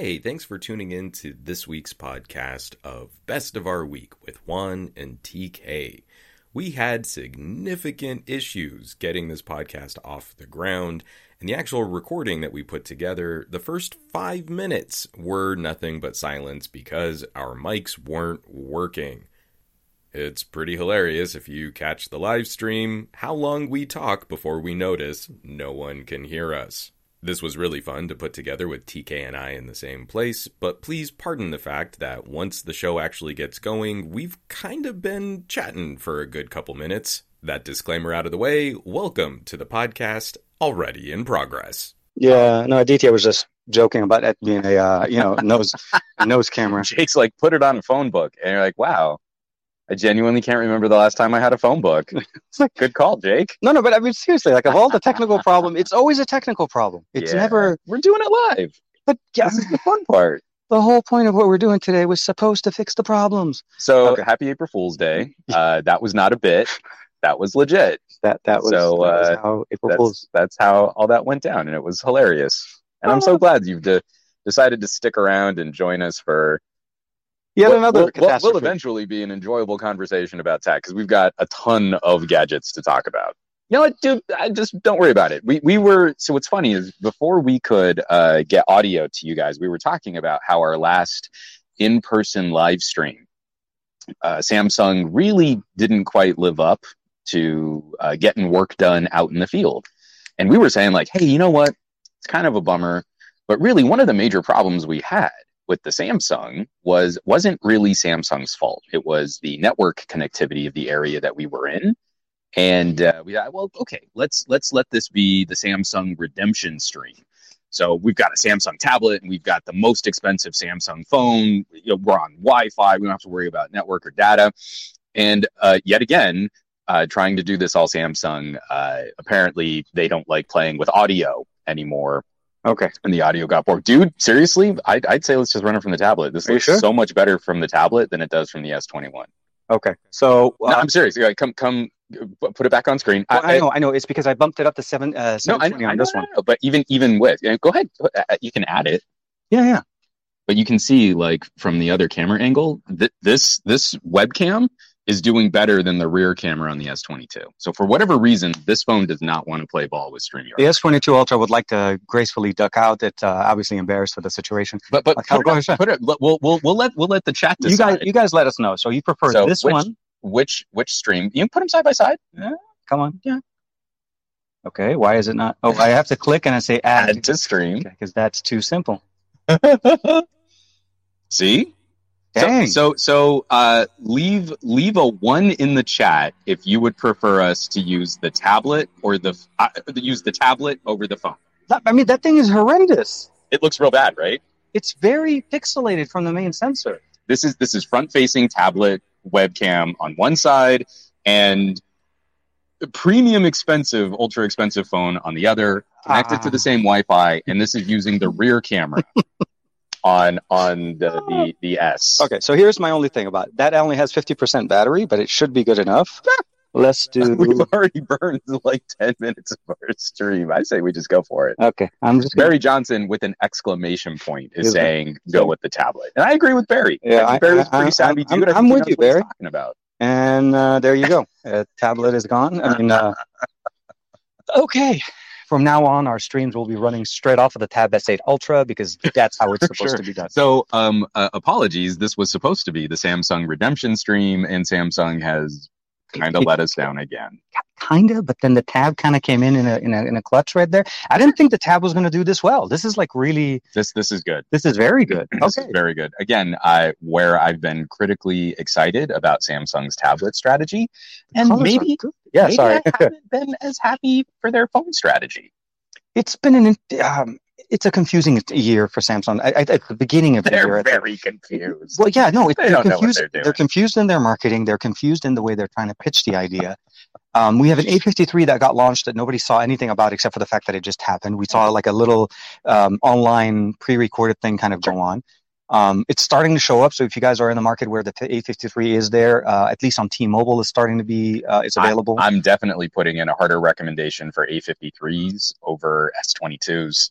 Hey, thanks for tuning in to this week's podcast of Best of Our Week with Juan and TK. We had significant issues getting this podcast off the ground, and the actual recording that we put together, the first five minutes were nothing but silence because our mics weren't working. It's pretty hilarious if you catch the live stream how long we talk before we notice no one can hear us. This was really fun to put together with TK and I in the same place, but please pardon the fact that once the show actually gets going, we've kind of been chatting for a good couple minutes. That disclaimer out of the way, welcome to the podcast already in progress. Yeah, no, Aditya was just joking about that being a uh, you know nose nose camera. Jake's like, put it on a phone book, and you're like, wow. I genuinely can't remember the last time I had a phone book. It's like good call, Jake. No, no, but I mean seriously, like of all the technical problem, it's always a technical problem. It's Yeah. never. We're doing it live. But yeah, This is the fun part. the whole point of what we're doing today was supposed to fix the problems. So Okay. happy April Fool's Day. Uh, that was not a bit. That was legit. That that was, So, that was uh, how April That's Fools. that's how all that went down, and it was hilarious. And I'm so glad you've de- decided to stick around and join us for Yet what another catastrophe. will eventually be an enjoyable conversation about tech because we've got a ton of gadgets to talk about. You know what, dude? I just don't worry about it. We we were so what's funny is before we could uh, get audio to you guys, we were talking about how our last in-person live stream, uh, Samsung really didn't quite live up to uh, getting work done out in the field, and we were saying like, hey, you know what? It's kind of a bummer, but really one of the major problems we had with the Samsung was wasn't really Samsung's fault. It was the network connectivity of the area that we were in. And uh, we thought, well, okay, let's let's let this be the Samsung redemption stream. So we've got a Samsung tablet and we've got the most expensive Samsung phone. You know, we're on Wi-Fi. We don't have to worry about network or data. And uh, yet again, uh, trying to do this all Samsung, uh, apparently they don't like playing with audio anymore Okay. and the audio got bored. Dude, seriously, I'd, I'd say let's just run it from the tablet. This Are looks sure? so much better from the tablet than it does from the S21. Okay. So no, uh, I'm serious. Come, come, uh, put it back on screen. well, I know, I know. It's because I bumped it up to seven. Uh, No, I 720 know, I on this I one. know, But even, even with, go ahead. uh, You can add it, Yeah, yeah. but you can see like from the other camera angle, th- this, this webcam is doing better than the rear camera on the S22. So for whatever reason, this phone does not want to play ball with StreamYard. The S22 Ultra would like to gracefully duck out. It uh, obviously embarrassed with the situation. But, but Okay, put, go it, put it, we'll, we'll, we'll let, we'll let the chat decide. You guys, you guys, let us know. So you prefer So this which- one? which, which stream, you can put them side by side. Come on. Yeah. Okay. Why is it not? Oh, I have to click and I say add. add to stream. because that's too simple. See? Dang. So so so uh leave leave a one in the chat if you would prefer us to use the tablet or the uh, use the tablet over the phone. That- I mean, that thing is horrendous. It looks real bad, right? It's very pixelated from the main sensor. This is this is front facing tablet webcam on one side and premium expensive ultra expensive phone on the other connected to Ah. the same Wi-Fi and this is using the rear camera on on the the, the S. Okay, so here's my only thing about it. that. Only has 50% battery, but it should be good enough. Let's do. We've already burned like 10 minutes of our stream. I say we just go for it. Okay, I'm just. Gonna, Barry Johnson with an exclamation point is Is it? saying go with the tablet. And I agree with Barry. Yeah, I I- think Barry's I- pretty I- savvy I'm- dude. I I'm with knows you, what he's Barry. talking about. and uh, there you go. Uh, tablet is gone. I mean, uh, okay. From now on, our streams will be running straight off of the Tab S8 Ultra because that's how it's supposed Sure. to be done. So, um, uh, apologies. This was supposed to be the Samsung redemption stream, and Samsung has kind of let us down again. kind of, but then the tab kind of came in in a, in a in a clutch right there. I didn't think the tab was going to do this well. This is like really, This this is good. this is very good. This Okay, is very good. Again, I where I've been critically excited about Samsung's tablet strategy, and maybe yeah. maybe sorry, I haven't been as happy for their phone strategy. it's been an um, it's a confusing year for Samsung. I, I, at the beginning of the year, They're I thought- very confused. Well, yeah, no, it, They they're don't know what confused. they're doing. confused in their marketing. They're confused in the way they're trying to pitch the idea. Um, we have an A53 that got launched that nobody saw anything about except for the fact that it just happened. We saw like a little um, online pre-recorded thing kind of go on. Um, it's starting to show up. So if you guys are in the market where the A53 is there, uh, at least on T-Mobile, it's starting to be uh, it's available. I'm definitely putting in a harder recommendation for A53s over S22s.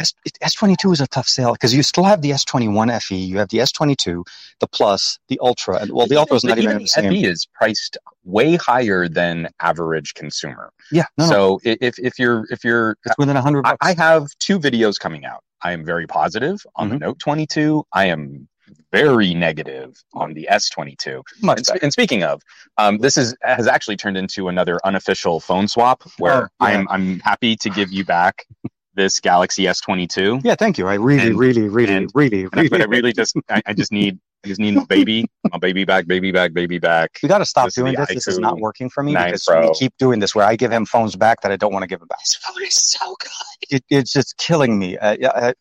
S, S22 is a tough sale because you still have the S21 FE, you have the S22, the Plus, the Ultra, and well, the Ultra is not even even the same. FE is priced way higher than average consumer. Yeah, no, no, so i if if you're if you're it's within a hundred I. I have two videos coming out. I am very positive on Mm-hmm. the Note 22. I am very negative on the S22. Much And, sp- and speaking of, um, this is has actually turned into another unofficial phone swap where Oh, yeah. I'm I'm happy to give you back this Galaxy S22. Yeah, thank you. I really, And- really, really, and- really, And I, really, but I really just I, I just need I just need my baby, my baby back, baby back, baby back. we got to stop This doing the this. This is not working for me because Pro. we keep doing this where I give him phones back that I don't want to give him back. This phone is so good. It, it's just killing me. Uh, yeah, uh,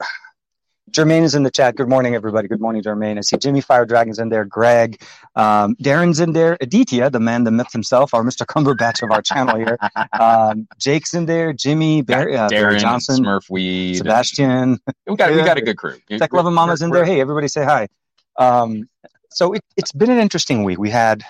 Jermaine is in the chat. Good morning, everybody. Good morning, Jermaine. I see Jimmy Fire Dragon's in there. Greg, um, Darren's in there. Aditya, the man, the myth himself, our Mr. Cumberbatch of our channel here. Um, Jake's in there. Jimmy, Barry, uh, Barry Darren Johnson, Smurf Weed. Sebastian. We got we got a good crew. Tech Loving Mama's in there. Hey, everybody say hi. Um, so it, it's been an interesting week. We had,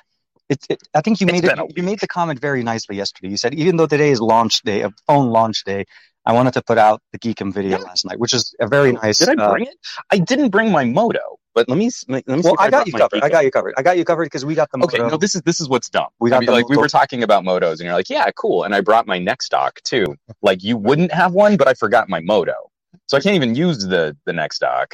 it, it, I think you made it, you made the comment very nicely yesterday. You said, even though today is launch day, a phone launch day, I wanted to put out the Geekom video Yeah. last night, which is a very nice. Did I uh, bring it? I didn't bring my moto, but let me let me see. well, if I got brought you my covered. I got you covered. I got you covered because we got the Okay, moto. no, this is this is what's dumb. We got I mean, the like we were talking about motos, and you're like, yeah, cool. And I brought my NexDock too. Like you wouldn't have one, but I forgot my moto, so I can't even use the the NexDock.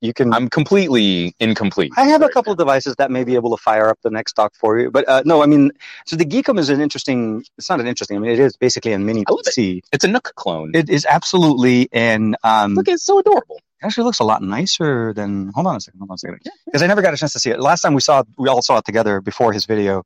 You can. I'm completely incomplete. I have a couple now. of devices that may be able to fire up the NexDock for you, but uh, no, I mean, so the Geekom is an interesting. It's not an interesting. I mean, it is basically a mini love it. PC. It's a Nook clone. It is absolutely, and um, Look, it's so adorable. It actually looks a lot nicer than. Hold on a second. Hold on a second. Because I never got a chance to see it. Last time we saw it, we all saw it together before his video.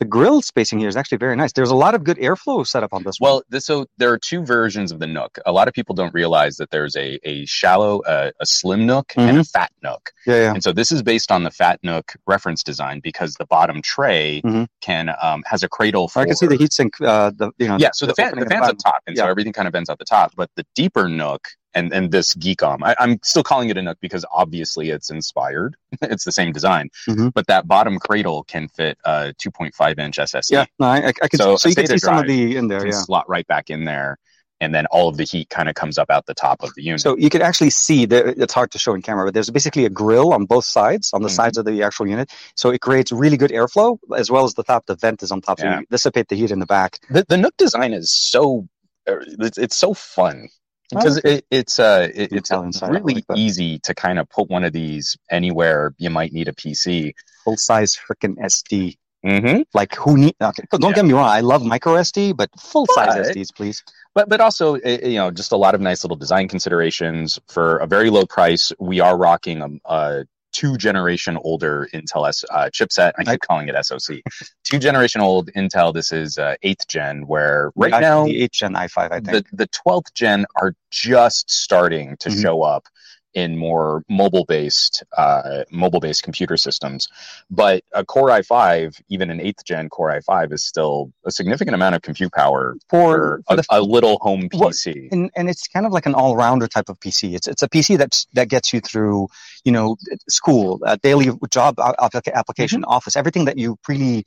The grill spacing here is actually very nice. There's a lot of good airflow set up on this one. Well, this, so there are two versions of the Nook. A lot of people don't realize that there's a a shallow, uh, a slim Nook, and a fat Nook. Yeah, yeah. And so this is based on the Fat Nook reference design because the bottom tray Mhm. can um, has a cradle for. I can see the heatsink. Uh, the you know. Yeah, so the fan the fan's up top, and so everything kind of bends out the top. But the deeper Nook and and this Geekom, I, I'm still calling it a Nook because obviously it's inspired. it's the same design, Mhm. but that bottom cradle can fit a 2.5 inch SSD. Yeah, no, I, I, can. So So, so you can see some of the in there. can Yeah. slot right back in there, and then all of the heat kind of comes up out the top of the unit. So you can actually see that it's hard to show in camera, but there's basically a grill on both sides, on the Mhm. sides of the actual unit. So it creates really good airflow as well as the top. The vent is on top, so Yeah. you dissipate the heat in the back. the, the Nook design is so uh, it's, it's so fun because it, it's uh it, it's tell inside, I really like easy to kind of put one of these anywhere you might need a PC. Full size freaking SD. Mm-hmm. Like who need? Okay, don't Yeah. get me wrong. I love micro SD, but full size SDs, please. But but also uh, you know just a lot of nice little design considerations for a very low price. We are rocking a, a two generation older Intel S, uh, chipset. I keep calling it SoC. two generation old Intel. This is uh, eighth gen. Where right The now the 8 Gen i5, I think. the the twelfth gen are just starting to Mhm. show up in more mobile based uh, mobile based computer systems. But a Core i5, even an eighth gen Core i5, is still a significant amount of compute power for, for, a, the a little home Well, PC. and and it's kind of like an all rounder type of PC. It's it's a PC that's that gets you through, you know, school, uh, daily job applica- application, Mm-hmm. office, everything that you really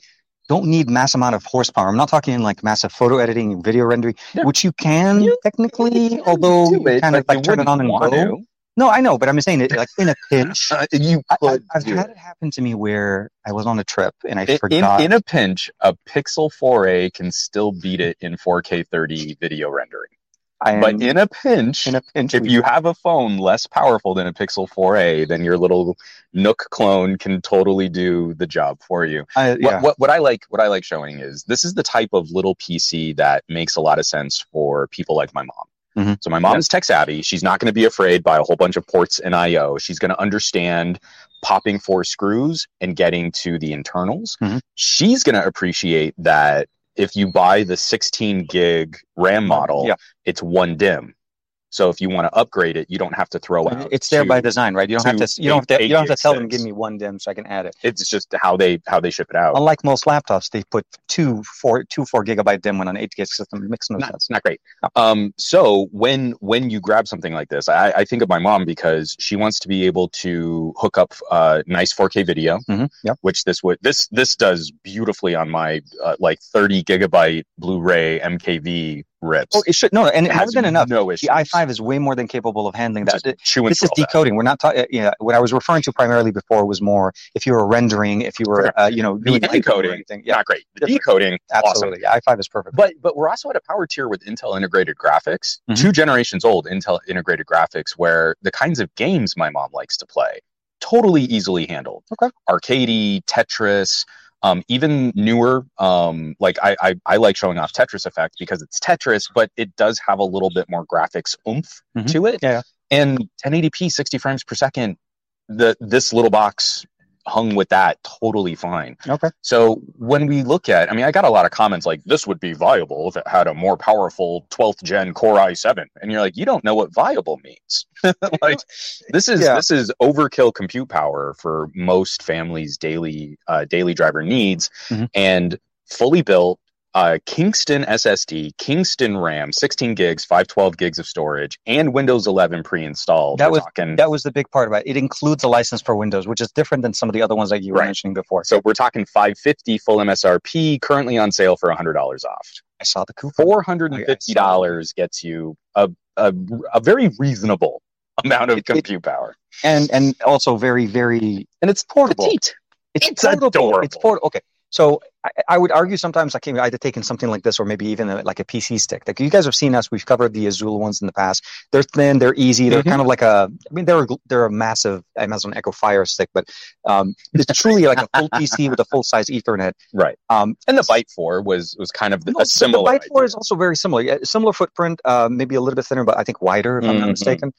don't need mass amount of horsepower. I'm not talking in like massive photo editing, video rendering, Yeah. which you can technically, You can although it, kind of like turn it on and go. No, I know, but I'm saying it like in a pinch. Uh, you I, I, could I've do had it. it happen to me where I was on a trip and I In, forgot. in in a pinch, a Pixel 4a can still beat it in 4K 30 video rendering. I am But in a pinch, in a pinch. if you have a phone less powerful than a Pixel 4a, then your little Nook clone can totally do the job for you. I, What, yeah, what, what I like, what I like showing is this is the type of little PC that makes a lot of sense for people like my mom. Mhm. So my mom is tech savvy. She's not going to be afraid by a whole bunch of ports and I/O. She's going to understand popping four screws and getting to the internals. Mhm. She's going to appreciate that if you buy the 16 gig RAM model, Yeah. it's one DIMM. So if you want to upgrade it, you don't have to throw out. it's there two- by design, right? You don't have to. You don't have to. You don't have to tell them, give me one DIMM so I can add it. It's just how they how they ship it out. Unlike most laptops, they put two four two four gigabyte DIMM on an eight gig system. It makes no not, sense. not great. Um, so when when you grab something like this, I, I think of my mom because she wants to be able to hook up uh, nice 4K video, Mhm, yep. which this would this this does beautifully on my uh, like 30 gigabyte Blu-ray MKV rips. Oh, it should no, and it has been enough. No issue. The i5 is way more than capable of handling that. This is all that. decoding. We're not talking. Yeah, what I was referring to primarily before was more if you were rendering, if you were, uh, you know, The doing lighting encoding, anything. Yeah, Not great. The Different. decoding, awesome. absolutely. i5 is perfect. But but we're also at a power tier with Intel integrated graphics, Mhm. two generations old Intel integrated graphics, where the kinds of games my mom likes to play totally easily handled. Okay. Arcadey, Tetris, um, even newer. Um, like I, I I like showing off Tetris Effect because it's Tetris, but it does have a little bit more graphics oomph Mhm. to it. Yeah. And 1080p, 60 frames per second. The this little box hung with that totally fine. okay. So when we look at, I mean, I got a lot of comments like, this would be viable if it had a more powerful 12th gen Core i7. And you're like, you don't know what viable means. like, this is Yeah. this is overkill compute power for most families' daily uh, daily driver needs, Mhm. and fully built. Uh, Kingston SSD, Kingston RAM, 16 gigs, 512 gigs of storage, and Windows 11 pre-installed. That We're was- talking, That was the big part about it. It includes a license for Windows, which is different than some of the other ones that you were Right. mentioning before. so we're talking 550 full MSRP, currently on sale for $100 off. I saw the coupon. four hundred and fifty dollars gets you a, a a very reasonable amount of It- it- compute power, and and also very very and it's portable. petite. It's, It's portable. adorable. It's portable. Okay. So I, I would argue sometimes like maybe either taking something like this or maybe even a, like a PC stick. Like you guys have seen us, we've covered the Azul ones in the past. They're thin, they're easy, they're Mhm. kind of like a. I mean, they're a, they're a massive Amazon Echo Fire stick, but um, it's truly like a full PC with a full size Ethernet. Right, Um, and the Byte Four was was kind of no, a similar. The Byte Four idea. is also very similar. Yeah, similar footprint, uh, maybe a little bit thinner, but I think wider if I'm not Mhm. mistaken.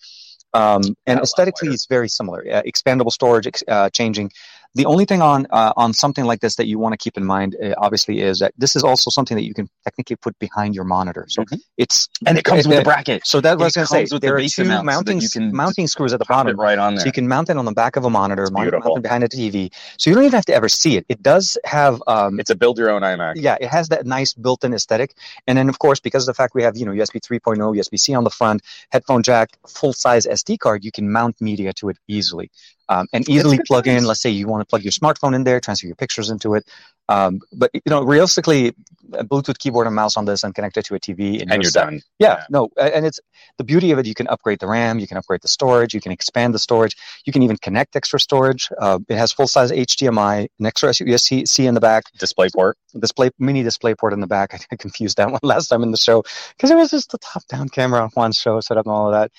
Um, and aesthetically, wider. it's very similar. Uh, expandable storage, ex- uh, changing. The only thing on uh, on something like this that you want to keep in mind, uh, obviously, is that this is also something that you can technically put behind your monitor. So Mhm. it's and it comes with uh, the bracket. So that was It going to say. with the There are two amount so mounting mounting screws at the bottom. right on there. So you can mount it on the back of a monitor, It's mount it it behind a TV. So you don't even have to ever see it. It does have um, it's a build your own iMac. yeah, it has that nice built-in aesthetic. And then, of course, because of the fact we have, you know, USB 3.0, USB-C on the front, headphone jack, full-size SD card, you can mount media to it easily. Um, and easily plug in, let's say you want to plug your smartphone in there, transfer your pictures into it. Um, but, you know, realistically, a Bluetooth keyboard and mouse on this and connect it to a TV and, and you're set. done. Yeah, Yeah. no, and it's the beauty of it. You can upgrade the RAM, you can upgrade the storage, you can expand the storage, you can even connect extra storage. Uh, it has full-size HDMI, an extra USB-C in the back, Display port. display mini display port in the back. I, I confused that one last time in the show because it was just the top down camera on Juan's show set up and all of that.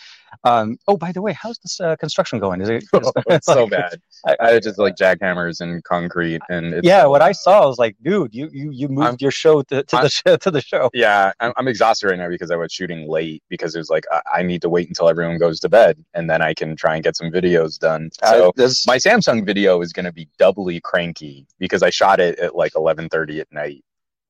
Um, oh, by the way, how's this uh, construction going? Is it? is- it's so bad. I- I just like jackhammers and concrete, and it's yeah, so what I saw, I was like, dude, you you you moved I'm- your show to, to the show to the show. Yeah, I'm, I'm exhausted right now because I was shooting late because it was like I, I need to wait until everyone goes to bed and then I can try and get some videos done. So Uh, this- my Samsung video is going to be doubly cranky because I shot it at like 11:30 at night,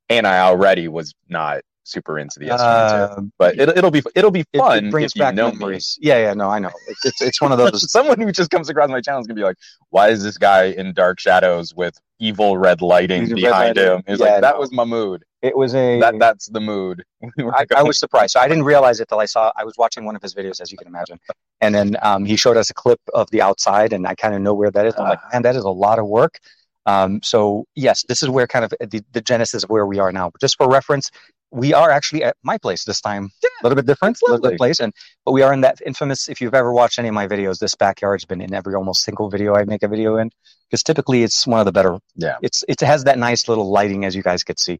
and I already was not super into the S22. uh, but it, it'll be it'll be fun it brings back know memories. Yeah, yeah, no, I know. It's it's, it's one of those. Someone who just comes across my channel is gonna be like, "Why is this guy in dark shadows with evil red lighting Red behind lighting. him?" He's Yeah, like, "That no. was my mood. It was a. That that's the mood." I, I was surprised. So I didn't realize it till I saw. I was watching one of his videos, as you can imagine, and then um, he showed us a clip of the outside, and I kind of know where that is. I'm like, Ah. man, that is a lot of work. Um, so yes, this is where kind of the, the genesis of where we are now. But just for reference, we are actually at my place this time. Yeah, a little bit different, a little bit place, and but we are in that infamous. If you've ever watched any of my videos, this backyard's been in every almost single video I make a video in because typically it's one of the better. Yeah. It's it has that nice little lighting as you guys could see,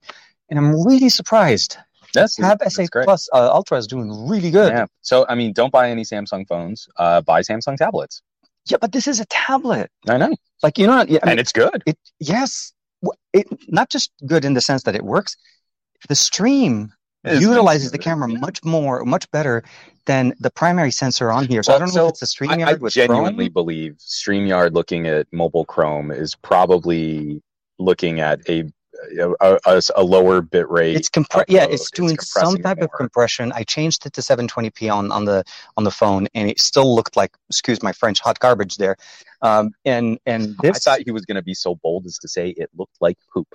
and I'm really surprised. That's Tab that's S8 great. Plus uh, Ultra is doing really good. Yeah. So I mean, don't buy any Samsung phones. Uh, buy Samsung tablets. Yeah, but this is a tablet. I know, Like you know, yeah, I mean, and it's good. it yes, it not just good in the sense that it works. The stream It's- utilizes the camera much more, much better than the primary sensor on here. So I don't know so if it's the stream I, I yard with genuinely Chrome. believe StreamYard looking at mobile Chrome is probably looking at a a, a, a lower bit rate. It's compre- yeah, upload. it's It's doing some compressing it type of compression. I changed it to 720p on, on the on the phone, and it still looked like, excuse my French, hot garbage there. Um, and and I thought he was going to be so bold as to say it looked like poop.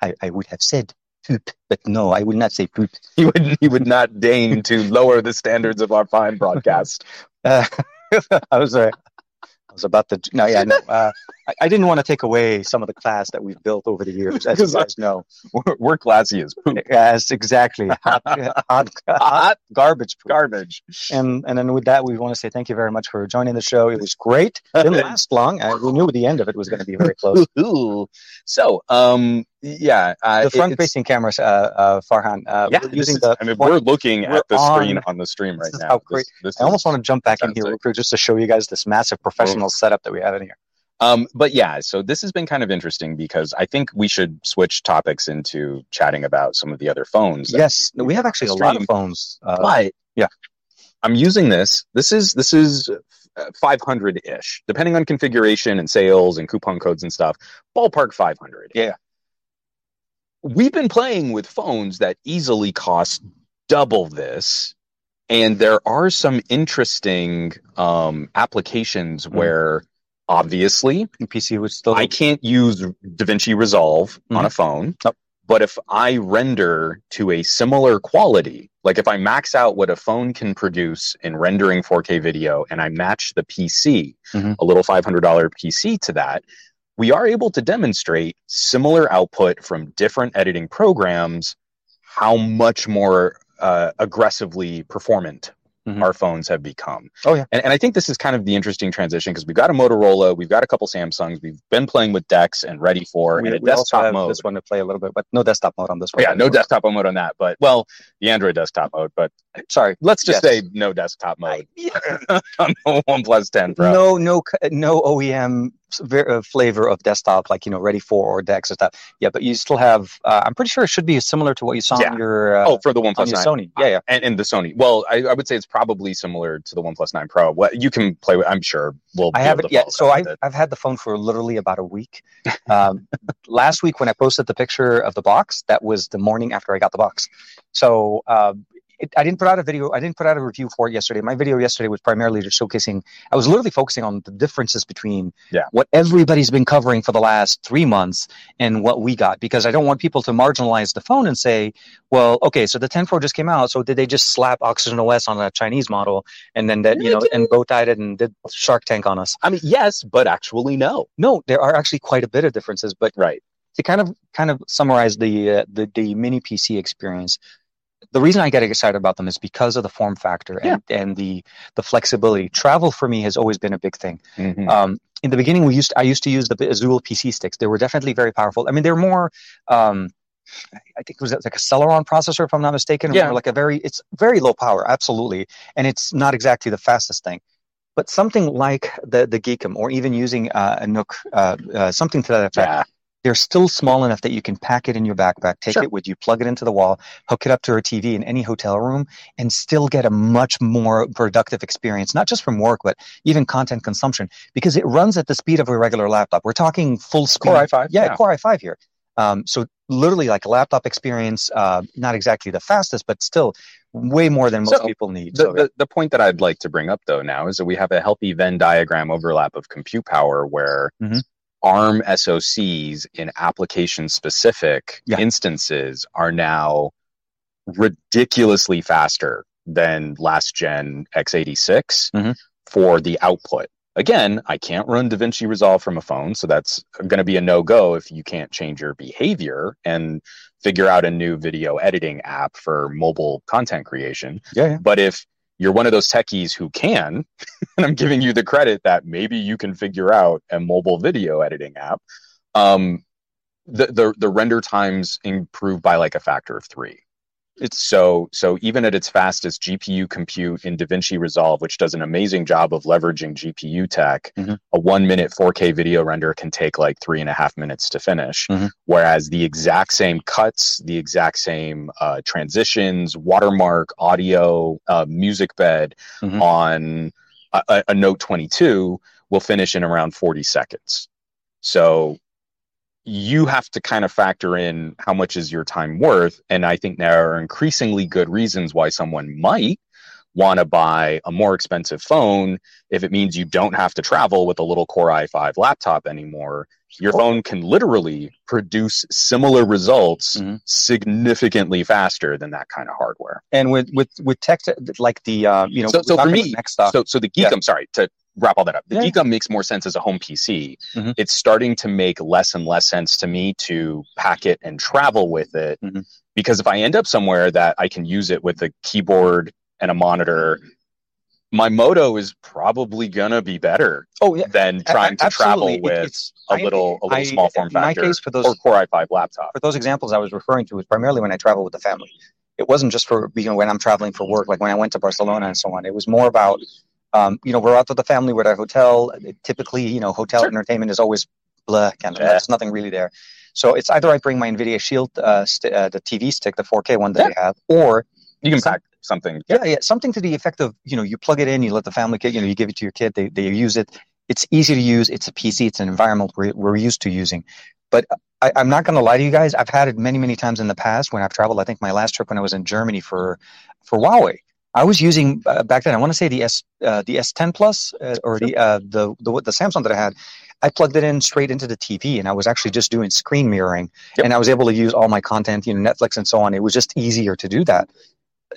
I, I would have said poop, but no, I would not say poop. He would he would not deign to lower the standards of our fine broadcast. Uh, I was uh, I was about to no yeah no uh, I, I didn't want to take away some of the class that we've built over the years, as you I- guys know. We're, we're classy as poop. Yes, exactly. Hot, hot, hot garbage. poop. Garbage. And and then with that, we want to say thank you very much for joining the show. It was great. Didn't last long. Uh, we knew the end of it was going to be very close. Ooh. So, um, yeah, uh, The front-facing cameras, uh, uh, Farhan, uh, yeah, we're using is- the. I mean, we're looking we're at the screen on- the stream right this now. how great- this I almost want to jump back in here real quick just to show you guys this massive professional setup that we have in here. Um, but yeah, so this has been kind of interesting because I think we should switch topics into chatting about some of the other phones. Yes, we have actually a lot of phones. Uh, but yeah. I'm using this. This is this is 500 ish, depending on configuration and sales and coupon codes and stuff. Ballpark 500. Yeah. We've been playing with phones that easily cost double this, and there are some interesting um, applications Mhm. where obviously PC was still. I can't use DaVinci Resolve on a phone. Nope. But if I render to a similar quality, like if I max out what a phone can produce in rendering 4K video and I match the PC, Mhm. a little $500 PC to that, we are able to demonstrate similar output from different editing programs, how much more uh, aggressively performant Mhm. our phones have become. Oh, yeah. And, and I think this is kind of the interesting transition because we've got a Motorola, we've got a couple Samsungs, we've been playing with Dex and Ready for we, and a desktop have mode. this one to play a little bit, but no desktop mode on this one. yeah, no desktop mode on that, but well, the Android desktop mode. But Sorry, let's just Yes. say no desktop mode on the OnePlus 10 Pro. no, no, no OEM flavor of desktop like you know Ready for or Dex or stuff. Yeah, but you still have. Uh, I'm pretty sure it should be similar to what you saw Yeah. on your. Uh, oh, for the on OnePlus your 9. Sony. Yeah, yeah. And, and the Sony. Well, I, I would say it's probably similar to the OnePlus 9 Pro. What you can play with, I'm sure. We'll. I haven't yet. So I've. I've had the phone for literally about a week. Um, last week when I posted the picture of the box, that was the morning after I got the box. So um, it, I didn't put out a video. I didn't put out a review for it yesterday. My video yesterday was primarily just showcasing. I was literally focusing on the differences between Yeah. what everybody's been covering for the last three months and what we got, because I don't want people to marginalize the phone and say, "Well, okay, so the 10 Pro just came out, so did they just slap Oxygen OS on a Chinese model and then that you know and bow tied it and did Shark Tank on us?" I mean, yes, but actually, no. No, there are actually quite a bit of differences, but Right. to kind of kind of summarize the uh, the the mini PC experience, the reason I get excited about them is because of the form factor and, and the the flexibility. Travel for me has always been a big thing. Mhm. Um, in the beginning, we used I used to use the Azul PC sticks. They were definitely very powerful. I mean, they're more. Um, I think it was like a Celeron processor, if I'm not mistaken. Yeah. Or like a very, it's very low power, absolutely, and it's not exactly the fastest thing. But something like the the Geekom, or even using uh, a Nook, uh, uh, something to that effect, Yeah. They're still small enough that you can pack it in your backpack, take Sure. it with you, plug it into the wall, hook it up to a TV in any hotel room, and still get a much more productive experience, not just from work, but even content consumption, because it runs at the speed of a regular laptop. We're talking full speed. Core i5. Yeah, Core i5 here. Um, so literally like a laptop experience, uh, not exactly the fastest, but still way more than most So, people need. The, So, the, the point that I'd like to bring up though now is that we have a healthy Venn diagram overlap of compute power where Mhm. ARM SoCs in application specific Yeah. instances are now ridiculously faster than last gen x86 Mhm. for the output. Again, I can't run DaVinci Resolve from a phone, so that's going to be a no go if you can't change your behavior and figure out a new video editing app for mobile content creation. yeah, yeah. But if you're one of those techies who can, and I'm giving you the credit that maybe you can figure out a mobile video editing app, um, the, the the render times improve by like a factor of three. It's so so even at its fastest GPU compute in DaVinci Resolve, which does an amazing job of leveraging GPU tech, Mhm. a one minute 4K video render can take like three and a half minutes to finish. Mhm. Whereas the exact same cuts, the exact same uh, transitions, watermark, audio, uh, music bed Mhm. on a- a Note 22 will finish in around 40 seconds. So you have to kind of factor in how much is your time worth. And I think there are increasingly good reasons why someone might want to buy a more expensive phone if it means you don't have to travel with a little Core i5 laptop anymore. Your phone can literally produce similar results Mhm. significantly faster than that kind of hardware. And with with with tech, like the uh, you know, So- so for me- next. So, so the geek, Yeah. I'm sorry to wrap all that up. The Yeah. Makes more sense as a home PC. Mhm. It's starting to make less and less sense to me to pack it and travel with it Mhm. because if I end up somewhere that I can use it with a keyboard and a monitor, my Moto is probably gonna be better Oh yeah, than trying to travel with it's, a I- little a little I- small form factor case, for those or Core i5 laptop. for those examples I was referring to was primarily when I travel with the family. It wasn't just for you know when I'm traveling for work, like when I went to Barcelona and so on. It was more about um, you know we're out with the family, we're at a hotel. Typically, you know, hotel Sure. entertainment is always blah, kind of. Yeah. There's nothing really there. So it's either I bring my Nvidia Shield, uh, st- uh, the TV stick, the 4K one that I have, or You can Some- pack something. yeah, yeah, something to the effect of you know you plug it in, you let the family kid, you know, you give it to your kid, they they use it. It's easy to use. It's a PC. It's an environment we're, we're used to using. But I, I'm not going to lie to you guys. I've had it many many times in the past when I've traveled. I think my last trip when I was in Germany for for Huawei, I was using uh, back then. I want to say the S uh, the S10 Plus uh, or the uh, the the the Samsung that I had. I plugged it in straight into the TV, and I was actually just doing screen mirroring, Yep. and I was able to use all my content, you know, Netflix and so on. It was just easier to do that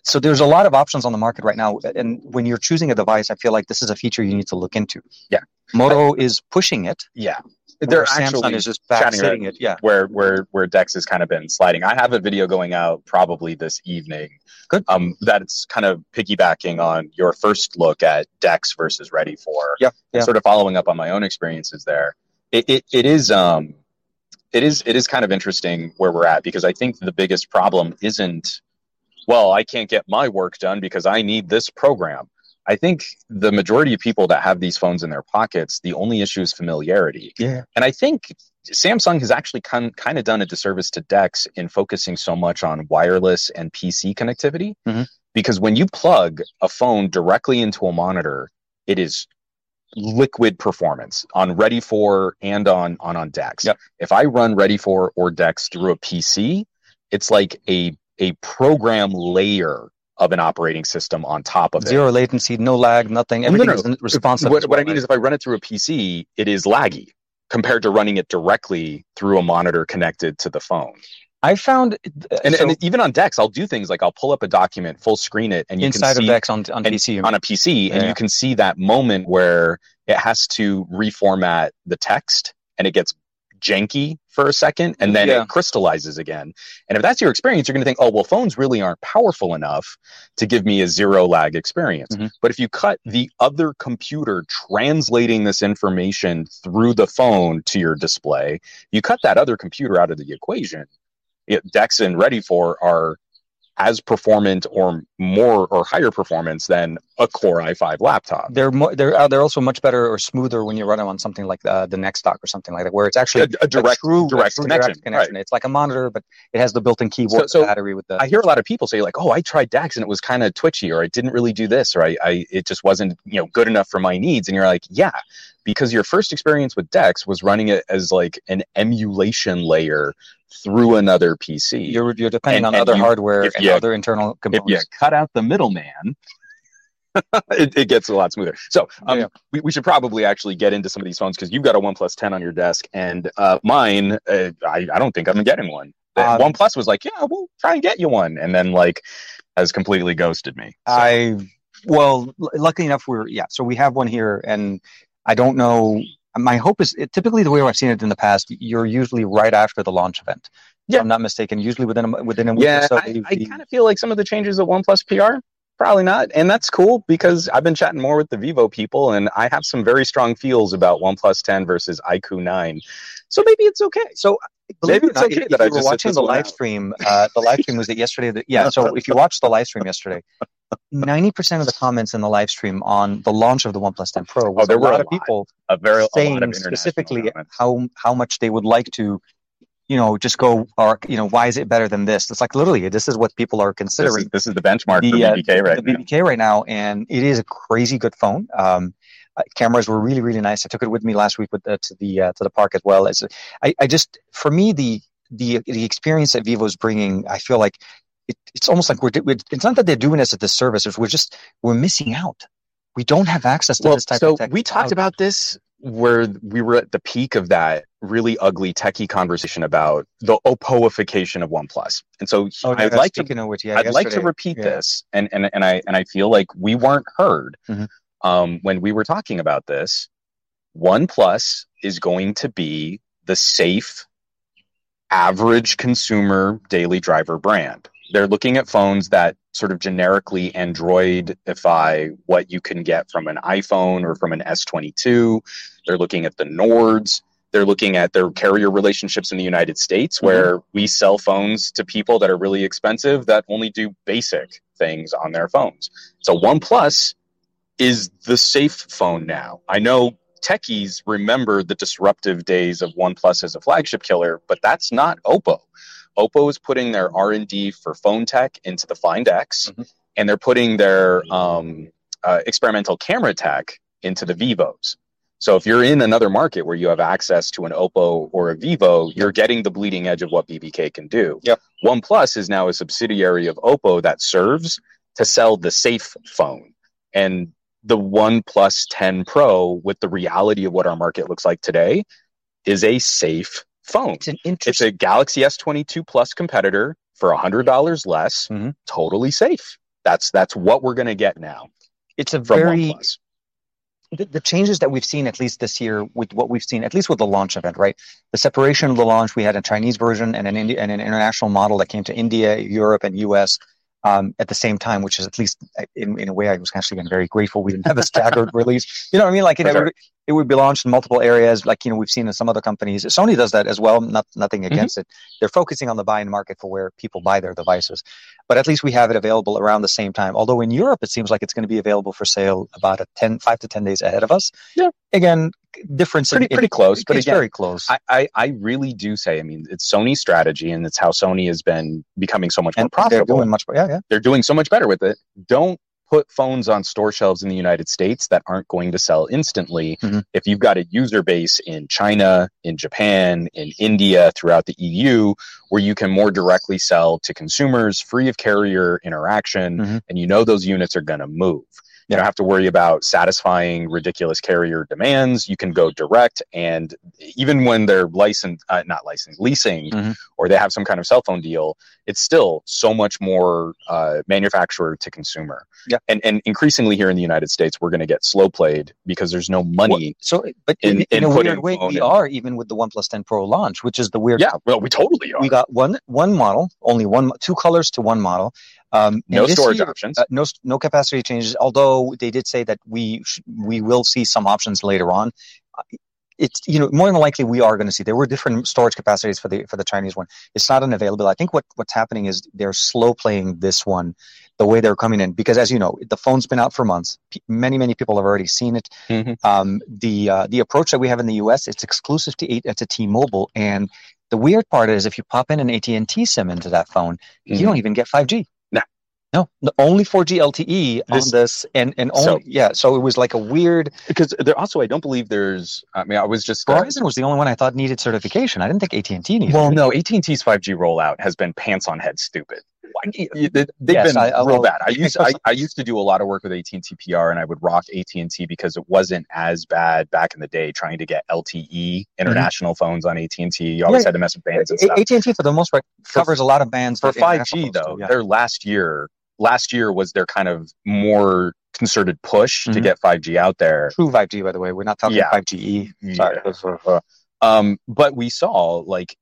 so there's a lot of options on the market right now and when you're choosing a device i feel like this is a feature you need to look into Yeah. moto is pushing it Yeah, they're samsung actually is just back sitting it yeah where where where Dex has kind of been sliding. I have a video going out probably this evening. Good. Um, that's kind of piggybacking on your first look at Dex versus Ready for. Yeah, yeah. Sort of following up on my own experiences there. It it, it is um, it is it is kind of interesting where we're at because I think the biggest problem isn't, well, I can't get my work done because I need this program. I think the majority of people that have these phones in their pockets, the only issue is familiarity. yeah And I think Samsung has actually kind kind of done a disservice to Dex in focusing so much on wireless and PC connectivity. Mhm. Because when you plug a phone directly into a monitor, it is liquid performance on Ready for and on on on Dex. Yep. If I run Ready for or Dex through a PC, it's like a a program layer of an operating system on top of it. zero latency no lag nothing no, everything no. is responsive What, as what I well, mean right? is, if I run it through a PC, it is laggy compared to running it directly through a monitor connected to the phone. i found uh, And, so and even on Dex, I'll do things like I'll pull up a document, full screen it, and you inside can of see dex on, on and- pc on a PC, and you can see that moment where it has to reformat the text, and it gets janky for a second, and then Yeah. it crystallizes again. And if that's your experience, you're going to think, oh, well, phones really aren't powerful enough to give me a zero lag experience. Mhm. But if you cut the other computer translating this information through the phone to your display, you cut that other computer out of the equation. It, Dex and Ready for are as performant or more or higher performance than a Core i5 laptop. they're more they're uh, they're also much better or smoother when you run them on something like uh, the NexDock or something like that where it's actually A, a direct, true, direct connection. connection. It's like a monitor, but it has the built-in keyboard, So- so battery with the. I hear a lot of people say like, "Oh, I tried Dex and it was kind of twitchy, or I didn't really do this, or I, I, it just wasn't, you know, good enough for my needs." And you're like, "Yeah, because your first experience with Dex was running it as like an emulation layer through another PC. you're you're depending And- on and other you- hardware and you- other internal if components. you cut out the middleman." it, it gets a lot smoother. So um, Yeah. we, we should probably actually get into some of these phones because you've got a One 10 on your desk, and uh, mine, uh, I, I don't think I'm getting one. Um, OnePlus was like, yeah, we'll try and get you one, and then like has completely ghosted me. So- I well, l- luckily enough, we're yeah. So we have one here, and I don't know. My hope is it, typically the way I've seen it in the past. You're usually right after the launch event. If Yeah. I'm not mistaken. Usually within a, within a week yeah, or so. I, I kind of feel like some of the changes at OnePlus PR probably not, and that's cool because I've been chatting more with the Vivo people, and I have some very strong feels about OnePlus 10 versus iQOO 9. So maybe it's okay. So believe Maybe it's not, okay if, that if I you were just watching the live out. stream, uh, the live stream was it yesterday? That, yeah. So if you watched the live stream yesterday, ninety percent of the comments in the live stream on the launch of the OnePlus 10 Pro was Oh, there a were lot a of people A very a lot saying international specifically comments. how how much they would like to, you know, just go or you know why is it better than this? It's like literally this is what people are This considering is, this is the benchmark for the, uh, BBK right the now. BBK right now, and it is a crazy good phone. Um, uh, cameras were really really nice. I took it with me last week with uh, to the uh, to the park as well. As I, I just for me the the the experience that Vivo is bringing, I feel like it, it's almost like we're, we're it's not that they're doing us a disservice. We're just we're missing out. We don't have access to Well, this type so of tech. we talked out. about this where we were at the peak of that really ugly techie conversation about the opoification of OnePlus. And so Oh, I'd like to which, yeah, I'd like to repeat yeah. this, and, and and I and I feel like we weren't heard. Mhm. um, when we were talking about this, OnePlus is going to be the safe, average consumer daily driver brand. They're looking at phones that sort of generically Androidify what you can get from an iPhone or from an S22. They're looking at the Nords. They're looking at their carrier relationships in the United States, where mm-hmm. we sell phones to people that are really expensive that only do basic things on their phones. So OnePlus is the safe phone now. I know techies remember the disruptive days of OnePlus as a flagship killer, but that's not Oppo. Oppo is putting their R and D for phone tech into the Find X, mm-hmm. and they're putting their um, uh, experimental camera tech into the Vivos. So if you're in another market where you have access to an Oppo or a Vivo, you're getting the bleeding edge of what BBK can do. Yep. OnePlus is now a subsidiary of Oppo that serves to sell the safe phone. And the OnePlus 10 Pro with the reality of what our market looks like today is a safe phone. It's, an interesting. it's a Galaxy S22 Plus competitor for $100 less, mm-hmm. totally safe. That's that's what we're going to get now. It's a very the, the, changes that we've seen at least this year with what we've seen at least with the launch event, right? The separation of the launch, we had a Chinese version and an Indi- and an international model that came to India, Europe, and US um, at the same time, which is at least in, in a way I was actually been very grateful we didn't have a staggered release. You know what I mean? Like, you know, it would be launched in multiple areas, like you know we've seen in some other companies. Sony does that as well. Not nothing mm-hmm. against mm-hmm. it. They're focusing on the buy-in market for where people buy their devices, but at least we have it available around the same time. Although in Europe it seems like it's going to be available for sale about a 10, five to ten days ahead of us. Yeah. Again, difference pretty, in, pretty close, but it's again, very close. I, I, I really do say, I mean, it's Sony's strategy, and it's how Sony has been becoming so much more profitable. They're doing much, yeah, yeah. They're doing so much better with it. Don't put phones on store shelves in the United States that aren't going to sell instantly. Mm-hmm. If you've got a user base in China, in Japan, in India, throughout the EU, where you can more directly sell to consumers free of carrier interaction, mm-hmm. and you know those units are going to move. You don't have to worry about satisfying ridiculous carrier demands. You can go direct, and even when they're licensed, uh, not licensed, leasing, mm-hmm. or they have some kind of cell phone deal, it's still so much more uh, manufacturer to consumer. Yeah, and and increasingly here in the United States, we're going to get slow played because there's no money. Well, so, but in, in, in a weird way, we in. are even with the OnePlus 10 Pro launch, which is the weird. Yeah, well, we totally are. We got one one model, only one, two colors to one model. Um, no storage year, options. Uh, no, no capacity changes. Although they did say that we sh- we will see some options later on. Uh, it's you know more than likely we are going to see there were different storage capacities for the for the Chinese one. It's not unavailable. I think what what's happening is they're slow playing this one the way they're coming in because as you know the phone's been out for months. P- many many people have already seen it. Mm-hmm. Um, the uh, the approach that we have in the U.S. it's exclusive to eight to T-Mobile and the weird part is if you pop in an AT&T SIM into that phone, mm-hmm. you don't even get 5G. No, only 4G LTE this, on this, and and only so, yeah. So it was like a weird because there also I don't believe there's. I mean, I was just Verizon uh, was the only one I thought needed certification. I didn't think AT and T needed. Well, it. no, AT and T's 5G rollout has been pants on head stupid. They've yes, been I, real bad. I used I, I, used to do a lot of work with AT and T PR, and I would rock AT and T because it wasn't as bad back in the day trying to get LTE mm-hmm. international mm-hmm. phones on AT and T. You always yeah, had to mess with bands and stuff. AT and T for the most part covers for, a lot of bands for 5G though. Yeah. Their last year last year was their kind of more concerted push mm-hmm. to get 5G out there. True 5G, by the way. We're not talking yeah. 5GE. Sorry. Yeah. Um, but we saw like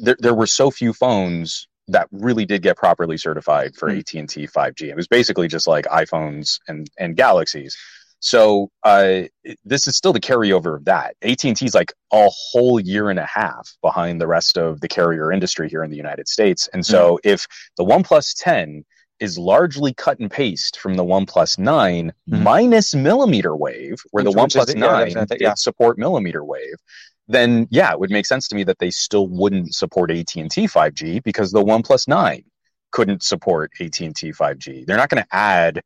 there, there were so few phones that really did get properly certified for mm-hmm. AT&T 5G. It was basically just like iPhones and, and Galaxies. So uh, this is still the carryover of that. AT&T is like a whole year and a half behind the rest of the carrier industry here in the United States. And so mm-hmm. if the OnePlus 10 is largely cut and paste from the OnePlus 9 mm-hmm. minus millimeter wave, where which, the OnePlus 9 yeah, did yeah. support millimeter wave, then yeah, it would make sense to me that they still wouldn't support AT&T 5G because the OnePlus 9 couldn't support AT&T 5G. They're not going to add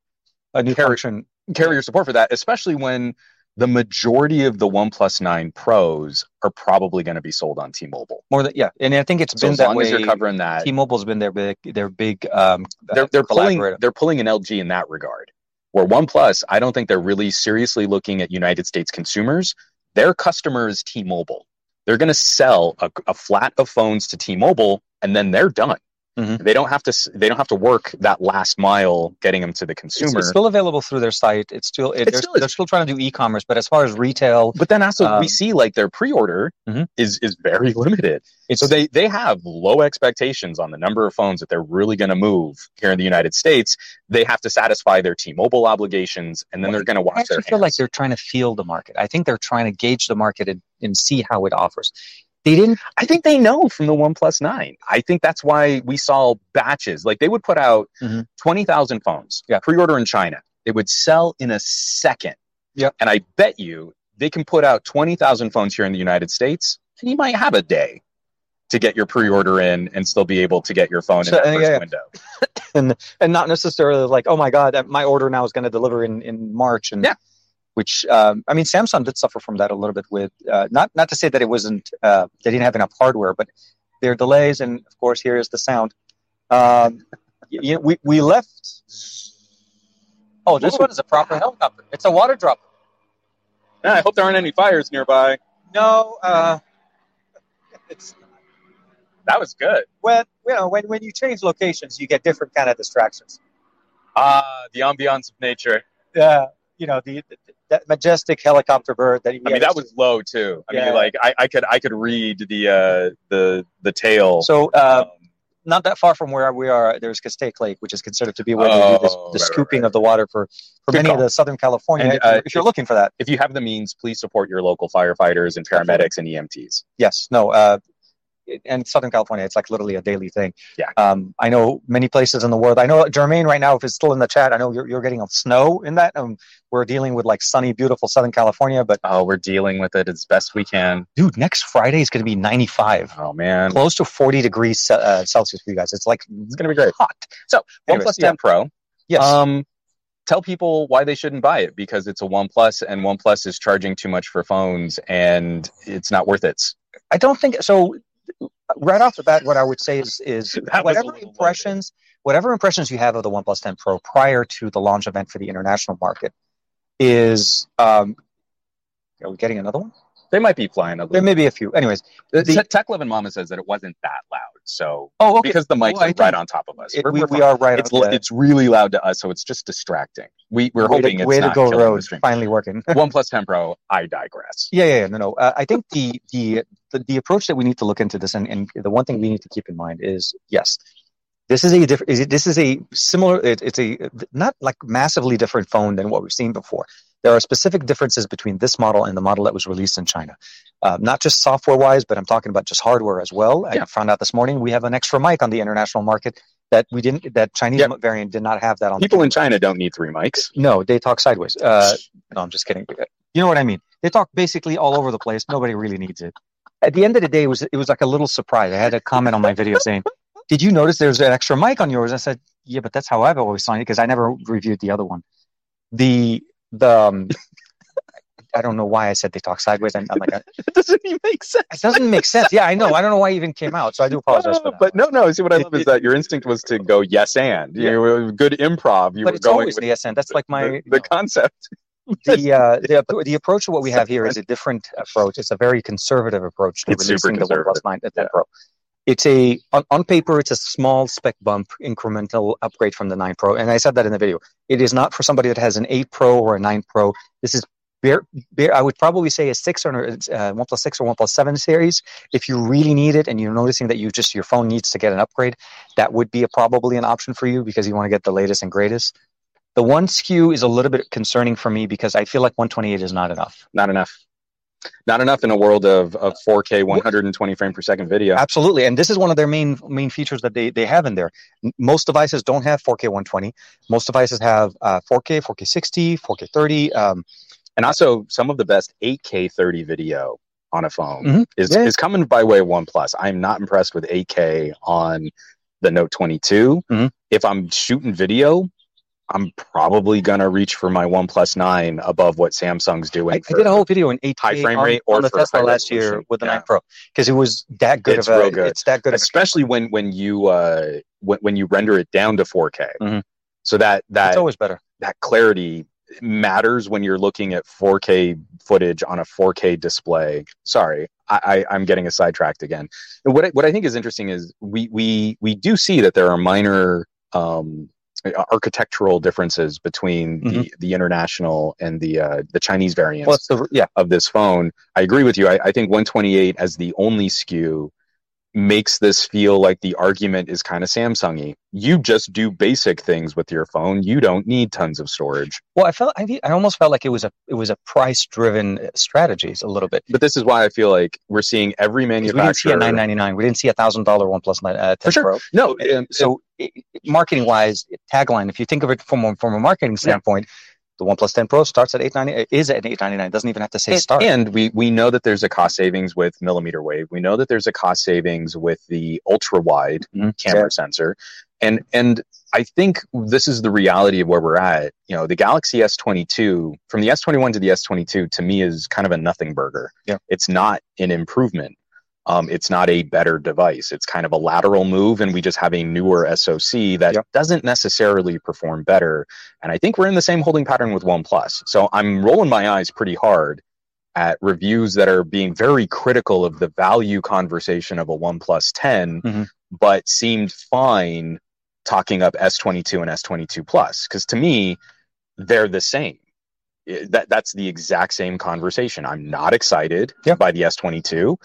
a new function carrier support for that, especially when the majority of the OnePlus 9 Pros are probably going to be sold on T-Mobile. More than yeah, and I think it's so been as that long way. As you're covering that, T-Mobile's been their big, their big. Um, they're they're pulling they're pulling an LG in that regard. Where OnePlus, I don't think they're really seriously looking at United States consumers. Their customer is T-Mobile. They're going to sell a, a flat of phones to T-Mobile, and then they're done. Mhm. They don't have to. They don't have to work that last mile getting them to the consumer. it's still available through their site. It's still it, they're, still they're still trying to do e-commerce, but as far as retail, but then also Um, we see like their pre-order Mhm. is is very limited. it's So they they have low expectations on the number of phones that they're really going to move here in the United States. They have to satisfy their T-Mobile obligations, and then they're going to I watch actually their feel like they're trying to feel the market. I think they're trying to gauge the market and, and see how it offers. They didn't. I think they know from the OnePlus Nine. I think that's why we saw batches. Like they would put out Mhm. twenty thousand phones, Yeah. pre-order in China. It would sell in a second. Yep. And I bet you they can put out twenty thousand phones here in the United States, and you might have a day to get your pre-order in and still be able to get your phone So, in that uh, first yeah. window. and and not necessarily like oh my god my order now is going to deliver in in march and Yeah. Which um, i mean samsung did suffer from that a little bit with uh, not not to say that it wasn't uh, they didn't have enough hardware but there are delays and of course here is the sound um, you know, we we left oh this Ooh. one is a proper helicopter it's a water dropper. Yeah, I hope there aren't any fires nearby. no uh it's That was good. when you know when, when you change locations you get different kind of distractions Ah, the ambiance of nature. uh, you know the, the that majestic helicopter bird that I mean, that was low too. I Yeah. mean, like I, I could I could read the uh, the the tail. so uh, um, not that far from where we are, there's Castaic Lake, which is considered to be where they do this, Oh, the right, scooping right, of the water for, for Good many call. of the Southern California. And, uh, if you're looking for that, if you have the means, please support your local firefighters and paramedics and EMTs. yes, no, uh, and Southern California, it's like literally a daily thing. Yeah. Um, I know many places in the world. I know Jermaine right now, if it's still in the chat, I know you're, you're getting snow in that. Um, we're dealing with like sunny, beautiful Southern California, but Oh, we're dealing with it as best we can. dude, next Friday is going to be 95, Oh man, close to 40 degrees uh, Celsius for you guys. It's like it's gonna be great. hot. So Anyways, OnePlus yeah. 10 Pro. Yes. Um, tell people why they shouldn't buy it because it's a OnePlus and OnePlus is charging too much for phones and it's not worth it. I don't think so. Right off the bat, what I would say is is That was a whatever impressions, whatever impressions you have of the OnePlus 10 Pro prior to the launch event for the international market is. Um, are we getting another one? They might be flying a little. There may be a few. Anyways, The, the- Tech Love and Mama says that it wasn't that loud. So oh okay, because the mics Well, are right on top of us, It- We're- we, we're we are right. it's on it's really loud to us, so it's just distracting. We we're way hoping to, it's way to not go, killing the road. Finally working. OnePlus 10 Pro. I digress. Yeah, yeah, yeah, no, no. Uh, I think the, the the the approach that we need to look into this, and, and the one thing we need to keep in mind is, yes, this is a different. This is a similar. It, it's a not like massively different phone than what we've seen before. There are specific differences between this model and the model that was released in China, uh, not just software wise, but I'm talking about just hardware as well. Yeah. I found out this morning we have an extra mic on the international market that we didn't. That Chinese Yep. variant did not have that on. the People in. China don't need three mics. No, they talk sideways. Uh, no, I'm just kidding. You know what I mean? They talk basically all over the place. Nobody really needs it. At the end of the day, it was it was like a little surprise. I had a comment on my video saying, "Did you notice there's an extra mic on yours?" I said, "Yeah, but that's how I've always signed it because I never reviewed the other one." The the um, I don't know why I said they talk sideways. I'm, I'm like, It doesn't even make sense. it doesn't make sense. Yeah, I know. I don't know why it even came out. So I do apologize for that. but no, no. See, what I love is that your instinct was to go yes and. Yeah. You were good improv. You but were it's going always with the yes and. That's like my the, the concept. the uh, the the approach of what we have here is a different approach. It's a very conservative approach to It's releasing the OnePlus conservative. 9 10 Yeah. It's a on, on paper, it's a small spec bump, incremental upgrade from the 9 Pro, and I said that in the video. It is not for somebody that has an 8 Pro or a 9 Pro. This is bare, bare, I would probably say a six or uh, OnePlus six or 1 seven series. If you really need it and you're noticing that you just your phone needs to get an upgrade, that would be a, probably an option for you because you want to get the latest and greatest. The one SKU is a little bit concerning for me because I feel like 128 is not enough. Not enough. Not enough in a world of, of 4K 120 frame per second video. Absolutely, and this is one of their main main features that they, they have in there. Most devices don't have 4K 120. Most devices have uh, 4K, 4K 60, 4K 30. Um, And also, some of the best 8K 30 video on a phone Mhm. is, Yeah. is coming by way of OnePlus. I'm not impressed with 8K on the Note 22. Mhm. If I'm shooting video, I'm probably going to reach for my OnePlus 9 above what Samsung's doing. I, I did a whole video in 8K high frame on, rate on the Tesla last year with the Yeah. 9 Pro because it was that good It's of a. real good. It's that good. Especially when when you uh when, when you render it down to 4K. Mhm. So that that it's always better. that clarity matters when you're looking at 4K footage on a 4K display. Sorry, I, I, I'm getting a sidetracked again. And what I, what I think is interesting is we we we do see that there are minor um, architectural differences between the, the international and the uh, the Chinese variants Well, the, yeah. of this phone. I agree with you. I, I think 128 as the only SKU makes this feel like the argument is kind of Samsung-y. You just do basic things with your phone. You don't need tons of storage. Well, I felt I, I almost felt like it was a it was a price driven strategies a little bit. But this is why I feel like we're seeing every 'Cause We didn't see a nine ninety nine. We didn't see a thousand dollar OnePlus nine, uh, 10 For sure. Pro. no, um, So, marketing wise, tagline. If you think of it from a, from a marketing standpoint, the OnePlus 10 Pro starts at eight ninety. Is at eight ninety nine. Doesn't even have to say and, start. and we we know that there's a cost savings with millimeter wave. We know that there's a cost savings with the ultra wide Mhm. camera sensor, and and I think this is the reality of where we're at. You know, the Galaxy S22 from the S21 to the S22 to me is kind of a nothing burger. Yeah. it's not an improvement. Um, it's not a better device. It's kind of a lateral move, and we just have a newer SoC that Yeah. doesn't necessarily perform better. And I think we're in the same holding pattern with OnePlus. So I'm rolling my eyes pretty hard at reviews that are being very critical of the value conversation of a OnePlus 10, Mhm. but seemed fine talking up S22 and S22 Plus. Because to me, they're the same. That that's the exact same conversation. I'm not excited Yeah. by the S22.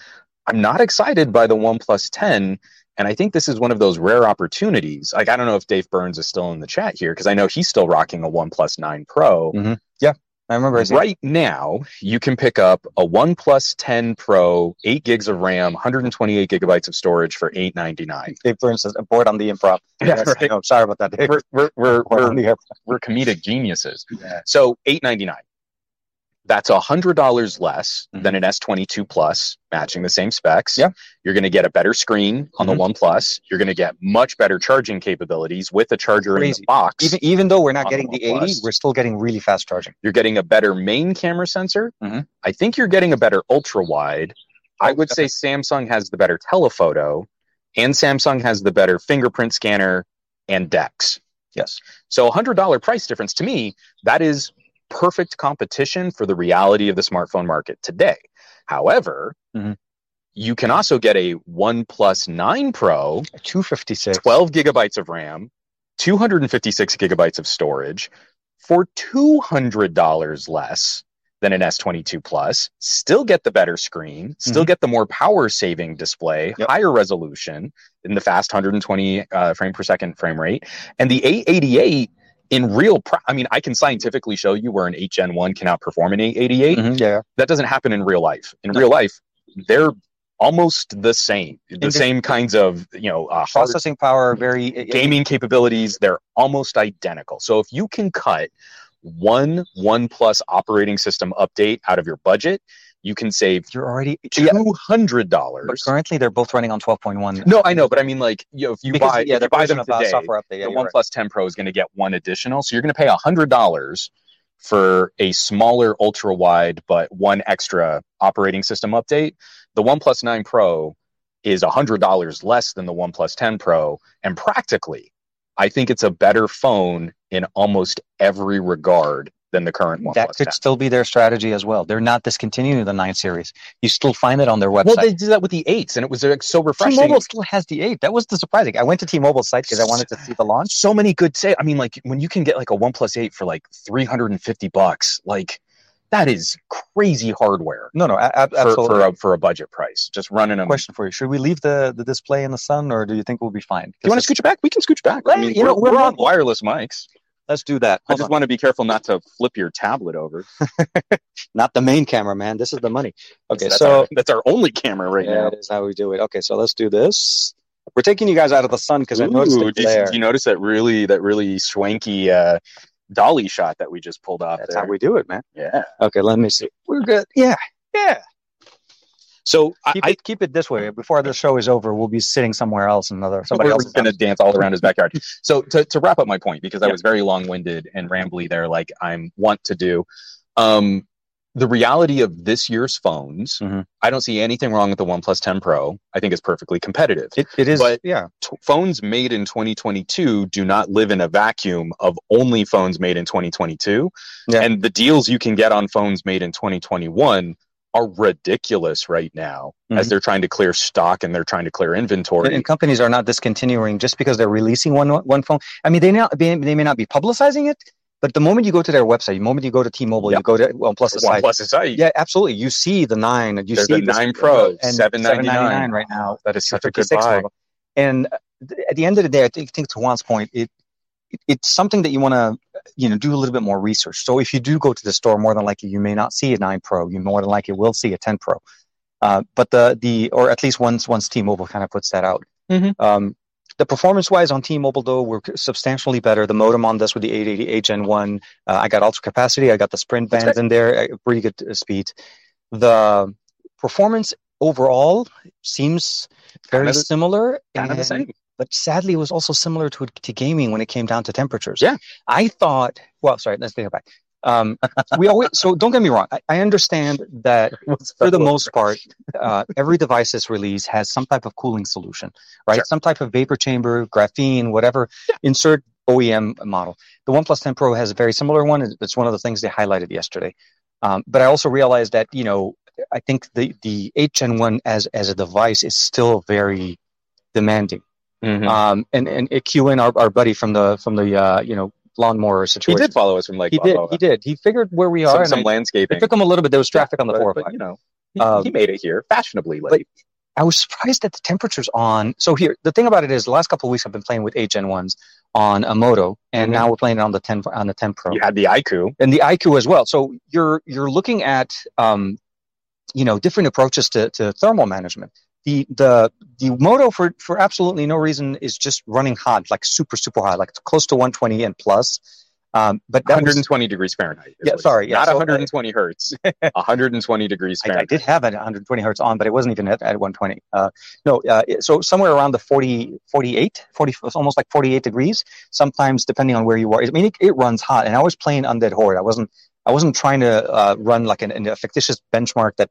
I'm not excited by the OnePlus 10. And I think this is one of those rare opportunities. Like I don't know if Dave Burns is still in the chat here because I know he's still rocking a OnePlus 9 Pro. Mm-hmm. Yeah. I remember. seeing- Right now, you can pick up a OnePlus 10 Pro, 8 gigs of RAM, 128 gigabytes of storage for 899. Dave Burns says board on the improv. Yeah, right. know. Sorry about that, Dave. We're, we're, we're, we're, on the air- we're comedic geniuses. Yeah. So 899. That's $100 less Mhm. than an S22 Plus, matching the same specs. Yeah. You're going to get a better screen on Mhm. the OnePlus. You're going to get much better charging capabilities with a charger in the box. Even even though we're not getting the the 80, we're still getting really fast charging. You're getting a better main camera sensor. Mhm. I think you're getting a better ultra wide. I would say Samsung has the better telephoto, and Samsung has the better fingerprint scanner and DeX. Yes. So a hundred dollar price difference to me, that is perfect competition for the reality of the smartphone market today. However, Mhm. you can also get a OnePlus 9 Pro 256. 12 gigabytes of RAM, 256 gigabytes of storage for $200 less than an S22 Plus. Still get the better screen, still Mhm. get the more power saving display, Yep. higher resolution in the fast 120 uh, frame per second frame rate. And the 888 in real, pra- I mean, I can scientifically show you where an 8 Gen 1 can outperform an 888 Mhm, yeah. that doesn't happen in real life. In No. real life, they're almost the same. The same kinds of, you know, uh, Processing power, very gaming capabilities, they're almost identical. So if you can cut one one plus operating system update out of your budget, you can save You're already. Two hundred but dollars. currently they're both running on 12.1. No, I know, but I mean, like, you know, if you because, buy, yeah, if you buy them today, software update. Yeah, the you're right. 10 Pro is going to get one additional. So you're going to pay hundred dollars for a smaller ultra wide, but one extra operating system update. The OnePlus 9 Pro is hundred dollars less than the OnePlus 10 Pro, and practically, I think it's a better phone in almost every regard than the current one. that could 10. still be their strategy as well. They're not discontinuing the 9 series. You still find it on their website. Well, they did that with the eights, and it was uh, so refreshing. T-Mobile still has the 8. That was the surprising. I went to T-Mobile's site because I wanted to see the launch. so many good say i mean like when you can get like a OnePlus 8 for like 350 bucks like that is crazy hardware No, no, a- a- for, absolutely. for, a, for a budget price just running them Question for you: Should we leave the, the display in the sun, or do you think we'll be fine? you want to scooch it back we can scooch back i Right, mean you know, we're, we're we're on wireless mics Let's do that. i just on. want to be careful not to flip your tablet over Not the main camera, man. This is the money. Okay, that's so our, that's our only camera right yeah, now that is how we do it. Okay, so let's do this. We're taking you guys out of the sun because I noticed Ooh, the did, you- did you notice that really that really swanky uh dolly shot that we just pulled off That's there how we do it, man. yeah Okay, let me see. We're good. Yeah, yeah. So I, Keep I it, keep it this way. Before the show is over, we'll be sitting somewhere else, another somebody else is going to dance all around his backyard. So to, to wrap up my point, because I was very long winded and rambly there, like I'm want to do. Um, the reality of this year's phones, Mhm. I don't see anything wrong with the OnePlus 10 Pro. I think it's perfectly competitive. It, it is, But- yeah. T- phones made in 2022 do not live in a vacuum of only phones made in 2022. Yeah. And the deals you can get on phones made in 2021 are ridiculous right now Mhm. as they're trying to clear stock and they're trying to clear inventory. And, companies are not discontinuing just because they're releasing one one phone. I mean, they not they, may not be publicizing it, but the moment you go to their website, the moment you go to T-Mobile, Yep. you go to OnePlus's site. OnePlus is site. Yeah, absolutely. You see the nine. You There's see the the 9 Pro, and $799 right now. That is such a good buy. model. And at the end of the day, I think, think to Juan's point, it it's something that you want to you know do a little bit more research. So if you do go to the store, more than likely you may not see a nine Pro. You more than likely will see a 10 Pro. Uh, but the the or at least once once T-Mobile kind of puts that out. Mhm. Um, the performance wise on T-Mobile though were substantially better. The modem on this with the 888 Gen One, uh, I got ultra capacity. I got the Sprint bands in there, pretty good uh, speed. The performance overall seems very Kinda similar, Kind of the same. But sadly, it was also similar to to gaming when it came down to temperatures. Yeah. I thought. Well, sorry, let's take it back. Um, we always so don't get me wrong. I, I understand that for the most part, uh, every device's release has some type of cooling solution, right? Sure. Some type of vapor chamber, graphene, whatever. Insert OEM model. The OnePlus 10 Pro has a very similar one. It's- one of the things they highlighted yesterday. Um, but I also realized that you know I think the the 8 Gen 1 as as a device is still very demanding. Mhm. Um, and and QN, our, our buddy from the from the uh, you know lawnmower situation. he did follow us from Lake he did he did he figured where we are. some, and some I- landscaping. it took him a little bit. There was traffic on the but, four. but, you know, he, Um, he made it here fashionably late. I was surprised that the temperatures on. So here, the thing about it is, the last couple of weeks I've been playing with 8 Gen ones on a Moto, and Mhm. now we're playing it on the 10 on the 10 Pro You had the IQ. and the IQ as well. So you're you're looking at um, you know different approaches to, to thermal management. The the the Moto for for absolutely no reason is just running hot, like super super hot, like close to 120 and plus. Um, but that was, 120 degrees Fahrenheit. Yeah, sorry, yeah, not so, uh, 120 hertz. 120 degrees I, I did have at 120 hertz on, but it wasn't even at, at 120. Uh, no, uh, so somewhere around the 40, 48, 40, it's almost like 48 degrees. Sometimes, depending on where you are, I mean, it, it runs hot. And I was playing Undead Horde. I wasn't, I wasn't trying to uh, run like an, an, a fictitious benchmark that,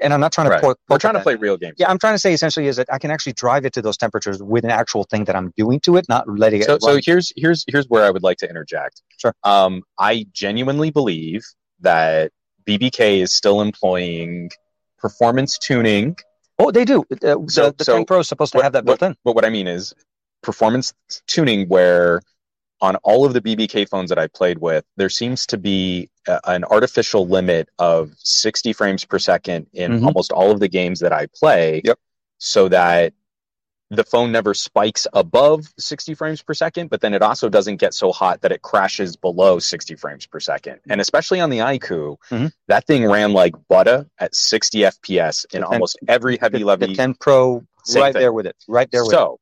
and I'm not trying to. Right. We're trying to at play real games. Yeah, I'm trying to say essentially is that I can actually drive it to those temperatures with an actual thing that I'm doing to it, not letting it. So, so here's here's here's where I would like to interject. Sure. Um, I genuinely believe that BBK is still employing performance tuning. oh, they do. Uh, So- the the so 10 Pro is supposed to what- have that built in. But what I mean is performance tuning where on all of the BBK phones that I played with, there seems to be a, an artificial limit of 60 frames per second in Mhm. almost all of the games that I play. Yep. So that the phone never spikes above 60 frames per second, but then it also doesn't get so hot that it crashes below 60 frames per second. And especially on the iQOO, Mhm. that thing ran like butter at 60 FPS in The 10 almost every heavy The, levy the 10 Pro, right thing. there with it. Right there with it. so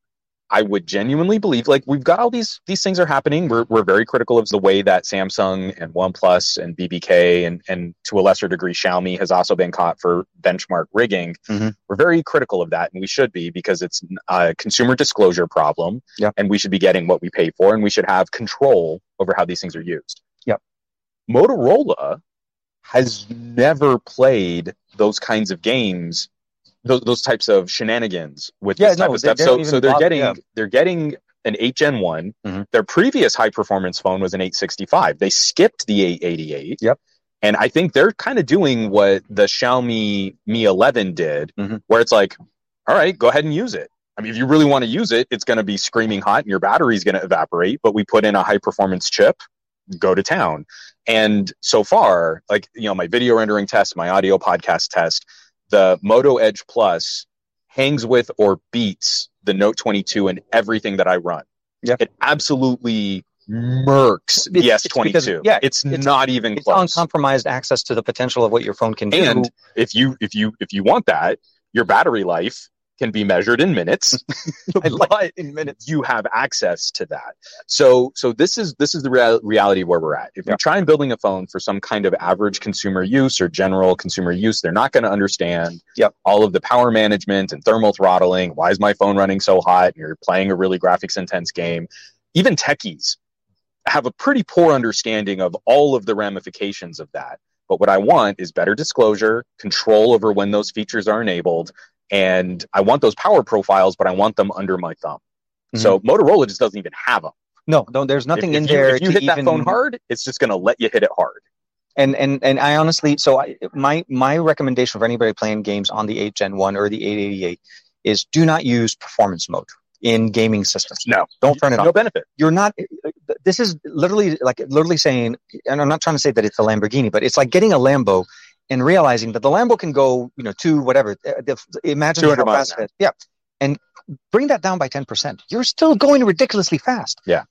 I would genuinely believe like we've got all these these things are happening. We're we're very critical of the way that Samsung and OnePlus and BBK and and to a lesser degree Xiaomi has also been caught for benchmark rigging. Mhm. We're very critical of that, and we should be because it's a consumer disclosure problem. Yeah. and we should be getting what we pay for, and we should have control over how these things are used. Yep. Motorola has never played those kinds of games those, those types of shenanigans with Yeah, this type no, of stuff. So so they're bother- getting yeah. they're getting an 8 Gen one Mhm. Their previous high performance phone was an 865. They skipped the 888. Yep. And I think they're kind of doing what the Xiaomi Mi 11 did, Mhm. where it's like, all right, go ahead and use it. I mean, if you really want to use it, it's going to be screaming hot and your battery's going to evaporate, but we put in a high performance chip, go to town. And so far, like, you know, my video rendering test, my audio podcast test, the Moto Edge Plus hangs with or beats the Note 22 in everything that I run. Yeah. It absolutely murks the It's- it's S22. because- yeah, it's, it's- not even It's close. uncompromised access to the potential of what your phone can do. And if you if you if you want that, your battery life can be measured in minutes. But in minutes. you have access to that. So so this is this is the real, reality where we're at. If Yeah. you try and building a phone for some kind of average consumer use or general consumer use, they're not going to understand Yep. all of the power management and thermal throttling. Why is my phone running so hot? And you're playing a really graphics intense game. Even techies have a pretty poor understanding of all of the ramifications of that. But what I want is better disclosure, control over when those features are enabled, and I want those power profiles, but I want them under my thumb. So Motorola just doesn't even have them. No, no, there's Mm-hmm. nothing if, in if you, there. If you hit that phone hard, it's just going to let you hit it hard. And and and I honestly, so I, my my recommendation for anybody playing games on the 8 Gen 1 or the 888 is do not use performance mode in gaming systems. No, Don't turn it no on. benefit. You're not. This is literally like literally saying, and I'm not trying to say that it's a Lamborghini, but it's like getting a Lambo and realizing that the Lambo can go, you know, to whatever. uh, the- Imagine how fast it- Yeah, and bring that down by 10%. You're still going ridiculously fast. Yeah.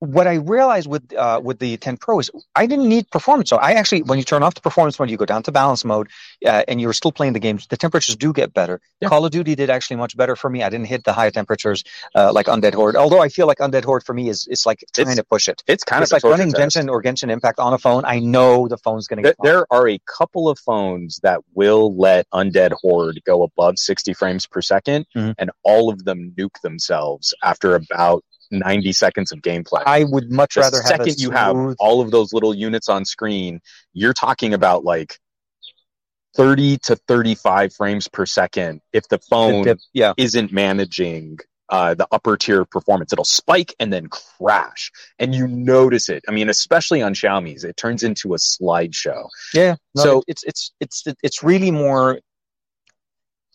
What I realized with uh, with the 10 Pro is I didn't need performance mode. I actually, when you turn off the performance mode, you go down to balance mode, uh, and you're still playing the games. The temperatures do get better. Yeah. Call of Duty did actually much better for me. I didn't hit the high temperatures uh, like Undead Horde. Although I feel like Undead Horde for me is it's like trying It's to push it. It's kind it's of like running test. Genshin or Genshin Impact on a phone. I know the phone's going to There, get there are a couple of phones that will let Undead Horde go above 60 frames per 2nd Mhm. and all of them nuke themselves after about 90 seconds of gameplay. I would much the rather have a second you have all of those little units on screen, you're talking about like 30 to 35 frames per second if the phone dip- yeah. isn't managing uh, the upper tier performance. It'll spike and then crash, and you notice it. I mean, especially on Xiaomi's, it turns into a slideshow. Yeah. No, So- it- it's it's it's it's really more.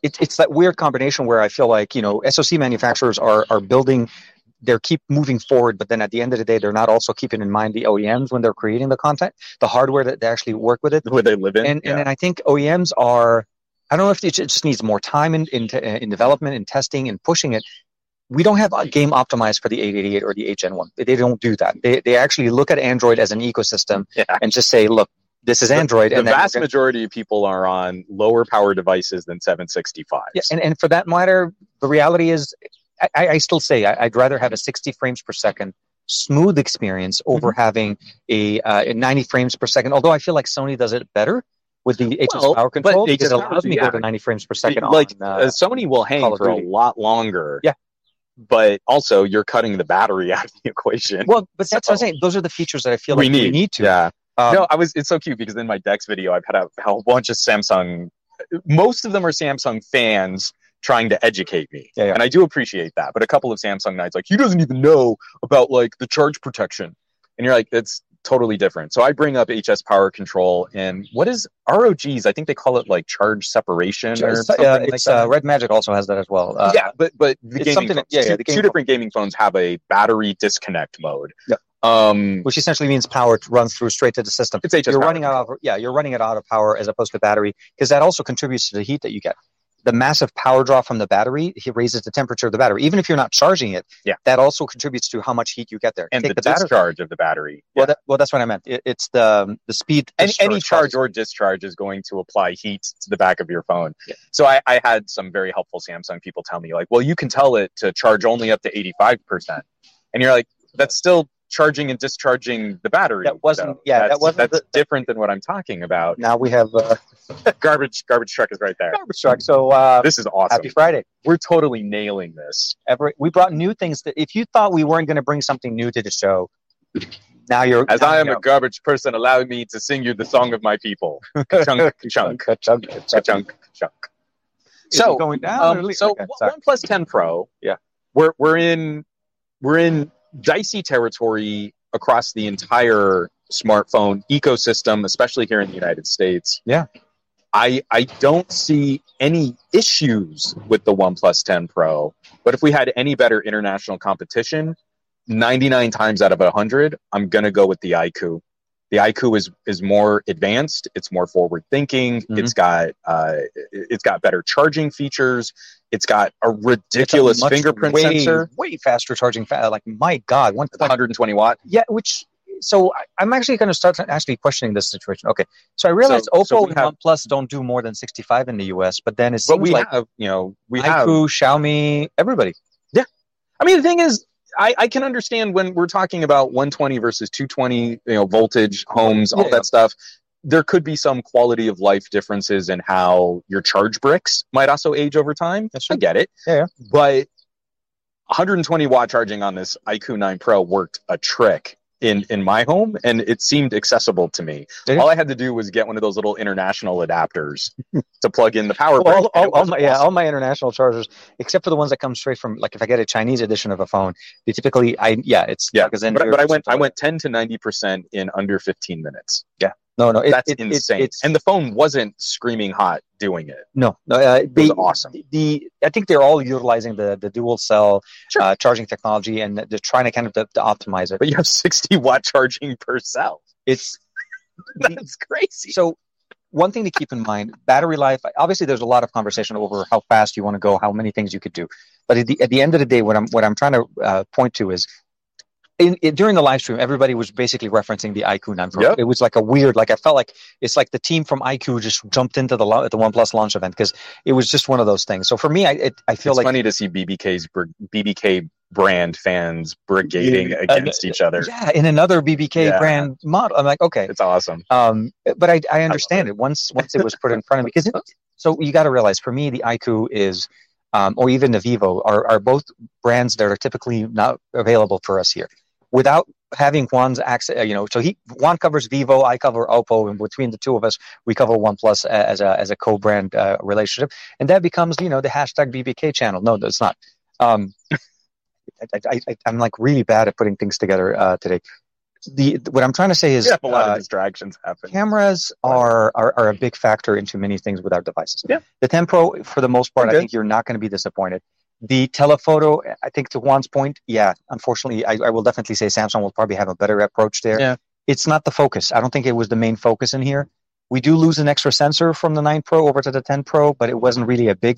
It's it's that weird combination where I feel like you know SoC manufacturers are are building, they keep moving forward, but then at the end of the day, they're not also keeping in mind the OEMs when they're creating the content, the hardware that they actually work with it, Where they live in, and Yeah. and then I think OEMs are. I don't know if it just needs more time in in, in development and testing and pushing it. We don't have a game optimized for the 888 or the 8 Gen 1. They don't do that. They, they actually look at Android as an ecosystem Yeah. and just say, look, this is Android. the and the vast gonna- majority of people are on lower power devices than 765. Yeah, and, and for that matter, the reality is, I, I still say I, I'd rather have a 60 frames per second smooth experience over Mm-hmm. having a, uh, a 90 frames per second. Although I feel like Sony does it better with the HS Well, power control because it allows me to yeah. go to 90 frames per second. like on, uh, uh, Sony will hang for a lot longer. Yeah. But also, you're cutting the battery out of the equation. well, but that's what I'm saying. Those are the features that I feel we like need. we need to. Yeah. Um, no, I was. It's so cute because in my DeX video, I've had a, a whole bunch of Samsung. Most of them are Samsung fans trying to educate me, Yeah, yeah. and I do appreciate that. But a couple of Samsung knights, like he doesn't even know about like the charge protection, and you're like, it's totally different. So I bring up HS power control and what is ROGs? I think they call it like charge separation or something uh, like it's that. uh, Red Magic also has that as well. Uh, yeah, but but the gaming phones, yeah, yeah, two, the two gaming different gaming phones have a battery disconnect mode. Yeah. Um, which essentially means power runs through straight to the system. it's HS you're power running out of yeah, you're running it out of power as opposed to battery because that also contributes to the heat that you get. The massive power draw from the battery it raises the temperature of the battery, even if you're not charging it. Yeah. that also contributes to how much heat you get there. and Take the, battery. discharge of the battery. Well, that, well, that's what I meant. It, it's the um, the speed. any, any charge process. or discharge is going to apply heat to the back of your phone. Yeah. So I, I had some very helpful Samsung people tell me like, well, you can tell it to charge only up to 85%. And you're like, that's still charging and discharging the battery. That wasn't- though. yeah, that wasn't That's the- different than what I'm talking about. Now we have uh, Garbage, garbage truck is right there. garbage truck. So uh, This is awesome. happy Friday. We're totally nailing this. Every, we brought new things that if you thought we weren't going to bring something new to the show, now you're As now I you am know. a garbage person, allow me to sing you the song of my people. chunk, chunk, ka-chunk. chunk, chunk. So, going down. Um, so okay, One- OnePlus 10 Pro. Yeah. we're we're in we're in dicey territory across the entire smartphone ecosystem, especially here in the United States. Yeah. I I don't see any issues with the OnePlus 10 Pro, but if we had any better international competition, 99 times out of 100, I'm going to go with the iQOO. The iQOO is is more advanced, it's more forward thinking, Mhm. it's got uh it's got better charging features, it's got a ridiculous a fingerprint way, sensor, way faster charging. Fa- like my God, one it's 120 watt. yeah. Which so I, I'm actually going to start actually questioning this situation. Okay, so I realize So- Oppo so and have- OnePlus don't do more than 65 in the US, but then it But seems we like have, you know, we have iQOO, Xiaomi, everybody. Yeah, I mean, the thing is, I, I can understand when we're talking about 120 versus 220, you know, voltage, homes, all Yeah. that stuff. There could be some quality of life differences in how your charge bricks might also age over time. That's I get it. Yeah. But 120 watt charging on this iQOO 9 Pro worked a trick in in my home, and it seemed accessible to me. All I had to do was get one of those little international adapters to plug in the power. Well, all, all, all my, yeah, all my international chargers, except for the ones that come straight from, like if I get a Chinese edition of a phone, they typically, I yeah, it's Yeah, but, but I went I went 10 to 90 percent in under 15 minutes. No, no, it, That's it- it- insane. it's and the phone wasn't screaming hot doing it. no, no, uh, It was the, awesome. the I think they're all utilizing the the dual cell Sure. uh, charging technology, and they're trying to kind of to, to optimize it. But you have 60 watt charging per cell. It's That's crazy. so one thing to keep in mind: battery life. Obviously, there's a lot of conversation over how fast you want to go, how many things you could do. But at the at the end of the day, what I'm what I'm trying to uh, point to is. In, in, during the live stream, everybody was basically referencing the IQ 9 Yep. It was like a weird, like I felt like it's like the team from IQ just jumped into the the OnePlus launch event because it was just one of those things. So for me, I it, I feel like it's like funny to see BBK's BBK brand fans brigading against each other. yeah, in another BBK Yeah. brand model. I'm like, okay, It's awesome. Um, but I, I understand it once once it was put in front of me because so you got to realize for me the IQ is um, or even the Vivo are are both brands that are typically not available for us here without having Juan's access. You know, so he Juan covers Vivo, I cover Oppo, and between the two of us we cover OnePlus as a as a co-brand uh, relationship, and that becomes you know the hashtag BBK channel. No, it's not. Um, I, I, I, I'm like really bad at putting things together uh, today. The what I'm trying to say is Yeah, a lot uh, of distractions happen. cameras are, are are a big factor into many things with our devices. Yeah. The 10 Pro, for the most part, Okay. I think you're not going to be disappointed. The telephoto, I think to Juan's point, yeah, unfortunately, I, I will definitely say Samsung will probably have a better approach there. Yeah. It's not the focus. I don't think it was the main focus in here. We do lose an extra sensor from the 9 Pro over to the 10 Pro, but it wasn't really a big,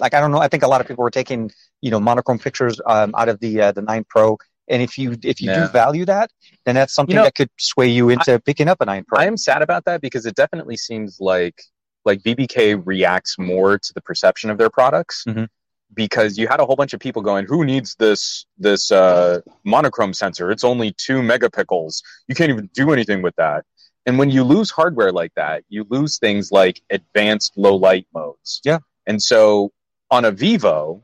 like, I don't know. I think a lot of people were taking, you know, monochrome pictures um, out of the uh, the 9 Pro. And if you if you Yeah. do value that, then that's something You know, that could sway you into picking up a 9 Pro. I am sad about that because it definitely seems like like BBK reacts more to the perception of their products. Mhm. Because you had a whole bunch of people going, "Who needs this this uh, monochrome sensor? It's only two megapixels. You can't even do anything with that." And when you lose hardware like that, you lose things like advanced low light modes. Yeah. And so on a Vivo,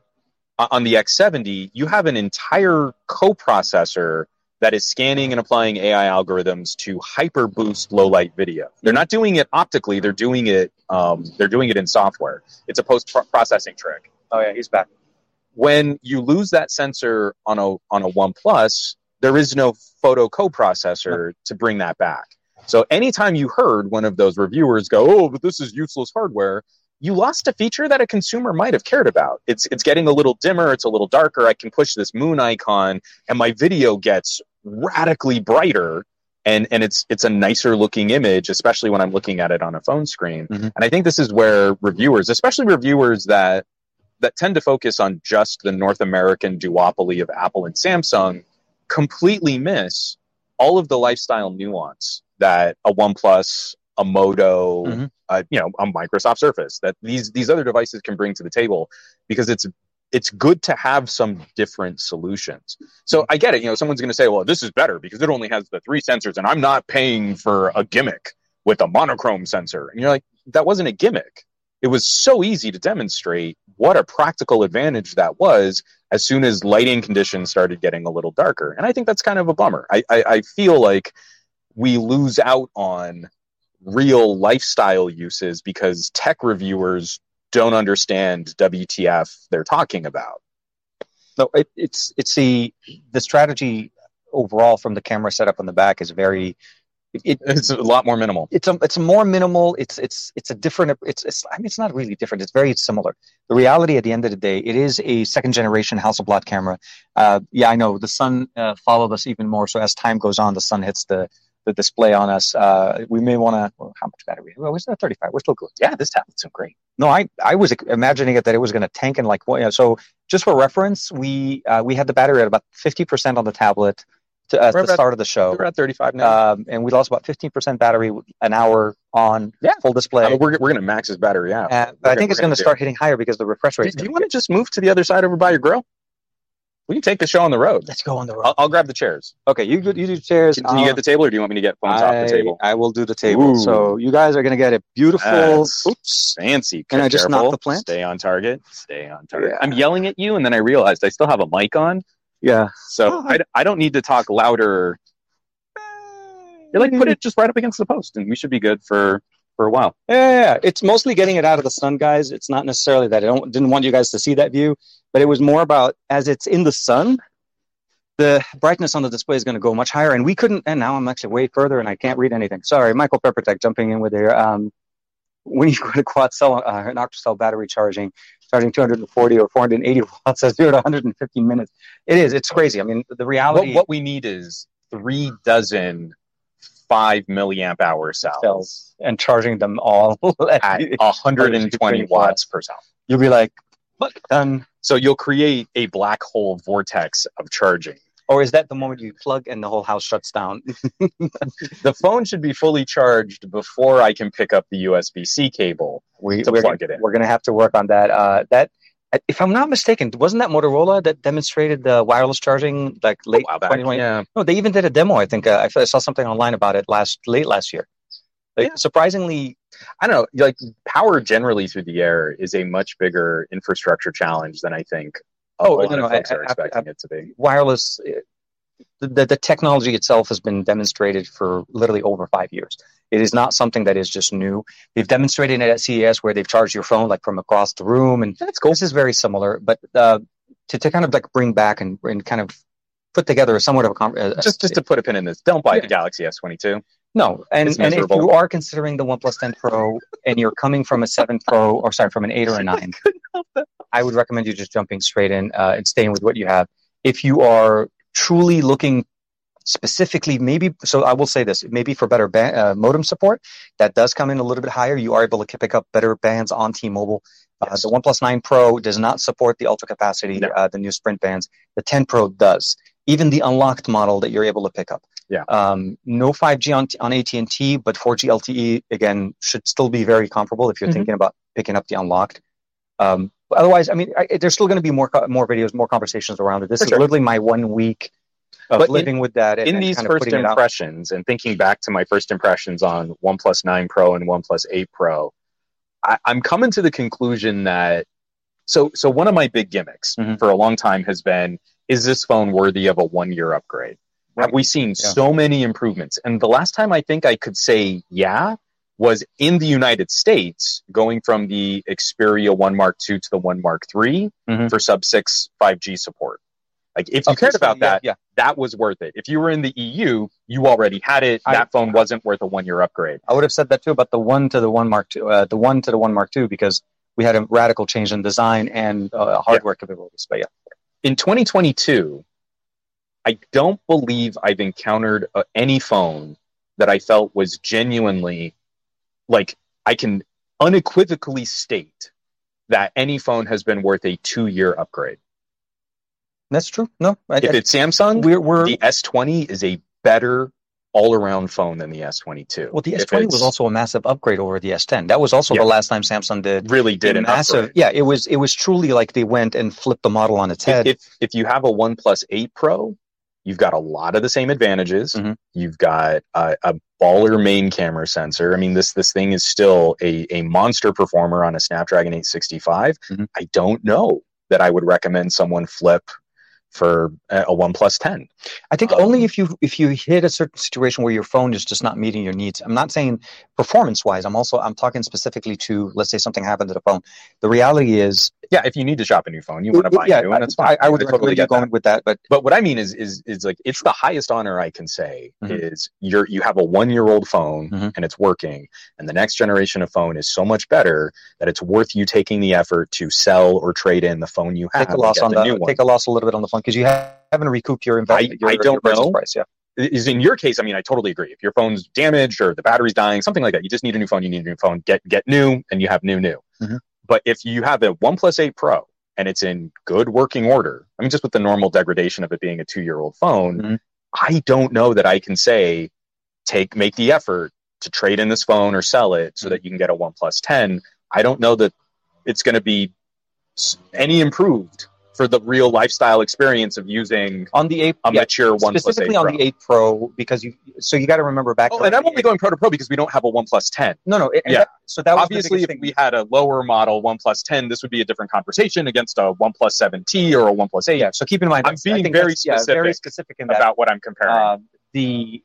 on the X70, you have an entire coprocessor that is scanning and applying AI algorithms to hyper boost low light video. They're not doing it optically; they're doing it. Um, they're doing it in software. It's a post processing trick. Oh yeah, he's back. When you lose that sensor on a on a OnePlus, there is no photo coprocessor to bring that back. So anytime you heard one of those reviewers go, "Oh, but this is useless hardware," you lost a feature that a consumer might have cared about. It's it's getting a little dimmer, it's a little darker. I can push this moon icon, and my video gets radically brighter. And, and it's it's a nicer looking image, especially when I'm looking at it on a phone screen. Mhm. And I think this is where reviewers, especially reviewers that that tend to focus on just the North American duopoly of Apple and Samsung, completely miss all of the lifestyle nuance that a OnePlus, a Moto, Mhm. uh, you know, a Microsoft Surface that these these other devices can bring to the table because it's it's good to have some different solutions. So I get it. You know, someone's going to say, "Well, this is better because it only has the three sensors, and I'm not paying for a gimmick with a monochrome sensor." And you're like, "That wasn't a gimmick. It was so easy to demonstrate what a practical advantage that was." As soon as lighting conditions started getting a little darker, and I think that's kind of a bummer. I, I, I feel like we lose out on real lifestyle uses because tech reviewers don't understand WTF they're talking about. No, it, it's it's the the strategy overall from the camera setup on the back is very. It, it It's a lot more minimal. it's a it's more minimal. It's it's it's a different. It's it's I mean it's not really different. It's very similar. The reality at the end of the day, it is a second generation Hasselblad camera. Uh, yeah, I know the sun uh, followed us even more. So as time goes on, the sun hits the the display on us. Uh, we may want to. Well, how much battery? Well, still 35. We're still good. Yeah, this tablet's so great. No, I, I was imagining it that it was going to tank and like, well, yeah, so just for reference, we, uh, we had the battery at about 50% on the tablet to, at We're the about- start of the show. We're at 35 now. Um, and we lost about 15% battery an hour on Yeah. full display. I mean, we're, we're going to max his battery out. Uh, but we're I think it's going gonna start hitting higher because the refresh rate. do you want to just move to the other side over by your grill? We can take the show on the road. Let's go on the road. I'll, I'll grab the chairs. Okay, you do, you do chairs. Can, can you get the table, or do you want me to get phones off I, the table? I will do the table. Ooh. So you guys are going to get a beautiful. That's oops. Fancy. Can I just knock the plant? Stay on target. Stay on target. Yeah. I'm yelling at you, and then I realized I still have a mic on, Yeah. so Oh. I, I don't need to talk louder. You're like, put it just right up against the post, and we should be good for for a while. Yeah, yeah, yeah. it's mostly getting it out of the sun, guys. It's not necessarily that I don't didn't want you guys to see that view, but it was more about as it's in the sun, the brightness on the display is going to go much higher. And we couldn't, and now I'm actually way further and I can't read anything. Sorry, Michael Peppertech jumping in with there. Um, when you go to quad cell, uh, an octacell battery charging, charging 240 or 480 watts at zero to 150 minutes. It is, it's crazy. I mean, the reality. What, what we need is three dozen five milliamp hour cells, cells and charging them all at 120 watts per cell. You'll be like, look, done. So you'll create a black hole vortex of charging. Or is that the moment you plug and the whole house shuts down? the phone should be fully charged before I can pick up the USB C cable we, to we're, plug it in. We're going to have to work on that. Uh, that, if I'm not mistaken, wasn't that Motorola that demonstrated the wireless charging like late 2020? Yeah. No, they even did a demo. I think uh, I saw something online about it last late last year. Like, yeah. Surprisingly, I don't know. Like power generally through the air is a much bigger infrastructure challenge than I think Oh, no, no, folks I, are expecting I, it to be. wireless. The, the, technology itself has been demonstrated for literally over five years. It is not something that is just new. They've demonstrated it at CES where they've charged your phone like from across the room, and that's cool. This is very similar, but uh, to to kind of like bring back and, and kind of put together a somewhat of a just just to put a pin in this. Don't buy yeah. the Galaxy S22. No, and and if you are considering the OnePlus 10 Pro and you're coming from a 7 Pro or sorry from an 8 or a 9, I would recommend you just jumping straight in uh, and staying with what you have. If you are truly looking specifically, maybe so, I will say this: maybe for better ba- uh, modem support, that does come in a little bit higher. You are able to pick up better bands on T-Mobile. Uh, yes. the OnePlus 9 Pro does not support the ultra capacity, no. uh, the new Sprint bands. The 10 Pro does. Even the unlocked model that you're able to pick up. Yeah. Um, no 5G on, on AT&T, but 4G LTE again should still be very comparable if you're mm-hmm. thinking about picking up the unlocked. Um, otherwise, I mean, I, there's still going to be more more videos, more conversations around it. This For is sure. literally my one week of but living in, with that. And, in and these first impressions, and thinking back to my first impressions on OnePlus 9 Pro and OnePlus 8 Pro, I, I'm coming to the conclusion that so so one of my big gimmicks mm-hmm. for a long time has been: is this phone worthy of a one year upgrade? Right. Have we seen yeah. so many improvements? And the last time I think I could say yeah was in the United States, going from the Xperia One Mark II to the One Mark III mm-hmm. for sub six 5G support. Like if you okay, cared about so, that, yeah, yeah. that was worth it. If you were in the EU, you already had it. I, that phone wasn't worth a one year upgrade. I would have said that too about the one to the One Mark II, uh, the one to the One Mark II, because we had a radical change in design and uh, hardware yeah. capabilities. But yeah, in 2022, I don't believe I've encountered uh, any phone that I felt was genuinely like I can unequivocally state that any phone has been worth a two year upgrade. That's true. No, I, if it's Samsung, we're, we're, the S20 is a better all around phone than the S22. Well, the S20 was also a massive upgrade over the S10. That was also yeah, the last time Samsung did really did a massive. Upgrade. Yeah, it was it was truly like they went and flipped the model on its head. If if, if you have a OnePlus 8 Pro, you've got a lot of the same advantages. Mm-hmm. You've got a, a, baller main camera sensor. I mean, this this thing is still a, a monster performer on a Snapdragon 865. Mm-hmm. I don't know that I would recommend someone flip for a one plus 10 i think um, only if you if you hit a certain situation where your phone is just not meeting your needs i'm not saying performance wise i'm also i'm talking specifically to let's say something happened to the phone the reality is yeah if you need to shop a new phone you want to buy yeah, new and fine i, I would I totally get going that. with that but but what i mean is is is like it's the highest honor i can say mm-hmm. is you're you have a one year old phone mm-hmm. and it's working and the next generation of phone is so much better that it's worth you taking the effort to sell or trade in the phone you have take a loss on the, the take a loss a little bit on the phone because you haven't recouped your investment. I, your, I don't know. Price, yeah. Is in your case, I mean, I totally agree. If your phone's damaged or the battery's dying, something like that, you just need a new phone. You need a new phone. Get get new, and you have new new. Mm-hmm. But if you have a OnePlus 8 Pro and it's in good working order, I mean, just with the normal degradation of it being a two year old phone, mm-hmm. I don't know that I can say take make the effort to trade in this phone or sell it so mm-hmm. that you can get a OnePlus 10. I don't know that it's going to be any improved for the real lifestyle experience of using on the 8 a yeah, mature one specifically on the 8 Pro because you so you got to remember back. Oh, and I'm only going Pro to Pro because we don't have a One Plus 10. No, no, yeah. That, so that obviously if thing. we had a lower model One Plus 10, this would be a different conversation against a One Plus 7T or a One Plus 8. Yeah. So keep in mind, I'm being very specific, yeah, very specific in that. about what I'm comparing. Uh, the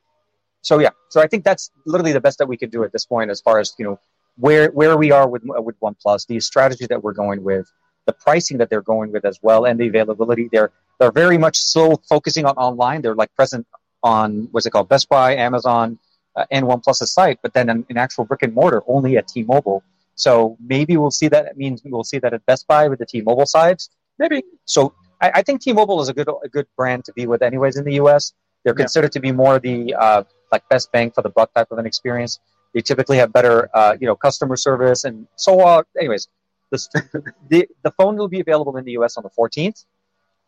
so yeah, so I think that's literally the best that we could do at this point as far as you know where where we are with with One Plus, the strategy that we're going with the pricing that they're going with as well and the availability. They're They're very much still focusing on online. They're like present on what's it called, Best Buy, Amazon, uh, and OnePlus's site, but then in, in actual brick and mortar only at T-Mobile. So maybe we'll see that. It means we'll see that at Best Buy with the T-Mobile sides. Maybe. So I, I think T-Mobile is a good a good brand to be with, anyways, in the U.S. They're Yeah. considered to be more the uh, like best bang for the buck type of an experience. They typically have better, uh, you know, customer service and so on. Anyways, this, the the phone will be available in the U.S. on the 14th.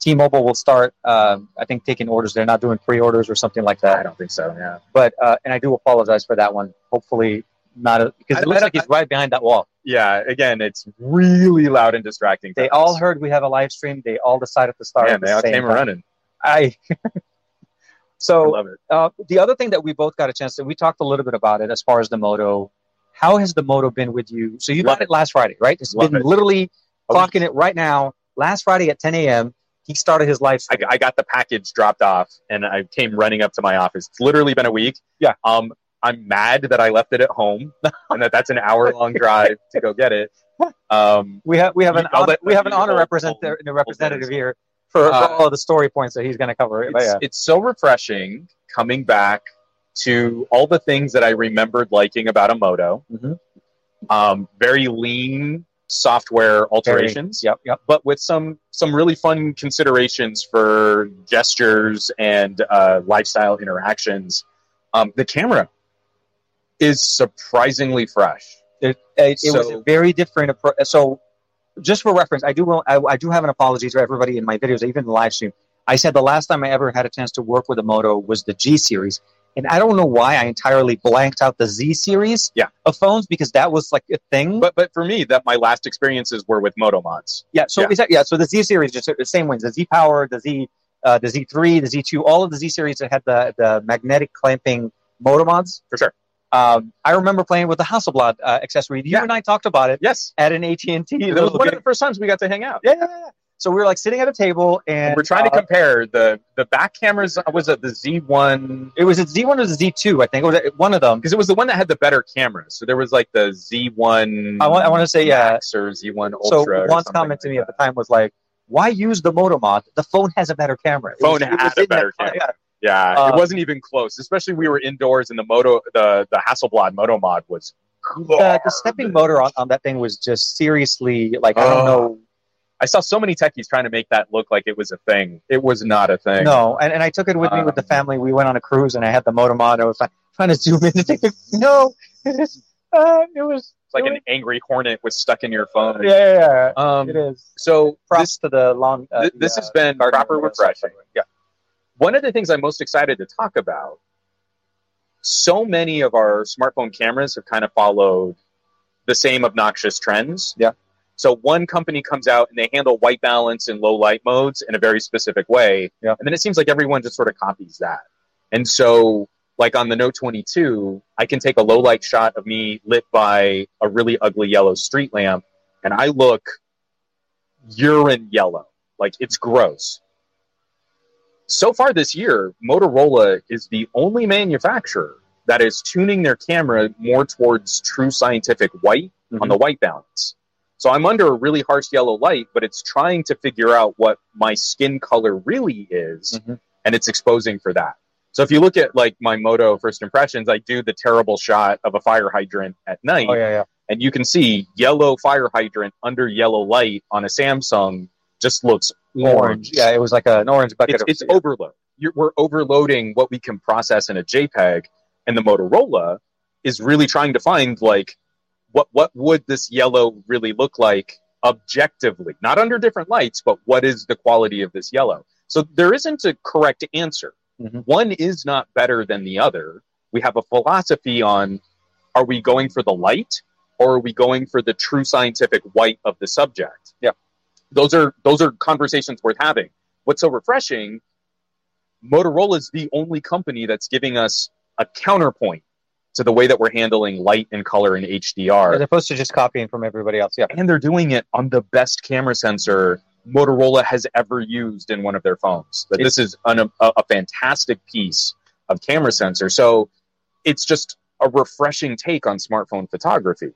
T-Mobile will start, um, I think, taking orders. They're not doing pre-orders or something like that. I don't think so. Yeah. But uh, and I do apologize for that one. Hopefully, not a, because it looks like he's right behind that wall. Yeah. Again, it's really loud and distracting. They all us. heard we have a live stream. They all decided to start. Yeah, the they all came time. running. I. I so love it. uh, the other thing that we both got a chance to, we talked a little bit about it as far as the moto. How has the moto been with you? So you Love got it last Friday, right? It's Love been it. literally clocking it right now. Last Friday at 10 a.m. He started his life. I. I got the package dropped off and I came running up to my office. It's literally been a week. Yeah. Um, I'm mad that I left it at home and that that's an hour long drive to go get it. Um, we have we have an honor, let we have an honor hold- representative hold- representative hold here for, for Uh, all of the story points that he's going to cover. It's, yeah. it's so refreshing coming back to all the things that I remembered liking about a moto. Mhm. Um, very lean software alterations. Yep, yep. but with some some really fun considerations for gestures and uh, lifestyle interactions. Um, the camera is surprisingly fresh. It, it, it was a very different approach. So, just for reference, I do will- I, I do have an apology to everybody in my videos, even the live stream. I said the last time I ever had a chance to work with a moto was the G series, and I don't know why I entirely blanked out the Z series Yeah. of phones because that was like a thing. But but for me, that my last experiences were with Moto mods. yeah, so yeah. that- yeah, so the Z series just the same ones, the Z Power, the Z, uh, the Z three, the Z two, all of the Z series that had the the magnetic clamping Moto mods. For sure. Um, I remember playing with the Hasselblad uh, accessory. You Yeah. and I talked about it Yes, at an AT and T. it was one of the first times we got to hang out. Yeah. So we were like sitting at a table, and We're trying to uh, compare the the back cameras. Was it the Z1? It was a Z one or the Z two, I think. It was one of them. Because it was the one that had the better cameras. So there was like the Z1. I want, I want to say, yeah. Or Z1 Ultra. So Juan's something comment to like me at the time was like, "Why use the Moto mod? The phone has a better camera. It Phone was- had a better camera. Yeah, Uh, it wasn't even close. Especially we were indoors, and the moto, the the Hasselblad Moto Mod was. The, the stepping motor on, on that thing was just seriously like I don't Oh. know. I saw so many techies trying to make that look like it was a thing. It was not a thing. No, and, and I took it with me with the Um, family. We went on a cruise, and I had the Moto mod. I was trying to zoom in to take a no. It is. Uh, it was it's like it an angry hornet was stuck in your phone. yeah, yeah, yeah. Um, it is. So Props to the long. Uh, th- this the, has been proper refreshing. Yeah. One of the things I'm most excited to talk about. So many of our smartphone cameras have kind of followed the same obnoxious trends. Yeah. So one company comes out and they handle white balance and low light modes in a very specific way. Yeah. And then it seems like everyone just sort of copies that. And so like on the Note 22, I can take a low light shot of me lit by a really ugly yellow street lamp and I look urine yellow. Like it's gross. So far this year, Motorola is the only manufacturer that is tuning their camera more towards true scientific white on mm-hmm. the white balance. So I'm under a really harsh yellow light, but it's trying to figure out what my skin color really is, Mhm. and it's exposing for that. So if you look at like my Moto first impressions, I do the terrible shot of a fire hydrant at night, Oh yeah, yeah. and you can see yellow fire hydrant under yellow light on a Samsung just looks Orange. Yeah, it was like a, an orange bucket. it's, of, it's overload. You're, we're overloading what we can process in a JPEG, and the Motorola is really trying to find like what what would this yellow really look like objectively, not under different lights, but what is the quality of this yellow? So there isn't a correct answer. Mhm. One is not better than the other. We have a philosophy on are we going for the light or are we going for the true scientific white of the subject? Yeah. Those are those are conversations worth having. What's so refreshing, Motorola is the only company that's giving us a counterpoint to the way that we're handling light and color in HDR as opposed to just copying from everybody else. Yeah. and they're doing it on the best camera sensor Motorola has ever used in one of their phones. That this is an, a, a fantastic piece of camera sensor. So it's just a refreshing take on smartphone photography.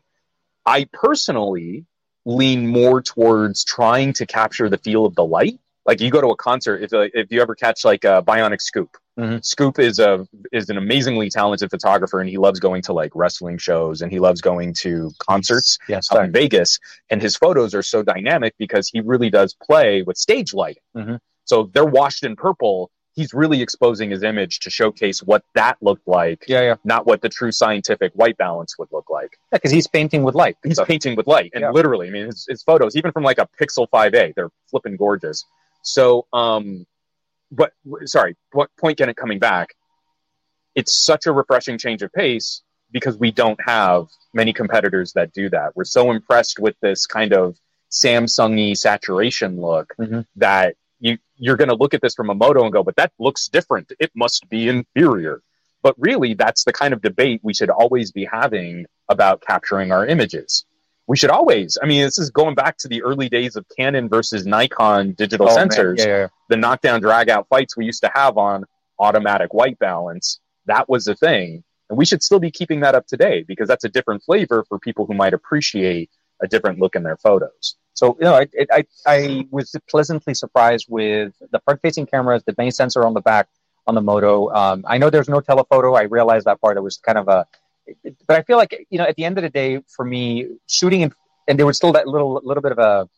I personally lean more towards trying to capture the feel of the light Like you go to a concert, if if you ever catch like a Bionic Scoop, Mhm. Scoop is a is an amazingly talented photographer, and he loves going to like wrestling shows, and he loves going to concerts Yes. out in Vegas. And his photos are so dynamic because he really does play with stage lighting. Mhm. So they're washed in purple. He's really exposing his image to showcase what that looked like, Yeah, yeah. not what the true scientific white balance would look like. Yeah, because he's painting with light. He's So- painting with light, and Yeah. literally, I mean, his, his photos, even from like a Pixel 5a, they're flipping gorgeous. So, um, but sorry, what point getting coming back? It's such a refreshing change of pace because we don't have many competitors that do that. We're so impressed with this kind of Samsung-y saturation look Mhm. that you you're going to look at this from a moto and go, but that looks different. It must be inferior. But really, that's the kind of debate we should always be having about capturing our images. We should always. I mean, this is going back to the early days of Canon versus Nikon digital Oh, sensors Yeah, yeah. the knockdown drag out fights we used to have on automatic white balance that was the thing and we should still be keeping that up today because that's a different flavor for people who might appreciate a different look in their photos So you know, I, it, I I was pleasantly surprised with the front-facing cameras, the main sensor on the back on the Moto. Um, I know there's no telephoto. I realized that part. It was kind of a, but I feel like you know, at the end of the day, for me, shooting and and there was still that little little bit of a.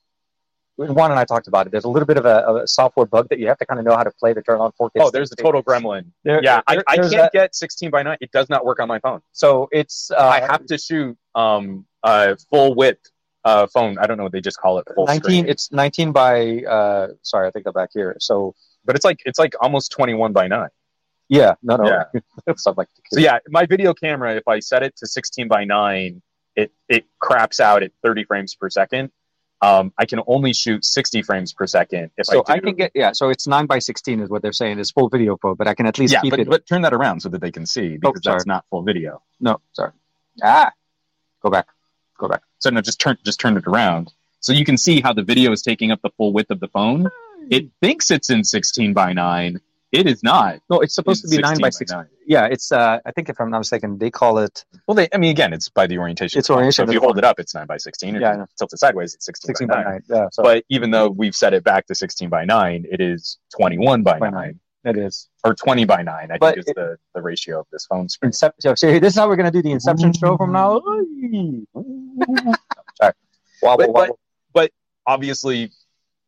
Juan and I talked about it. There's a little bit of a, a software bug that you have to kind of know how to play to turn on 4K. oh there's a total gremlin There- yeah I, there- I there's can't that- get 16 by 9 it does not work on my phone So it's uh, i have to shoot um uh full width uh phone i don't know what they just call it full 19. screen. It's 19 by. Uh, sorry, I think I'm back here. So but it's like it's like almost 21 by 9 yeah, no, no, Yeah. stuff like. So yeah, my video camera, if I set it to 16 by 9, it it craps out at 30 frames per second. Um, I can only shoot 60 frames per second if So I I, can get yeah. So it's nine by sixteen is what they're saying is full video mode, but I can at least yeah, keep but, it. but turn that around so that they can see because sorry. that's not full video. no, sorry. Ah, go back, go back. So no, just turn just turn it around so you can see how the video is taking up the full width of the phone. It thinks it's in 16 by 9. It is not. No, it's supposed to be nine by 16 six. 9. Yeah, it's. uh I think if I'm not mistaken, they call it Well, they, I mean, again, it's by the orientation. It's of the phone. orientation So if you hold it up, it's 9 by 16. If Yeah, I you tilt it sideways, it's 16, sixteen by by 9. nine. Yeah, so But even though we've set it back to 16 by 9, it is 21 by By 9, it is. or 20 by 9, I But think is it- the, the ratio of this phone screen. Incep- so, so this is how we're gonna do the Inception show from now. Sorry. Wobble, But- wobble. Obviously,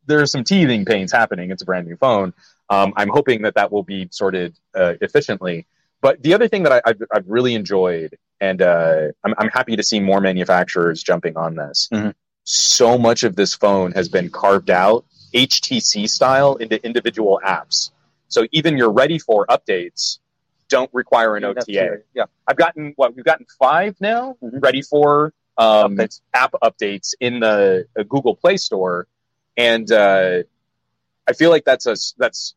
there are some teething pains happening. It's a brand new phone. Um, I'm hoping that that will be sorted uh, efficiently. But the other thing that I, I've, I've really enjoyed, and uh, I'm, I'm happy to see more manufacturers jumping on this. Mhm. So much of this phone has been carved out HTC style into individual apps. So even your ready for updates don't require an OTA. true. Yeah. I've gotten what we've gotten five now Mhm. ready for um, Updates. app updates in the uh, Google Play Store, and uh, I feel like that's a that's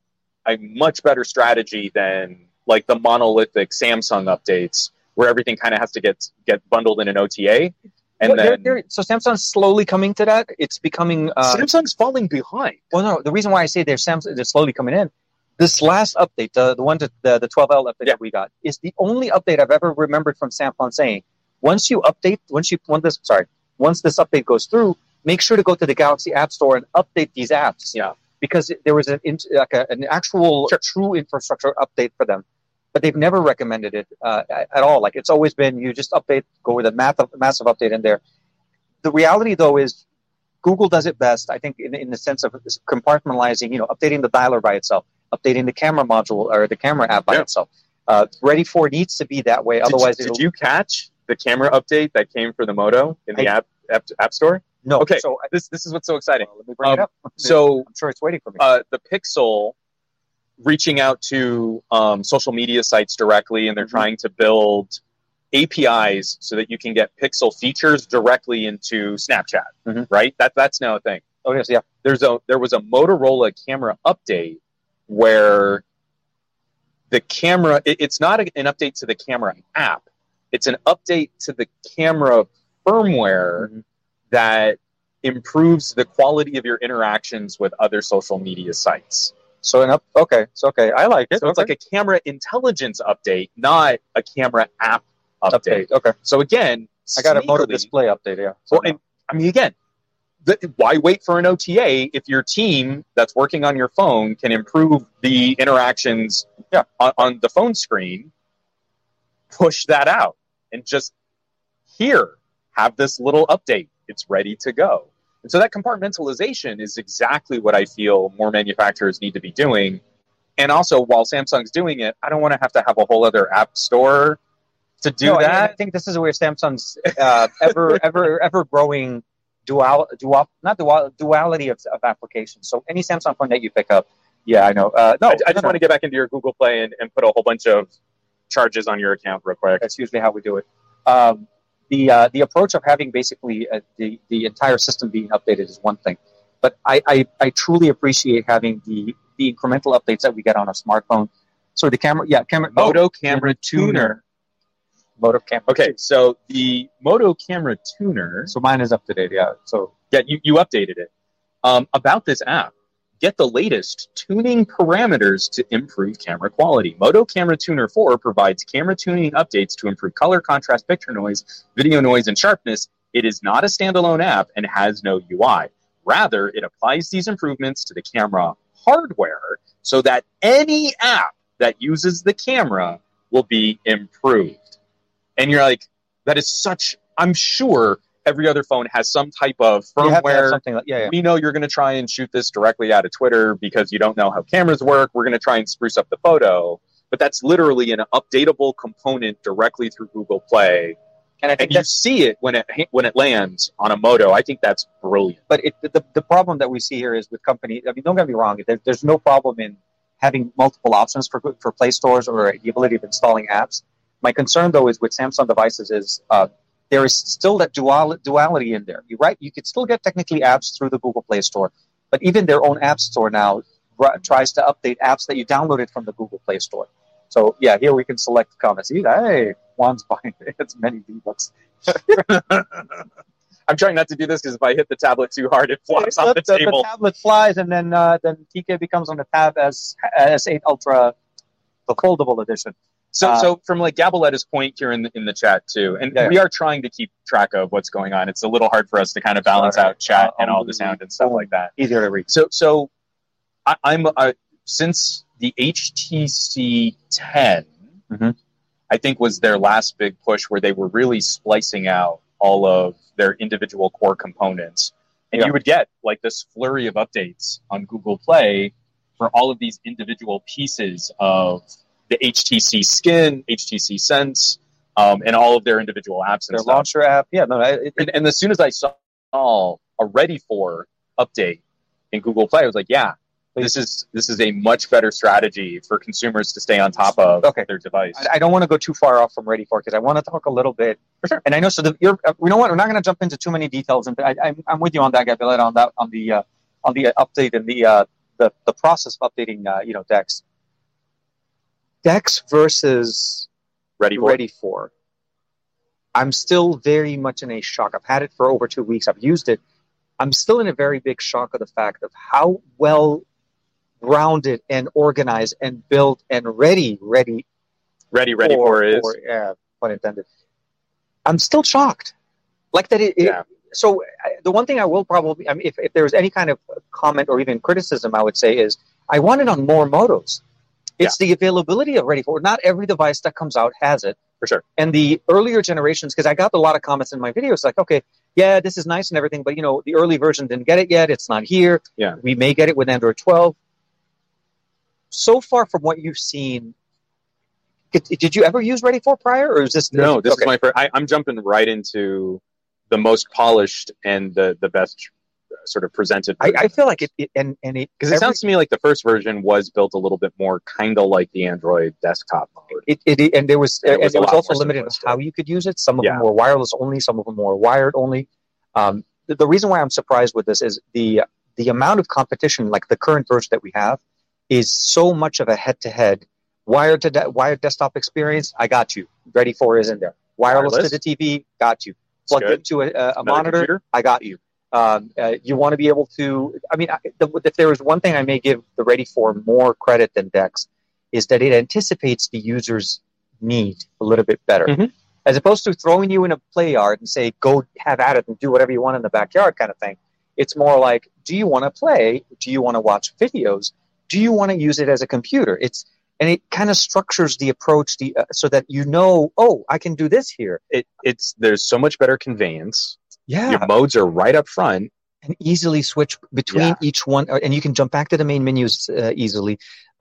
a much better strategy than like the monolithic Samsung updates where everything kind of has to get get bundled in an OTA, and Well, they're- they're- so Samsung's slowly coming to that. It's becoming. Uh, Samsung's falling behind. well, no, the reason why I say they're Samsung, they're slowly coming in. This last update, the the one that the the 12L update Yeah. that we got, is the only update I've ever remembered from Samsung saying, once you update, once you once this sorry, once this update goes through, make sure to go to the Galaxy App Store and update these apps. Yeah. Because there was an like a, an actual true infrastructure update for them. But they've never recommended it uh, at all. Like it's always been you just update, go with a massive, massive update in there. The reality, though, is Google does it best. I think in, in the sense of compartmentalizing, you know, updating the dialer by itself, updating the camera module or the camera app by Yeah. itself. Uh, Ready for needs to be that way. Did you- Otherwise, did, you catch the camera update that came for the Moto in the I- app, app app store? No. Okay, so this this is what's so exciting. let me bring it Um, up. So I'm sure it's waiting for me. uh, the Pixel reaching out to um, social media sites directly, and they're Mhm. trying to build APIs so that you can get Pixel features directly into Snapchat. Mhm. Right? That that's now a thing. oh yes, yeah. There's a there was a Motorola camera update where the camera it, it's not a- an update to the camera app. It's an update to the camera firmware Mhm. That improves the quality of your interactions with other social media sites. So an up. Okay, so okay, I like it. So it's like a camera intelligence update, not a camera app update. update. Okay, So again, I got a Moto Display update. Yeah. So Well, and I mean, again, the, why wait for an OTA if your team that's working on your phone can improve the interactions Yeah. on, on the phone screen? Push that out and just here have this little update. It's ready to go. And so that compartmentalization is exactly what I feel more manufacturers need to be doing. And also, while Samsung's doing it, I don't want to have to have a whole other app store to do No, I- that. I think this is where Samsung's uh, ever, ever, ever growing dual, dual, not dual, duality of, of applications. So any Samsung phone that you pick up, yeah, I know. Uh, no, I, I just no, want to get back into your Google Play and, and put a whole bunch of charges on your account real quick. That's usually how we do it. Um, the uh, the approach of having basically uh, the the entire system being updated is one thing, but I, I, I truly appreciate having the the incremental updates that we get on a smartphone. So the camera, yeah, camera, oh, Moto Camera Tuner. Moto camera. Okay, so the Moto Camera Tuner, so mine is up to date. Yeah, so yeah, you, you updated it. Um, about this app, get the latest tuning parameters to improve camera quality. Moto Camera Tuner 4 provides camera tuning updates to improve color, contrast, picture noise, video noise, and sharpness. It is not a standalone app and has no UI. Rather, it applies these improvements to the camera hardware so that any app that uses the camera will be improved. And you're like, that is such, I'm sure every other phone has some type of firmware something like yeah, yeah. we know you're going to try and shoot this directly out of Twitter because you don't know how cameras work. We're going to try and spruce up the photo, but that's literally an updatable component directly through Google Play, And I think and you see it when it when it lands on a Moto. I think that's brilliant. but it, the, the problem that we see here is with company. I mean, don't get me wrong. There, there's no problem in having multiple options for for Play stores or the ability of installing apps. My concern, though, is with Samsung devices is uh, there is still that dual, duality in there. You right, you could still get technically apps through the Google Play Store, but even their own app store now r- tries to update apps that you downloaded from the Google Play Store. So yeah, here we can select comments. Hey, Juan's buying it. It's many V bucks. I'm trying not to do this because if I hit the tablet too hard, it flops off the, the, table. The tablet flies, and then uh, then TK becomes on the tab as S8 Ultra, the foldable edition. So, Uh, so from like Gaboletta's point here in the, in the chat too, and Yeah. we are trying to keep track of what's going on. It's a little hard for us to kind of balance out chat Uh, and all um, the sound and stuff like that. Easier to read. So, so I, I'm uh, since the HTC 10, Mhm. I think was their last big push where they were really splicing out all of their individual core components, and Yeah. you would get like this flurry of updates on Google Play for all of these individual pieces of the HTC Skin, HTC Sense, um, and all of their individual apps and Their stuff. launcher app, yeah, no, it, And, and as soon as I saw a ready for update in Google Play, I was like, yeah, this is this is a much better strategy for consumers to stay on top of Okay. their device. I, I don't want to go too far off from Ready for because I want to talk a little bit. For sure. And I know so. The, you're, uh, you know what? We're not going to jump into too many details, and I, I'm, I'm with you on that, Gabriella, on that on the uh, on the update and the uh, the the process of updating, uh, you know, DeX. DeX versus ready for ready for. I'm still very much in a shock. I've had it for over two weeks. I've used it. I'm still in a very big shock of the fact of how well rounded and organized and built and ready, ready, ready ready for, is for yeah, pun intended. I'm still shocked. Like that. It, it- Yeah. so I, the one thing I will probably, I mean, if, if there was any kind of comment or even criticism, I would say is I want it on more motos. It's the availability of Ready for. Not every device that comes out has it. for sure. And the earlier generations, because I got a lot of comments in my videos, like, okay, yeah, this is nice and everything, but you know, the early version didn't get it yet. It's not here. Yeah. We may get it with Android 12. So far, from what you've seen, did, did you ever use Ready for prior, or is this No, this okay. is my first. I, I'm jumping right into the most polished and the the best sort of presented. I, I feel like it, it and and it because it sounds to me like the first version was built a little bit more kind of like the Android desktop mode. it, it, and there was And it and was was also limited simplistic. how you could use it. Some of Yeah. them were wireless only, some of them were wired only. Um, the, the reason why I'm surprised with this is the the amount of competition, like the current version that we have, is so much of a head-to-head wired to de- wired desktop experience. I got you. Ready for is in there. Wireless, Wireless. to the TV, got you. Plugged into a, a, a monitor, computer? I got you. Um, uh, you want to be able to. I mean, I, the, if there is one thing I may give the Ready for more credit than DeX, is that it anticipates the user's need a little bit better, Mhm. as opposed to throwing you in a play yard and say, "Go have at it and do whatever you want in the backyard," kind of thing. It's more like, do you want to play? Do you want to watch videos? Do you want to use it as a computer? It's and it kind of structures the approach the, uh, so that you know, oh, I can do this here. It, it's there's so much better conveyance. Yeah, Your modes are right up front. and easily switch between Yeah. each one, uh, and you can jump back to the main menus uh, easily.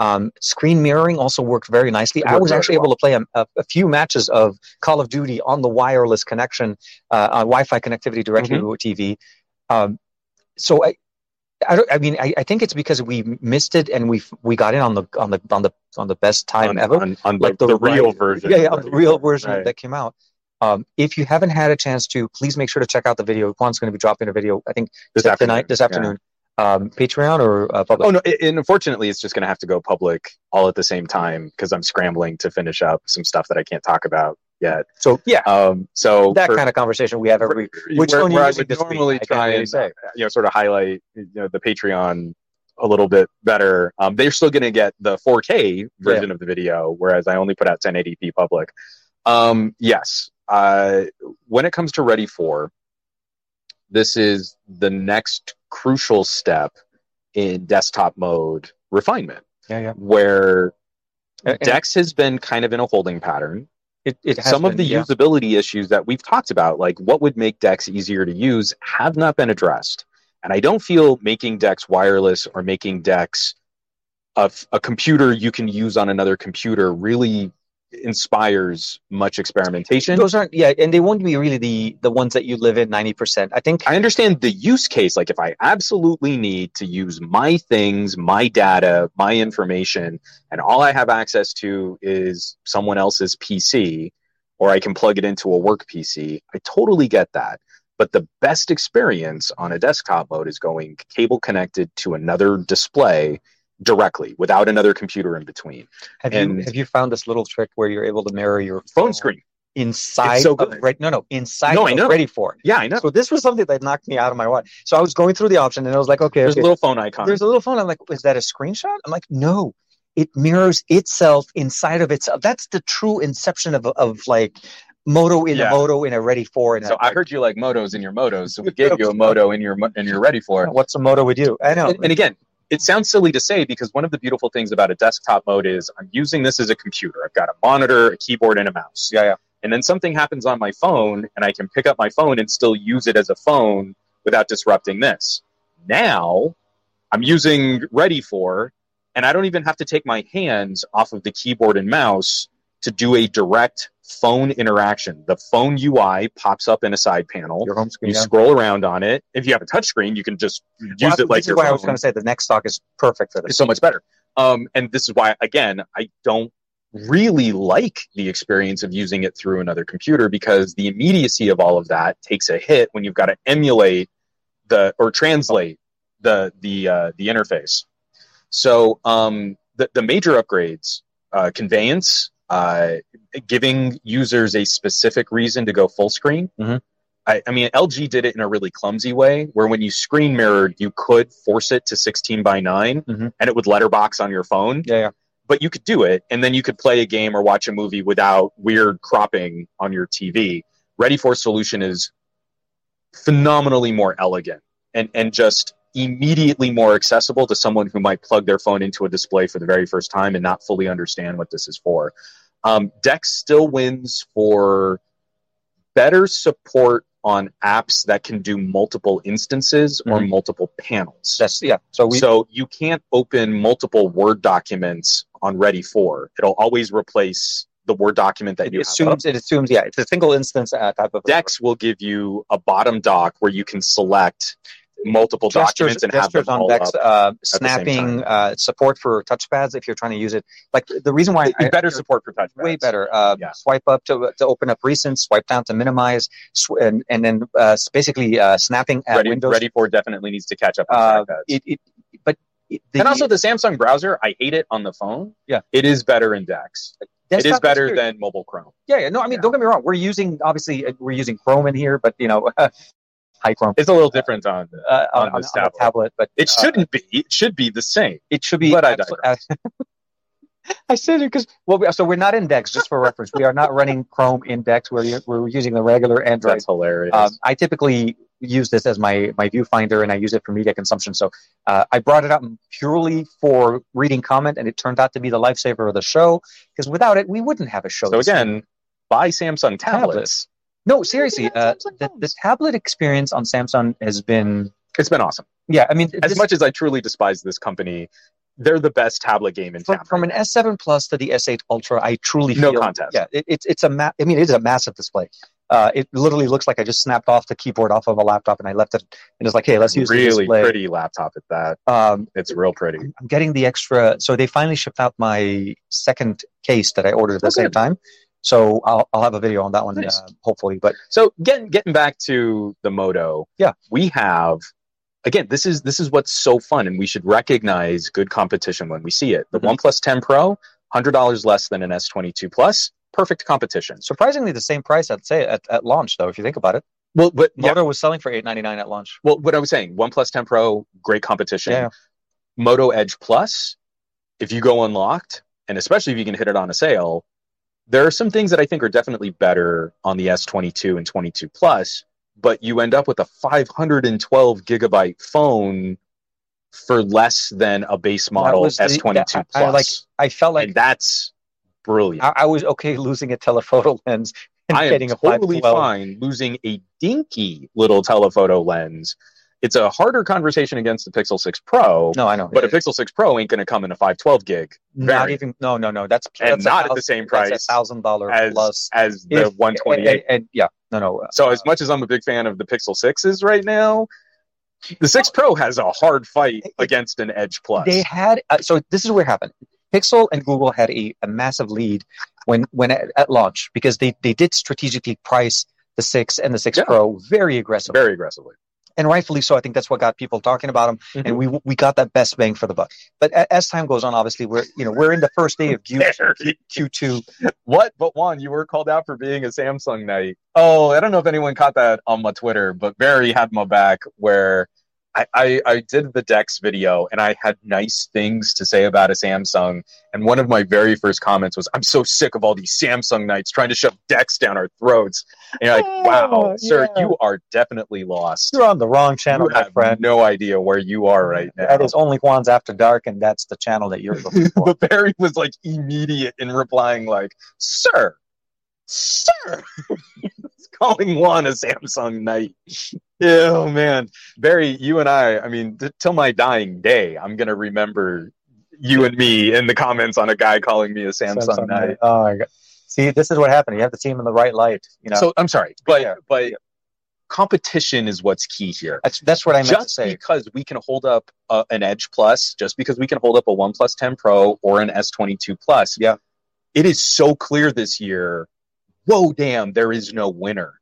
Um, screen mirroring also worked very nicely. It I was actually well. able to play a, a, few matches of Call of Duty on the wireless connection, uh, on Wi-Fi connectivity directly Mm-hmm. to a TV. Um, so I, I, don't, I mean, I, I think it's because we missed it and we we got in on the on the on the on the best time on, ever on, on like the, the the real right- version. yeah, yeah, on the real version Right. that came out. Um, if you haven't had a chance to, please make sure to check out the video. Juan's going to be dropping a video, I think, This tonight, afternoon, this yeah. Um, Patreon or uh, public? Oh no! And unfortunately, it's just going to have to go public all at the same time because I'm scrambling to finish up some stuff that I can't talk about yet. So yeah, Um, so that for- kind of conversation we have every. week. Which where, one you where I would week? normally can't try and say. you know sort of highlight you know the Patreon a little bit better. Um, they're still going to get the 4K version of the video, whereas I only put out 1080p public. Um, yes, uh, when it comes to Ready for, this is the next crucial step in desktop mode refinement, Yeah, yeah. where And- DeX has been kind of in a holding pattern it, it has some of the yeah. usability issues that we've talked about, like what would make DeX easier to use, have not been addressed. And I don't feel making DeX wireless or making DeX a, a computer you can use on another computer really inspires much experimentation. Those aren't yeah, and they won't be really the the ones that you live in ninety percent. I think I understand the use case. Like, if I absolutely need to use my things, my data, my information, and all I have access to is someone else's PC, or I can plug it into a work PC, I totally get that. But the best experience on a desktop mode is going cable connected to another display directly without another computer in between. have you have you found this little trick where you're able to mirror your Phone screen. inside so of. Re- no no inside No, I of know. ready for. Yeah, I know. So this was something that knocked me out of my watch. So I was going through the option and I was like, okay, There's okay. a little phone icon. There's a little phone. I'm like, is that a screenshot? I'm like, no, it mirrors itself inside of itself. That's the true inception of of like Moto in Yeah. a Moto in a Ready for. In so a, I heard you like motos in your motos, so we gave you a moto in your and you're ready for it. what's a Moto with you? I know. And, and again, it sounds silly to say because one of the beautiful things about a desktop mode is I'm using this as a computer. I've got a monitor, a keyboard, and a mouse. yeah, yeah. And then something happens on my phone, and I can pick up my phone and still use it as a phone without disrupting this. Now, I'm using Ready for, and I don't even have to take my hands off of the keyboard and mouse to do a direct phone interaction. The phone UI pops up in a side panel. Your home screen. You yeah. scroll around on it. If you have a touchscreen, you can just use Well, it like this your is why I was going to say the NexDock is perfect for this. is so much better. Um, and this is why, again, I don't really like the experience of using it through another computer because the immediacy of all of that takes a hit when you've got to emulate the or translate the the uh, the interface. So um, the the major upgrades, uh, conveyance, uh, giving users a specific reason to go full screen. Mhm. I, I mean, LG did it in a really clumsy way, where when you screen mirrored, you could force it to 16 by 9 Mhm. and it would letterbox on your phone. Yeah, yeah. But you could do it, and then you could play a game or watch a movie without weird cropping on your TV. Ready for Solution is phenomenally more elegant and, and just immediately more accessible to someone who might plug their phone into a display for the very first time and not fully understand what this is for. Um, DeX still wins for better support on apps that can do multiple instances or Mhm. multiple panels. That's yeah. So we so you can't open multiple Word documents on Ready for. It'll always replace the Word document that it you have. assumes it assumes yeah, it's a single instance uh, type of DeX will give you a bottom dock where you can select multiple gestures, documents and have them gestures on all DeX, up. uh, snapping, uh, support for touchpads if you're trying to use it. Like the reason why I, better support for touchpads. way better. Uh, Yeah. Swipe up to to open up recent, swipe down to minimize, sw- and and then uh, basically uh, snapping at Ready, Windows. Ready for definitely needs to catch up on uh, it, it, but it, the, and also the Samsung browser, I hate it on the phone. Yeah. It is better in DeX. It is better than mobile Chrome. Yeah, yeah. No, I mean, Yeah. don't get me wrong. We're using obviously we're using Chrome in here, but you know, Chrome It's a little different on uh, on on, on, this on a tablet. tablet. But it uh, shouldn't be. It should be the same. It should be. But I abso- I said it because well, we, so we're not in DeX. Just for reference, we are not running Chrome in DeX. We're we're using the regular Android. That's hilarious. Um, I typically use this as my my viewfinder and I use it for media consumption. So uh, I brought it up purely for reading comment, and it turned out to be the lifesaver of the show because without it, we wouldn't have a show. So again, buy Samsung tablets. Tablets. No, seriously, Look uh, the, the tablet experience on Samsung has been It's been awesome. yeah. I mean, As this- much as I truly despise this company, they're the best tablet game in from, town. from an S7 Plus to the S8 Ultra, I truly No feel contest. Yeah, it, it's it's a ma- I mean, it is a massive display. Uh, it literally looks like I just snapped off the keyboard off of a laptop and I left it, and it's like, hey, let's use the really display. pretty laptop at that. Um, It's real pretty. I'm getting the extra. So they finally shipped out my second case that I ordered at the Oh, same time. So I'll I'll have a video on that one Nice. uh, hopefully. But So getting getting back to the Moto, Yeah. we have again. This is this is what's so fun, and we should recognize good competition when we see it. The Mhm. OnePlus 10 Pro, hundred dollars less than an S22 Plus, perfect competition. surprisingly, the same price I'd say at, at launch though. If you think about it, Well, but yeah, Moto was selling for eight ninety nine at launch. well, what I was saying, OnePlus 10 Pro, great competition. Yeah. Moto Edge Plus, if you go unlocked, and especially if you can hit it on a sale, there are some things that I think are definitely better on the S22 and 22 Plus, but you end up with a 512 gigabyte phone for less than a base model the- S22 I- I Plus. like- I felt like and that's brilliant. I, I was okay losing a telephoto lens and I am getting a totally 512. fine losing a dinky little telephoto lens. It's a harder conversation against the Pixel 6 Pro, No, I know. but a Pixel 6 Pro ain't going to come in a 512 gig not even. No, no, no. That's and that's a not at the same price thousand dollar plus. as the If- 128. And, and- yeah, no, no. uh, so as much as I'm a big fan of the Pixel 6s right now, the 6 Pro has a hard fight against an Edge Plus. They had uh, so this is what happened. Pixel and Google had a, a massive lead when when at, at launch because they they did strategically price the six and the six Yeah. Pro very aggressively very aggressively. And rightfully so. I think that's what got people talking about them, Mhm. and we we got that best bang for the buck. But a, as time goes on, obviously we're you know we're in the first day of Q, Q two. What? But Juan, you were called out for being a Samsung knight. Oh, I don't know if anyone caught that on my Twitter, but Barry had my back where I, I, I did the DeX video and I had nice things to say about a Samsung. And one of my very first comments was, I'm so sick of all these Samsung knights trying to shove DeX down our throats. And you're like, Oh, wow, sir, yeah. you are definitely lost. You're on the wrong channel, You my have friend. no idea where you are right now. That is only Juan's After Dark, and that's the channel that you're looking for. but Barry was like immediate in replying, like, "Sir, sir," He's calling Juan a Samsung knight. Oh man, Barry, you and I. I mean, t- till my dying day, I'm gonna remember you and me in the comments on a guy calling me a Samsung, knight. Oh my god! See, this is what happened. You have the team in the right light. You know, So I'm sorry, but Yeah. but competition is what's key here. that's that's what I meant to say. because we can hold up uh, an Edge Plus, just because we can hold up a OnePlus 10 Pro or an S22 Plus, Yeah. it is so clear this year. Whoa, damn! There is no winner.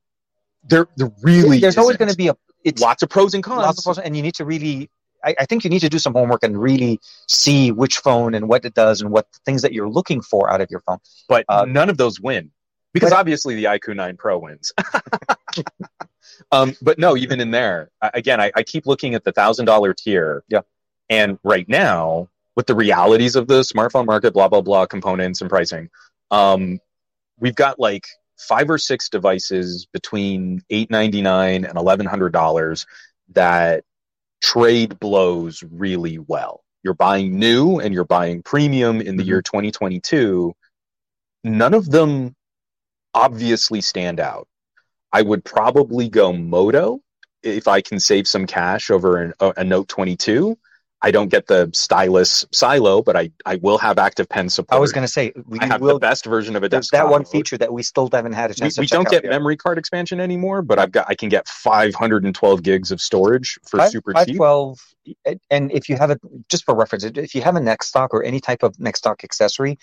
There, there really. There's always isn't. going to be a it's lots of pros and cons. lots of pros, and you need to really. I, I think you need to do some homework and really see which phone and what it does and what things that you're looking for out of your phone. but Uh, none of those win because but- obviously the iQOO 9 Pro wins. um, but no, even in there, again, I, I keep looking at the thousand dollar tier. Yeah. And right now, with the realities of the smartphone market, blah blah blah, components and pricing, um, we've got like five or six devices between 899 and eleven hundred dollars that trade blows really well. You're buying new and you're buying premium in the Mhm. year 2022. None of them obviously stand out. I would probably go Moto if I can save some cash over an, a, a Note 22. I don't get the stylus silo, but I, I will have active pen support. I was going to say we I have will. the best version of a desktop. that one feature that we still haven't had a We, chance to we check don't get yet. memory card expansion anymore, but I've got I can get 512 gigs of storage for Five- super cheap. 512 and if you have it just for reference if you have a NexDock or any type of NexDock accessory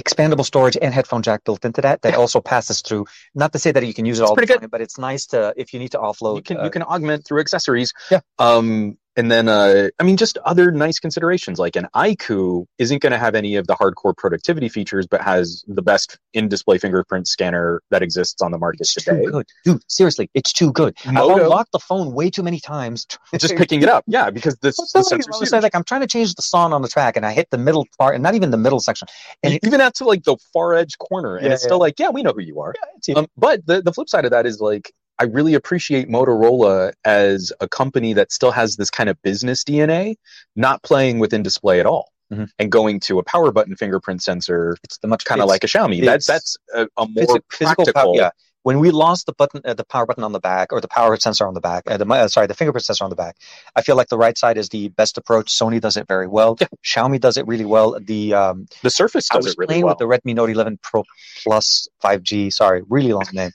expandable storage and headphone jack built into that that also passes through not to say that you can use it all the pretty good. but it's nice to if you need to offload you can uh, you can augment through accessories. Yeah. Um, and then uh, I mean, just other nice considerations like an iQOO isn't going to have any of the hardcore productivity features, but has the best in-display fingerprint scanner that exists on the market it's today. too good dude seriously it's too good i've unlocked the phone way too many times just picking it up, yeah, because this What's the that like? like i'm trying to change the song on the track and I hit the middle part and not even the middle section and even out to like the far edge corner, and Yeah, it's still like, yeah, we know who you are. it's, Um, but the the flip side of that is like. I really appreciate Motorola as a company that still has this kind of business DNA, not playing with in display at all. Mhm. And going to a power button fingerprint sensor, It's the much kind of like a Xiaomi. That's that's a, a more physical practical. power. Yeah. When we lost the button, uh, the power button on the back, or the power sensor on the back, uh, the uh, sorry, the fingerprint sensor on the back, I feel like the right side is the best approach. Sony does it very well. Yeah. Xiaomi does it really well. The um, The Surface I does was it really playing with the Redmi Note 11 Pro Plus 5G. Sorry, really long name.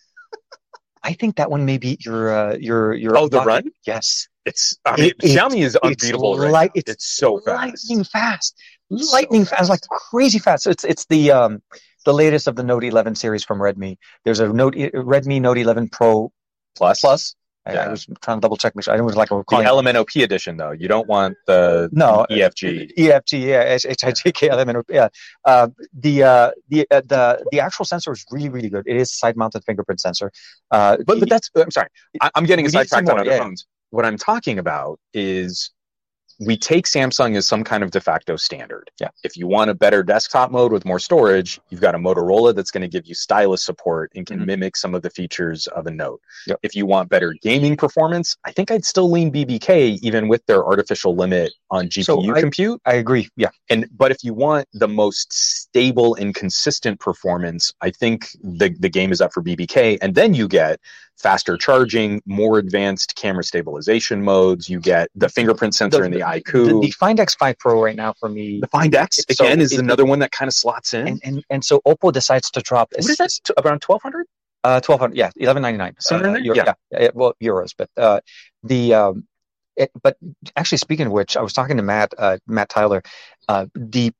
I think that one may beat your uh, your your. Oh, the run? Yes, It's I mean, It- it's- Xiaomi is unbeatable. right light- now. it's it's so fast. lightning fast, lightning fast, like crazy fast. So it's it's the um the latest of the Note 11 series from Redmi. There's a Note Redmi Note 11 Pro Plus, Plus. I, I was trying to double check. I was like the calling it- Element OP edition though. You don't want the No, EFG. EFG, yeah, H- HIGK element, yeah. Uh, the uh, the uh, the the actual sensor is really really good. It is side-mounted fingerprint sensor. Uh, But but that's I'm sorry. I, I'm getting We need some sidetracked on other yeah. phones. What I'm talking about is we take Samsung as some kind of de facto standard. Yeah. If you want a better desktop mode with more storage, you've got a Motorola that's going to give you stylus support and can Mhm. mimic some of the features of a Note. Yep. If you want better gaming performance, I think I'd still lean BBK even with their artificial limit on GPU So I- compute. I agree. Yeah, And but if you want the most stable and consistent performance, I think the the game is up for BBK. And then you get faster charging, more advanced camera stabilization modes. You get the fingerprint sensor in the the, iQOO. the Find X5 Pro right now for me, The Find X So again is it- another one that kind of slots in. and and and so Oppo decides to drop. what is that? T- around twelve hundred? Uh, twelve hundred. Yeah, eleven ninety nine. Uh, Yeah. yeah, yeah, Well, euros, but uh, the um, it, but actually speaking of which, I was talking to Matt uh, Matt Tyler. Uh, the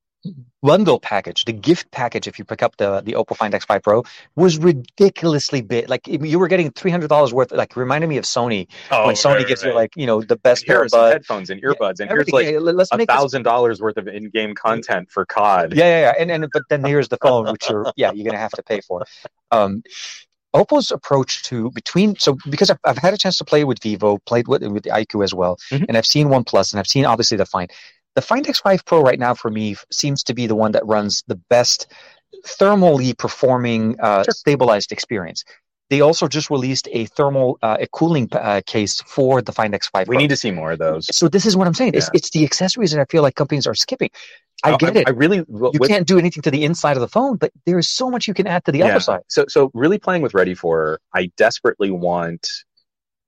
bundle package, the gift package, if you pick up the the Oppo Find X5 Pro, was ridiculously big. Like you were getting three hundred dollars worth. Like reminded me of Sony Oh, when Sony gives you like you know the best pair of buds. headphones and earbuds, and here's like Yeah, let- let's a thousand dollars worth of in-game content for COD. yeah, yeah, yeah. And and but then here's the phone, which you're yeah, you're gonna have to pay for. Um, Oppo's approach to between so because I've, I've had a chance to play with Vivo, played with with the IQ as well, Mhm. and I've seen OnePlus, and I've seen obviously the Find. The Find X5 Pro right now for me seems to be the one that runs the best thermally performing uh, Sure. stabilized experience. They also just released a thermal uh, a cooling uh, case for the Find X5 We Pro. need to see more of those. so this is what I'm saying. It's, Yeah. it's the accessories that I feel like companies are skipping. I Oh, get it I really you with- can't do anything to the inside of the phone, but there is so much you can add to the Yeah. other side. So so really playing with Ready for, I desperately want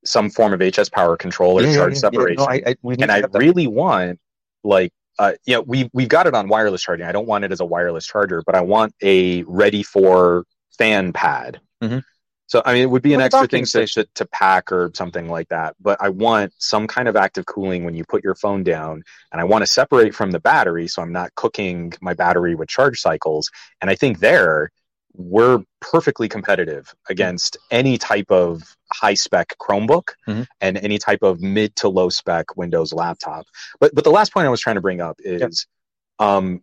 some form of HS power control or charge separation. No, I, I, and I really want like uh, you know we we've got it on wireless charging. I don't want it as a wireless charger, but I want a ready for fan pad. Mhm. So I mean, it would be an a extra thing to, to to pack or something like that. But I want some kind of active cooling when you put your phone down, and I want to separate from the battery, so I'm not cooking my battery with charge cycles. And I think there we're perfectly competitive against any type of high spec Chromebook Mhm. and any type of mid to low spec Windows laptop. But but the last point I was trying to bring up is um,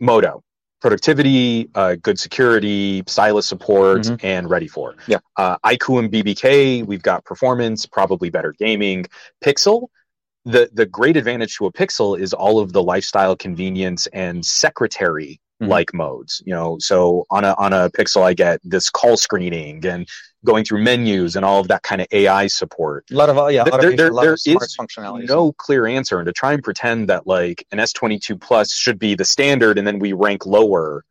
Moto productivity, uh, good security, stylus support, Mhm. and ready for. Yeah. Uh, iQOO and BBK, we've got performance, probably better gaming. Pixel, the the great advantage to a Pixel is all of the lifestyle convenience and secretary like modes. You know, so on a on a Pixel, I get this call screening and going through menus and all of that kind of AI support A lot of uh, yeah, There- there- there is functionality. no clear answer and to try and pretend that like an S22 plus should be the standard and then we rank lower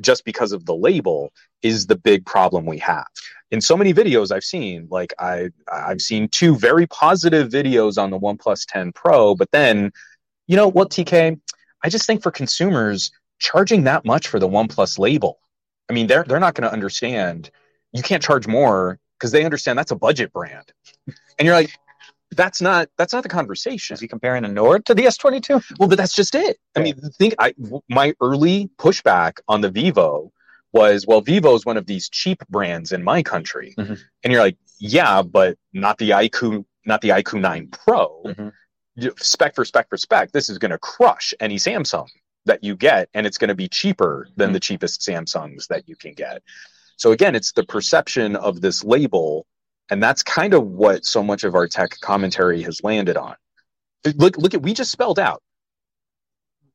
just because of the label is the big problem we have. In so many videos I've seen, like I I've seen two very positive videos on the one 10 Pro, but then you know what TK, I just think for consumers charging that much for the OnePlus label. I mean, they're they're not going to understand you can't charge more because they understand that's a budget brand. And you're like that's not that's not the conversation. Is he comparing a Nord to the S22? Well, but that's just it. I mean, think I my early pushback on the Vivo was, well, Vivo is one of these cheap brands in my country, Mhm. and you're like, yeah, but not the iQOO, not the iQOO 9 Pro. Mhm. You- Spec for spec for spec, this is going to crush any Samsung that you get, and it's going to be cheaper than Mhm. the cheapest Samsungs that you can get. So again, it's the perception of this label, and that's kind of what so much of our tech commentary has landed on. Look, look at we just spelled out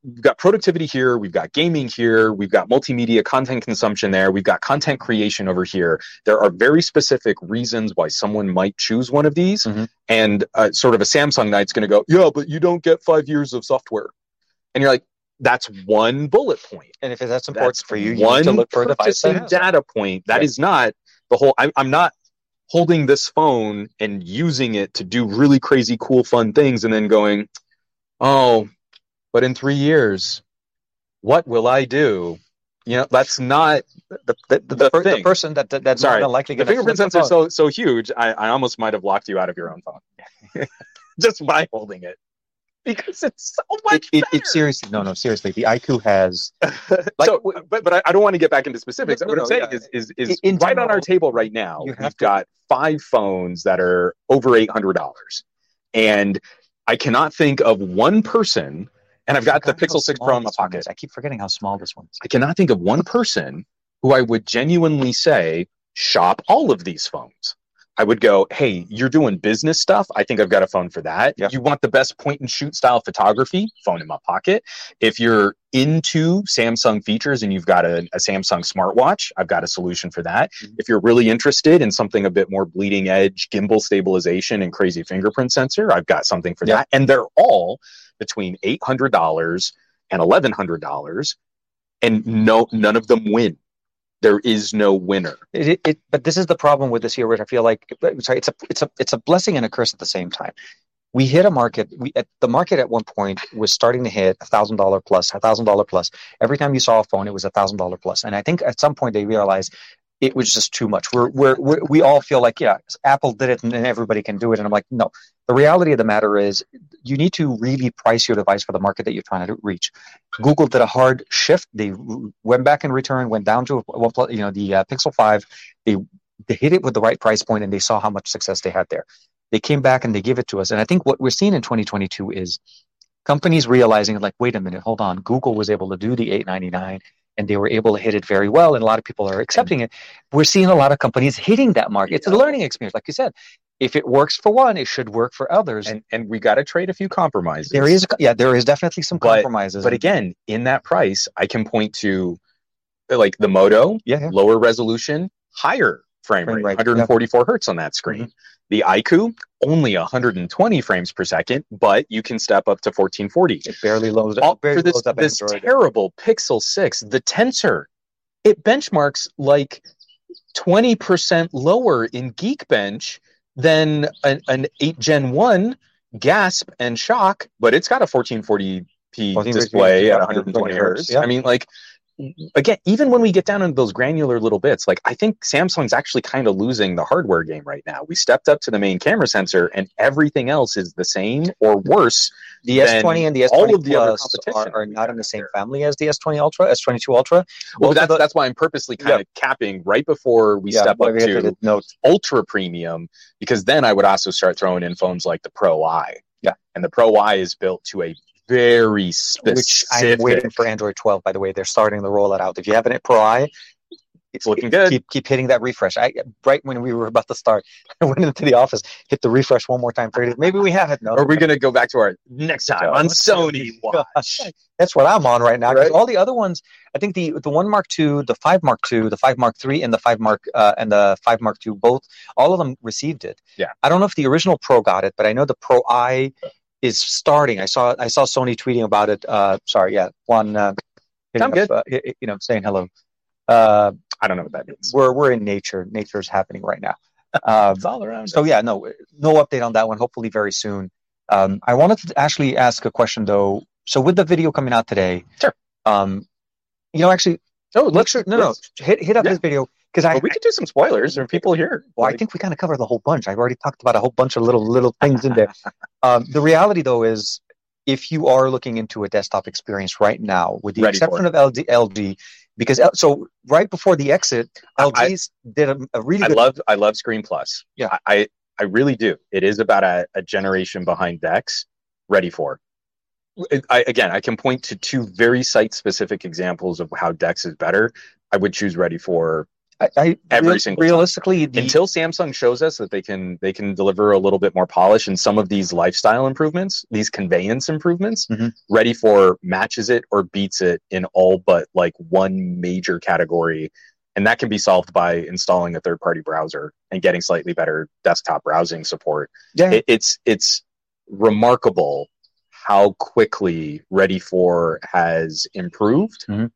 we've got productivity here, we've got gaming here, we've got multimedia content consumption there, we've got content creation over here. There are very specific reasons why someone might choose one of these, Mhm. and uh, sort of a Samsung knight's going to go, yeah, but you don't get five years of software, and you're like, that's one bullet point. And if that's important That's for you, you one need to look for a device that data point. That Right. is not the whole. I'm, I'm not holding this phone and using it to do really crazy, cool, fun things, and then going, oh, but in three years, what will I do? You know, that's not the, the, the, the per- the person that, that that's Sorry, not likely the fingerprint sensor is so so huge. I, I almost might have locked you out of your own phone just by holding it because it's so it, much. it, better. it seriously no no seriously the IQ has like- so, but but I, I don't want to get back into specifics. No, no, what I'm no, saying yeah. is is is In right on our table right now. you have We've to- got five phones that are over eight hundred dollars, and I cannot think of one person. And I've got the Pixel Six Pro in my this pocket. I keep forgetting how small this one is. I cannot think of one person who I would genuinely say shop all of these phones. I would go, hey, you're doing business stuff. I think I've got a phone for that. Yeah. You want the best point and shoot style photography? Phone in my pocket. If you're into Samsung features and you've got a, a Samsung smartwatch, I've got a solution for that. Mhm. If you're really interested in something a bit more bleeding edge, gimbal stabilization, and crazy fingerprint sensor, I've got something for Yeah. that. And they're all between $800 and $1,100 and no none of them win. There is no winner. It, it, but this is the problem with this here, which I feel like sorry, it's a it's a it's a blessing and a curse at the same time. We hit a market. We at the market at one point was starting to hit a thousand dollar plus, a thousand dollar plus. Every time you saw a phone, it was a thousand dollar plus. And I think at some point they realized it was just too much. We're, we're, we're we all feel like yeah, Apple did it and then everybody can do it. And I'm like, no. The reality of the matter is, you need to really price your device for the market that you're trying to reach. Google did a hard shift. They went back in return, went down to one plus, you know the uh, Pixel Five. They they hit it with the right price point, and they saw how much success they had there. They came back and they give it to us. And I think what we're seeing in 2022 is companies realizing like, wait a minute, hold on. Google was able to do the 899 and they were able to hit it very well. And a lot of people are accepting it. We're seeing a lot of companies hitting that market. It's a learning experience. Like you said, if it works for one, it should work for others. And and we got to trade a few compromises. there is, yeah, there is definitely some But- compromises. but again, in that price, I can point to like the Moto, yeah, yeah. lower resolution, higher frame Frame rate, rate, 144 hertz on that screen. Mm-hmm. The iQOO only 120 frames per second, but you can step up to 1440. it barely loads up. Barely for this, loads up this terrible Pixel 6, the Tensor, it benchmarks like 20% lower in Geekbench than an, an 8 Gen 1 Gasp and Shock, but it's got a 1440p 1440p, display at 120 120 hertz. hertz, yeah. I mean, like, again, even when we get down into those granular little bits, like I think Samsung's actually kind of losing the hardware game right now. We stepped up to the main camera sensor, and everything else is the same or worse. The S20 and the S20 all of the other Plus competition are, are not in the same family as the S20 Ultra, S22 Ultra. Well, of that's the- that's why I'm purposely kind of capping right before we yeah, step up to the note. ultra premium, because then I would also start throwing in phones like the Pro I. Yeah. and the Pro I is built to a very specific. which I'm waiting for Android 12. By the way, they're starting the rollout out. If you have an Pro I, it's Looking good. Keep keep hitting that refresh. I right when we were about to start, I went into the office, hit the refresh one more time. Maybe we have it. No, Or are we going to go back to our next time on Sony Watch? That's what I'm on right now. Right. All the other ones, I think the the one Mark II, the five Mark II, the five Mark III, and the five Mark uh, and the five Mark II, both all of them received it. Yeah. I don't know if the original Pro got it, but I know the Pro I is starting. I saw I saw Sony tweeting about it. Uh, sorry, yeah, one. Uh, I'm good. uh, you know, saying hello. Uh, I don't know what that means. we're we're in nature. Nature is happening right now. Um, It's all around. so yeah, no, no update on that one. Hopefully very soon. Um, I wanted to actually ask a question though. So with the video coming out today, Sure. Um, you know, actually, oh, let's sure, no, no, hit hit up Yeah. this video because I, Well, we could do some spoilers. There are people here. well, I think we kind of covered the whole bunch. I've already talked about a whole bunch of little little things in there. Um, the reality though is, if you are looking into a desktop experience right now, with the Ready exception of LG, LG, because so right before the exit, I- did a, a really I good. love I love Screen Plus. Yeah. I I, I really do. It is about a, a generation behind DeX. Ready for. I, again, I can point to two very site specific examples of how DeX is better. I would choose Ready for I, I Every real- single time. realistically, the, until Samsung shows us that they can they can deliver a little bit more polish and some of these lifestyle improvements, these conveyance improvements, Mhm. ready for matches it or beats it in all but like one major category. And that can be solved by installing a third party browser and getting slightly better desktop browsing support. yeah, It, it's it's remarkable how quickly Ready for has improved. Mhm.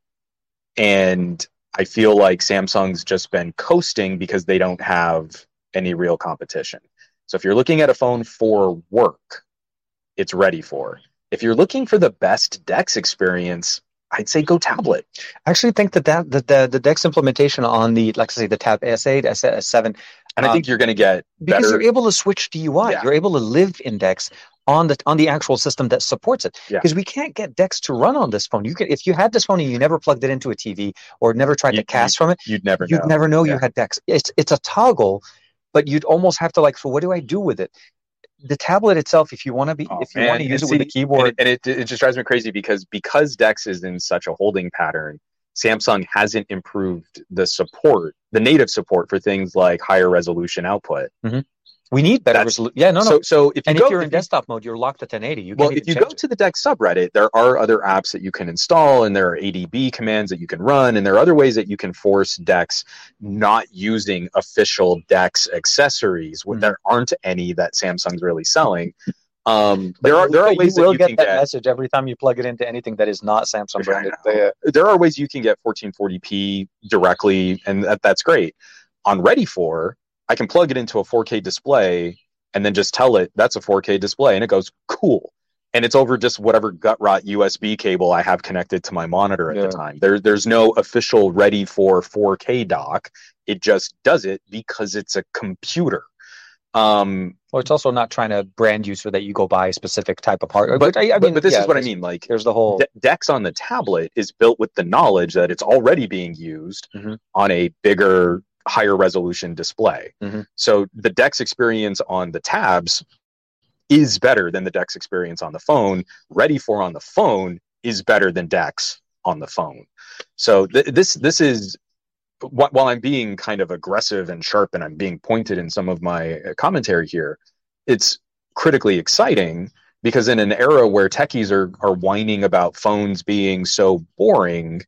And I feel like Samsung's just been coasting because they don't have any real competition. So if you're looking at a phone for work, it's ready for. If you're looking for the best DeX experience, I'd say go tablet. I actually think that, that the, the the DeX implementation on the like I say the Tab S8, S, S7, And I Um, think you're going to get because better. you're able to switch to UI, Yeah. you're able to live in DeX on the on the actual system that supports it. Yeah. Because we can't get DeX to run on this phone. You can if you had this phone and you never plugged it into a TV or never tried You- to cast from it, You'd never you'd know. never know you had DeX. It's it's a toggle, but you'd almost have to like, so what do I do with it? The tablet itself, if you want to be, Oh, if you man. want to use And it with a keyboard, and, it, and it, it just drives me crazy because because DeX is in such a holding pattern, Samsung hasn't improved the support, the native support for things like higher resolution output. Mm-hmm. We need better resolution. Yeah, no, no. So, so if you and go, if you're in if you- desktop mode, you're locked at 1080. You well, if you go it. to the DeX subreddit, there are other apps that you can install, and there are ADB commands that you can run, and there are other ways that you can force DeX not using official DeX accessories. Mhm. There aren't any that Samsung's really selling. Um, there are there are you ways that will you get can that get message every time you plug it into anything that is not Samsung branded. there there are ways you can get 1440p directly, and that, that's great. On Ready for, I can plug it into a 4K display and then just tell it that's a 4K display, and it goes cool. And it's over just whatever gut rot USB cable I have connected to my monitor at Yeah. the time. There, there's no official Ready for 4K dock. It just does it because it's a computer. Um, Well, it's also not trying to brand you so that you go buy a specific type of part. but, I, I mean, but this yeah, is what I mean. Like There's the whole. De- DeX on the tablet is built with the knowledge that it's already being used Mhm. on a bigger, higher resolution display. Mhm. So the DeX experience on the tabs is better than the DeX experience on the phone. Ready for on the phone is better than DeX on the phone. So th- this this is wh- while I'm being kind of aggressive and sharp and I'm being pointed in some of my uh, commentary here, it's critically exciting because in an era where techies are are whining about phones being so boring,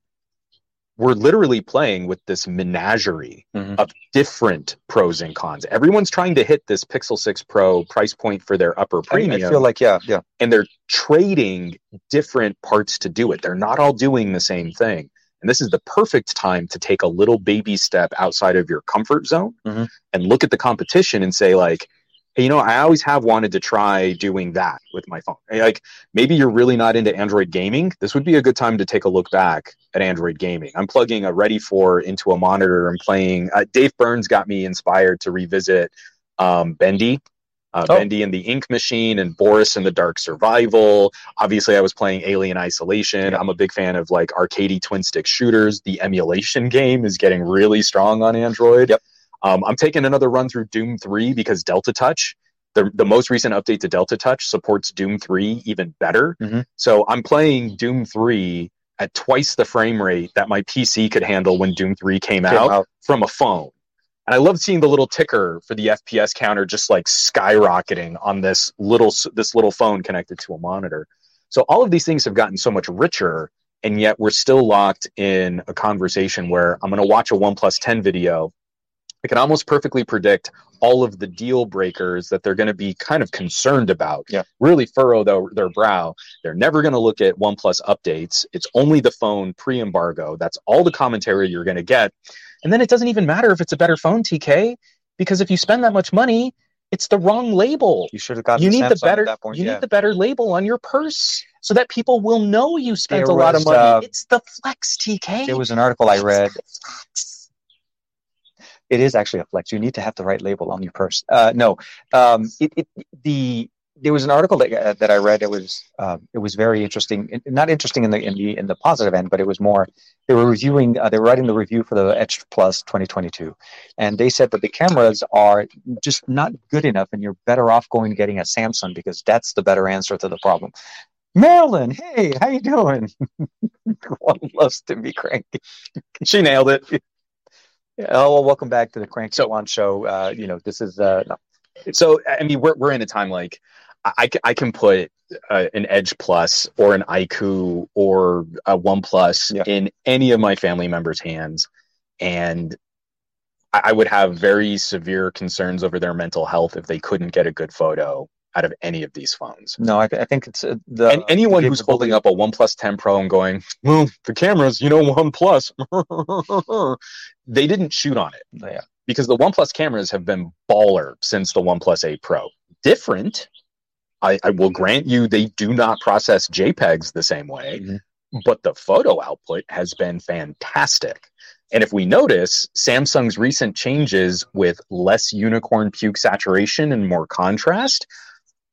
we're literally playing with this menagerie Mhm. of different pros and cons. Everyone's trying to hit this Pixel 6 Pro price point for their upper premium I feel like yeah, yeah. and they're trading different parts to do it. They're not all doing the same thing. And this is the perfect time to take a little baby step outside of your comfort zone Mhm. and look at the competition and say, like, you know, I always have wanted to try doing that with my phone. Like, maybe you're really not into Android gaming. This would be a good time to take a look back at Android gaming. I'm plugging a Ready for into a monitor and playing. Uh, Dave Burns got me inspired to revisit um, Bendy. Uh, Oh. Bendy and the Ink Machine and Boris and the Dark Survival. Obviously, I was playing Alien Isolation. Yeah. I'm a big fan of like arcadey twin stick shooters. The emulation game is getting really strong on Android. Yep. Um, I'm taking another run through Doom 3 because Delta Touch, the, the most recent update to Delta Touch, supports Doom 3 even better. Mhm. So I'm playing Doom 3 at twice the frame rate that my PC could handle when Doom 3 came, Came out, out. from a phone. And I love seeing the little ticker for the FPS counter just like skyrocketing on this little this little phone connected to a monitor. So all of these things have gotten so much richer, and yet we're still locked in a conversation where I'm going to watch a OnePlus 10 video. I can almost perfectly predict all of the deal breakers that they're going to be kind of concerned about. Yeah. Really furrow their, their brow. They're never going to look at OnePlus updates. It's only the phone pre embargo. That's all the commentary you're going to get. And then it doesn't even matter if it's a better phone, TK, because if you spend that much money, it's the wrong label. You should have gotten You need the better at that point. you yeah. need the better label on your purse so that people will know you spent There a lot of money. uh, it's the flex, TK. There was an article I read. It is actually a flex. You need to have the right label on your purse. Uh, no, um, it, it, the there was an article that uh, that I read. It was um, it was very interesting. It- Not interesting in the in the in the positive end, but it was more. They were reviewing. Uh, they were writing the review for the Edge Plus 2022, and they said that the cameras are just not good enough, and you're better off going getting a Samsung because that's the better answer to the problem. Marilyn, hey, how you doing? One loves to be cranky. She nailed it. Oh, well, welcome back to the Cranky So- One show. Uh, you know, this is uh, no. So I mean, we're we're in a time like I, I I can put uh, an Edge Plus or an iQOO or a One Plus Yeah. in any of my family members' hands, and I, I would have very severe concerns over their mental health if they couldn't get a good photo out of any of these phones. no. I, th- I think it's uh, the and anyone the who's holding up a One Plus 10 Pro and going, well, the cameras, you know, One Plus, they didn't shoot on it Yeah. because the OnePlus cameras have been baller since the OnePlus 8 Pro. Different. I, I will grant you they do not process JPEGs the same way, Mhm. but the photo output has been fantastic. And if we notice, Samsung's recent changes with less unicorn puke saturation and more contrast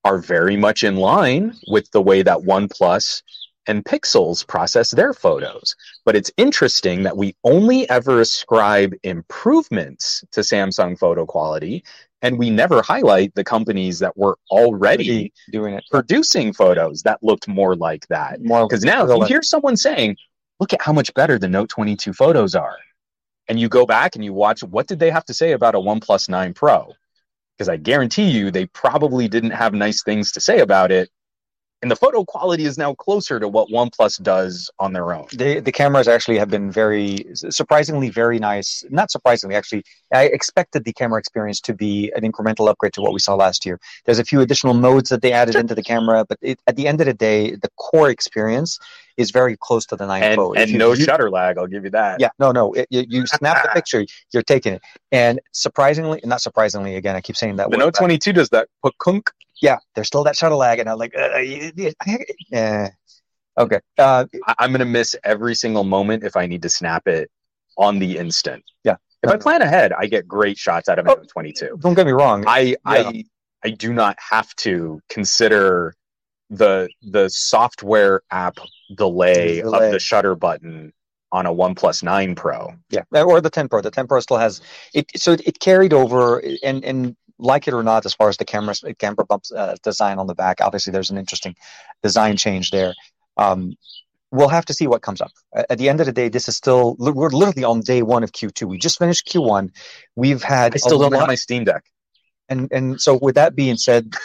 are very much in line with the way that OnePlus and Pixels process their photos. But it's interesting that we only ever ascribe improvements to Samsung photo quality, and we never highlight the companies that were already doing it producing photos that looked more like that. Because now, if you hear someone saying, look at how much better the Note 22 photos are, and you go back and you watch what did they have to say about a OnePlus 9 Pro? Because I guarantee you, they probably didn't have nice things to say about it. And the photo quality is now closer to what OnePlus does on their own. the the cameras actually have been very surprisingly very nice. Not surprisingly, actually, I expected the camera experience to be an incremental upgrade to what we saw last year. There's a few additional modes that they added into the camera, but it, at the end of the day, the core experience is very close to the 9 And, Pro. And you- no you- shutter lag, I'll give you that. Yeah, no, no. It, you, you snap the picture, you're taking it, and surprisingly, not surprisingly, again, I keep saying that. The word, Note 22 does that. Pukunk. Yeah, there's still that shuttle lag, and I'm like, uh, yeah, okay. Uh, I'm going to miss every single moment if I need to snap it on the instant. Yeah. If I plan ahead, I get great shots out of a Oh. 22. don't get me wrong. I I I do not have to consider the the software app delay, Delay. of the shutter button on a One 9 Pro. Yeah, or the 10 Pro. The 10 Pro still has it. So it, it carried over, and and like it or not, as far as the camera camera bumps uh, design on the back, obviously there's an interesting design change there. Um, we'll have to see what comes up. At the end of the day, this is still we're literally on day one of Q2. We just finished Q1. We've had I still don't have my Steam Deck. and and so with that being said.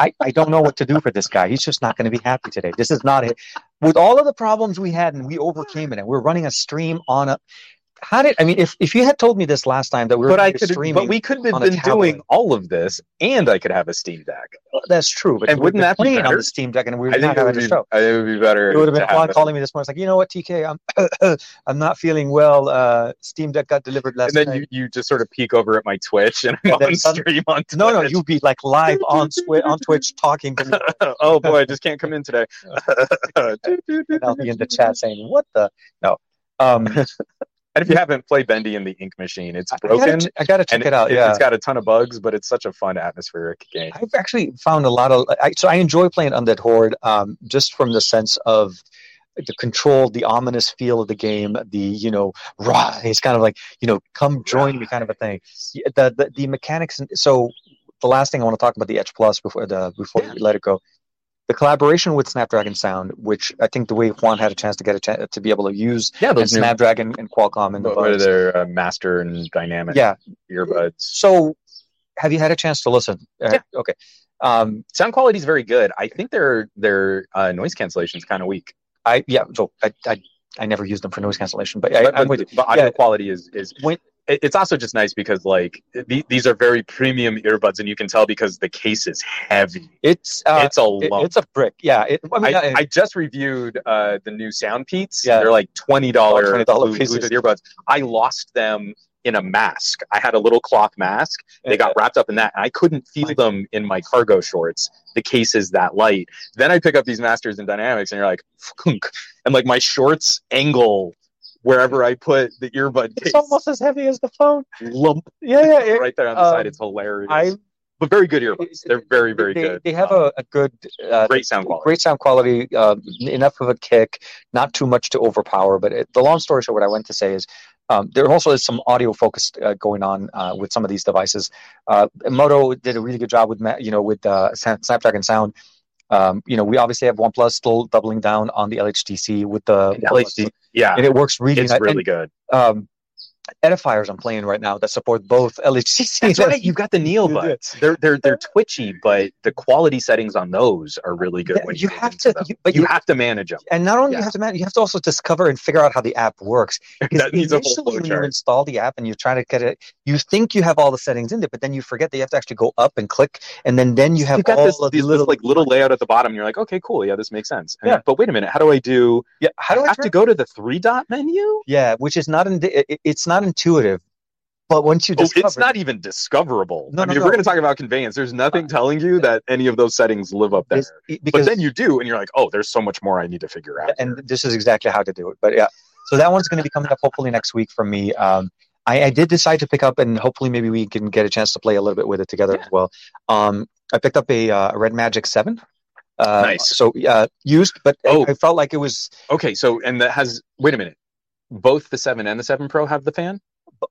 I, I don't know what to do for this guy. He's just not going to be happy today. This is not it. With all of the problems we had and we overcame it, and we're running a stream on a. How did I mean? If if you had told me this last time that we were But I could streaming, but we could have been doing all of this and I could have a Steam Deck. that's true. But And wouldn't that be on the Steam Deck, and we would not having would, a be, show. I think it would be better. It would have been Juan calling me this morning. It's like, you know what, TK, I'm I'm not feeling well. Uh, Steam Deck got delivered last night. And then night. you, you just sort of peek over at my Twitch and I'm And on suddenly- stream on Twitch. no, no, you'd be like live on Swi- on Twitch talking to me, oh boy, I just can't come in today. and I'll be in the chat saying, "What the no." Um, And if you haven't played Bendy in the Ink Machine, it's I gotta, broken. I gotta check it out. Yeah, it, has got a ton of bugs, but it's such a fun atmospheric game. I've actually found a lot of. I, so I enjoy playing Undead Horde, um, just from the sense of the control, the ominous feel of the game, the you know, it's kind of like you know, come join me, kind of a thing. The the, the mechanics. And, so the last thing I want to talk about the Edge Plus before the before we let it go. The collaboration with Snapdragon Sound, which I think the way Juan had a chance to get a chance to be able to use Yeah, and Snapdragon and Qualcomm and the what are buds. their uh, master and dynamic Yeah. earbuds. So, have you had a chance to listen? Uh, Yeah. Okay. Um, Sound quality is very good. I think their their uh, noise cancellation is kind of weak, I yeah. So I, I I never used them for noise cancellation, but, I, but, I'm with you. but audio Yeah. quality is is. When- it- It's also just nice because like th- these are very premium earbuds, and you can tell because the case is heavy. It's uh, it's a lump. it's a brick. Yeah. It, I mean, I, I- I just reviewed uh, the new Soundpeats. Yeah. They're like twenty dollar Oh, $20 Bluetooth pieces. earbuds. I lost them in a mask. I had a little cloth mask. They got wrapped up in that, and I couldn't feel them in my cargo shorts. The case is that light. Then I pick up these Masters and Dynamics, and you're like, "Funk," and like my shorts angle wherever I put the earbud case. it's almost as heavy as the phone. lump Yeah, yeah. right there on the um, side. It's hilarious. I but very good earbuds. They're very very they, good. They have Um, a, a good uh, great sound quality. great sound quality, uh, enough of a kick, not too much to overpower. But it, the long story short, what I went to say is um, there also is some audio focus uh, going on uh, with some of these devices. Uh, Moto did a really good job with you know with uh, Snapdragon Sound. Um, you know, we obviously have OnePlus still doubling down on the LHDC with the And LHD, yeah, and it works really it's nice. really good. Um, edifiers I'm playing right now that support both LHCC. That's right. You've got the You Neobuds. They're they're they're twitchy, but the quality settings on those are really good. Yeah, you have to- you- but you you- have to manage them. And not only Yeah. you have to man, you have to also discover and figure out how the app works. Because That needs a whole initially when you install the app and you're trying to get it, you think you have all the settings in there, but then you forget that you have to actually go up and click, and then then you have all this, of these little like little layout at the bottom. You're like, okay, cool, yeah, this makes sense. And- Yeah. But wait a minute, how do I do? Yeah, how do I have turn- to go to the three dot menu? Yeah, which is not in, it, it's not intuitive, but once you Oh, discover, it's not even discoverable. No, I mean, no, if we're going to talk about conveyance, there's nothing telling you that any of those settings live up there. it- But because then you do, and you're like, oh, there's so much more I need to figure out. and this is exactly how to do it. But yeah, so that one's going to be coming up hopefully next week from me. Um, I, I did decide to pick up, and hopefully maybe we can get a chance to play a little bit with it together Yeah. as well. Um, I picked up a uh, Red Magic Seven. Uh, Nice. So uh, used, but I- Oh. I, felt like it was Okay, so and that has. Wait a minute. Both the seven and the seven Pro have the fan.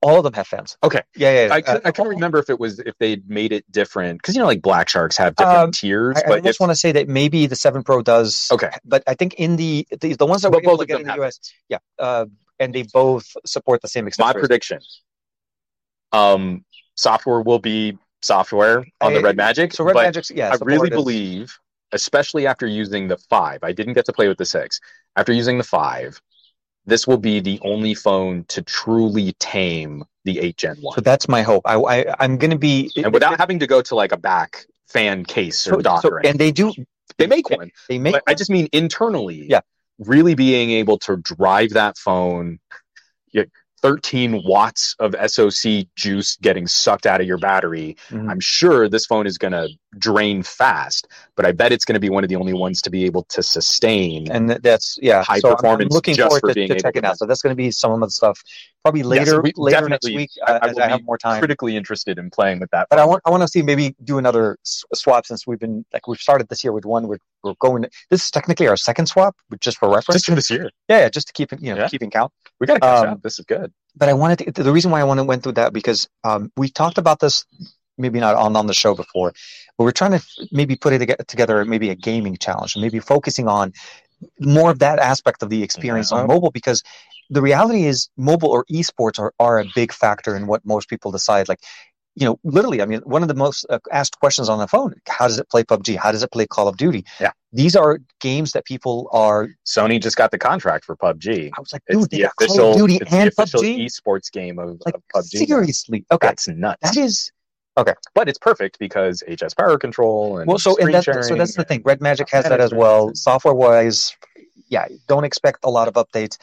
all of them have fans. Okay. Yeah, yeah. yeah. I, Uh, I can't remember if it was if they made it different because you know like Black Sharks have different Um, tiers, I, I but almost if, want to say that maybe the Seven Pro does. okay, But I think in the the, the ones that But we're able both to get in the US, yeah, uh, and they both support the same my prediction. Um, software will be software on the Red Magic, So Red Magic's yeah. I really is- believe, especially after using the five, I didn't get to play with the six. After using the five, this will be the only phone to truly tame the eight Gen one, So that's my hope. I, I I'm going to be and without having to go to like a back fan case or so, dock so- and they do They make one, they make but I just mean internally. Yeah. really being able to drive that phone. You- 13 watts of SOC juice getting sucked out of your battery. Mhm. I'm sure this phone is going to drain fast, but I bet it's going to be one of the only ones to be able to sustain. and that's yeah High so performance I'm looking forward for to, being to checking to- out. So that's going to be some of the stuff probably later later next week I- uh, I as will I have more time. critically interested in playing with that. But I want I want to see maybe do another swap since we've been like we've started this year with one. We're we're going. This is technically our second swap, but just for reference. just for this year. yeah, yeah, just to keep you know Yeah. keeping count. We got to catch Um, up. This is good. but I wanted to, the reason why I wanted went through that because um, we talked about this maybe not on on the show before, but we're trying to maybe put it toge- together maybe a gaming challenge, maybe focusing on more of that aspect of the experience Yeah. on mobile because the reality is mobile or esports are, are a big factor in what most people decide like you know literally i mean one of the most uh, asked questions on the phone how does it play pubg how does it play call of duty Yeah. these are games that people are Sony just got the contract for PUBG. i was like It's dude they the got call official, of duty it's the and official pubg esports game of, like of PUBG. seriously okay That's nuts. that is Okay, but it's perfect because HS power control and well so and that's so that's the thing red magic has that as well software wise yeah don't expect a lot of updates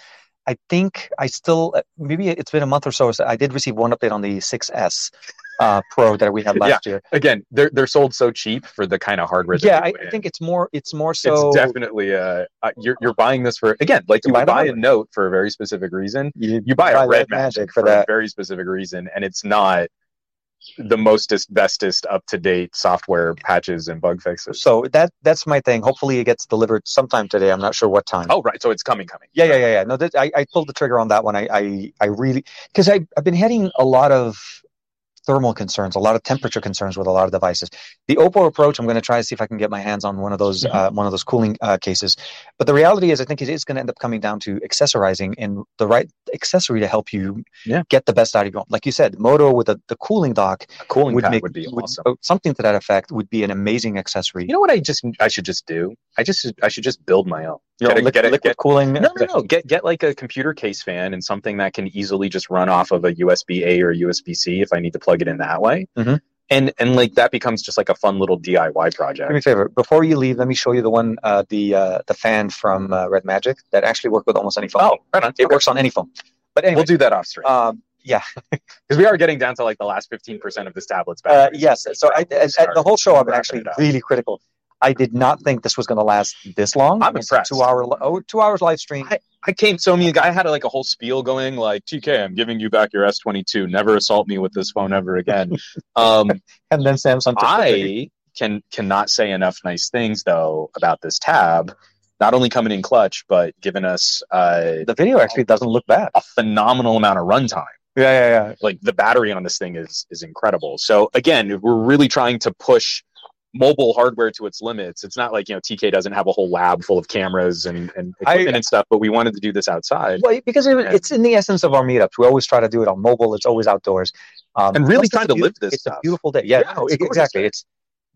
i think i still uh, maybe it's been a month or so so i did receive one update on the 6s uh, pro that we had last year Again, they're they're sold so cheap for the kind of hardware. that yeah I, I in. think it's more it's more so it's definitely uh, uh you're you're buying this for again like you buy buy a note for a very specific reason. you, You buy a red Red magic, for for, a that very specific reason, and it's not the mostest bestest up to date software patches and bug fixes. so that that's my thing hopefully it gets delivered sometime today i'm not sure what time Oh right, so it's coming, coming. Yeah, yeah, yeah, yeah. No, that, I, I pulled the trigger on that one. I, I, I really because I I've been having a lot of thermal concerns, a lot of temperature concerns with a lot of devices. The Oppo approach, I'm going to try to see if I can get my hands on one of those uh, one of those cooling uh, cases. But the reality is, I think it is going to end up coming down to accessorizing and the right accessory to help you Yeah. get the best out of your phone. Like you said, Moto with the, the cooling dock A cooling would make would be would- awesome. uh, something to that effect would be an amazing accessory. You know what I just I should just do? I just I should just build my own. You know, get a- liquid, get a- liquid get- cooling. No, no, no. Get get like a computer case fan and something that can easily just run off of a USB A or USB C if I need to plug it in that way. Mhm. And and like that becomes just like a fun little DIY project. Do me a favor. Before you leave, let me show you the one, uh, the uh, the fan from uh, Red Magic that actually works with almost any phone. Oh, right on. it Okay. works on any phone. But anyway, We'll do that off stream um, yeah, because we are getting down to like the last fifteen percent of this tablet's uh, battery. yes. So I, at the whole show, I've been actually really critical. I did not think this was going to last this long. I'm impressed. Two hour, oh, two hours live stream. I came so I mean I had like a whole spiel going like TK I'm giving you back your S22 never assault me with this phone ever again. um, and then Samsung. I can cannot say enough nice things though about this tab. Not only coming in clutch, but giving us uh, the video actually doesn't look bad. a phenomenal amount of runtime. Yeah, yeah, yeah. Like the battery on this thing is is incredible. So again, we're really trying to push mobile hardware to its limits. It's not like you know TK doesn't have a whole lab full of cameras and, and equipment I- and stuff, but we wanted to do this outside Well, because it, it's in the essence of our meetups. We always try to do it on mobile. It's always outdoors. Um, And really trying to live this It's stuff. a beautiful day. Yeah, Yeah, no, it's exactly. day. It's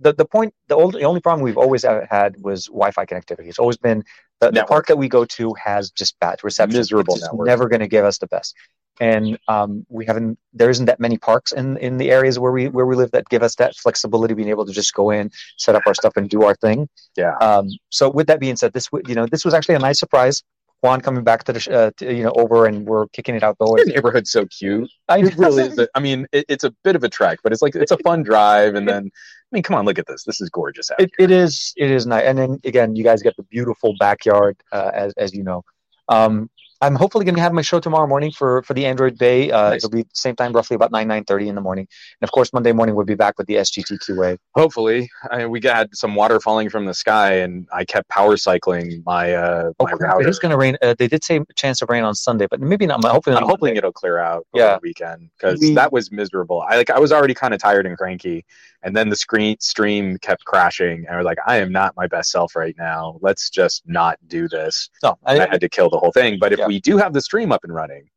the the point. The, old, the only problem we've always had was Wi-Fi connectivity. It's always been the, the park that we go to has just bad reception. Miserable It's never going to give us the best. And um, we haven't. There isn't that many parks in, in the areas where we where we live that give us that flexibility, being able to just go in, set up our stuff, and do our thing. Yeah. Um, so with that being said, this you know this was actually a nice surprise. Juan coming back to the uh, to, you know over and we're kicking it outdoors. Your neighborhood's so cute. I It really is. A, I mean, it, it's a bit of a trek, but it's like it's a fun drive. And then, I mean, come on, look at this. This is gorgeous. Out It, it is it is nice, and then again, you guys get the beautiful backyard, uh, as as you know. Um, I'm hopefully going to have my show tomorrow morning for for the Android Bay. Uh, Nice. It'll be same time, roughly about nine nine thirty in the morning, and of course Monday morning we'll be back with the SGTQA. Hopefully, I, we got some water falling from the sky, and I kept power cycling my uh, Oh, my crap, router. it is going to rain. Uh, they did say chance of rain on Sunday, but maybe not. Hopefully, I'm hoping it'll clear out over Yeah. the weekend because that was miserable. I like I was already kind of tired and cranky, and then the screen stream kept crashing, and I was like, I am not my best self right now. Let's just not do this. No, I I, had to kill the whole thing. But if Yeah. we do have the stream up and running,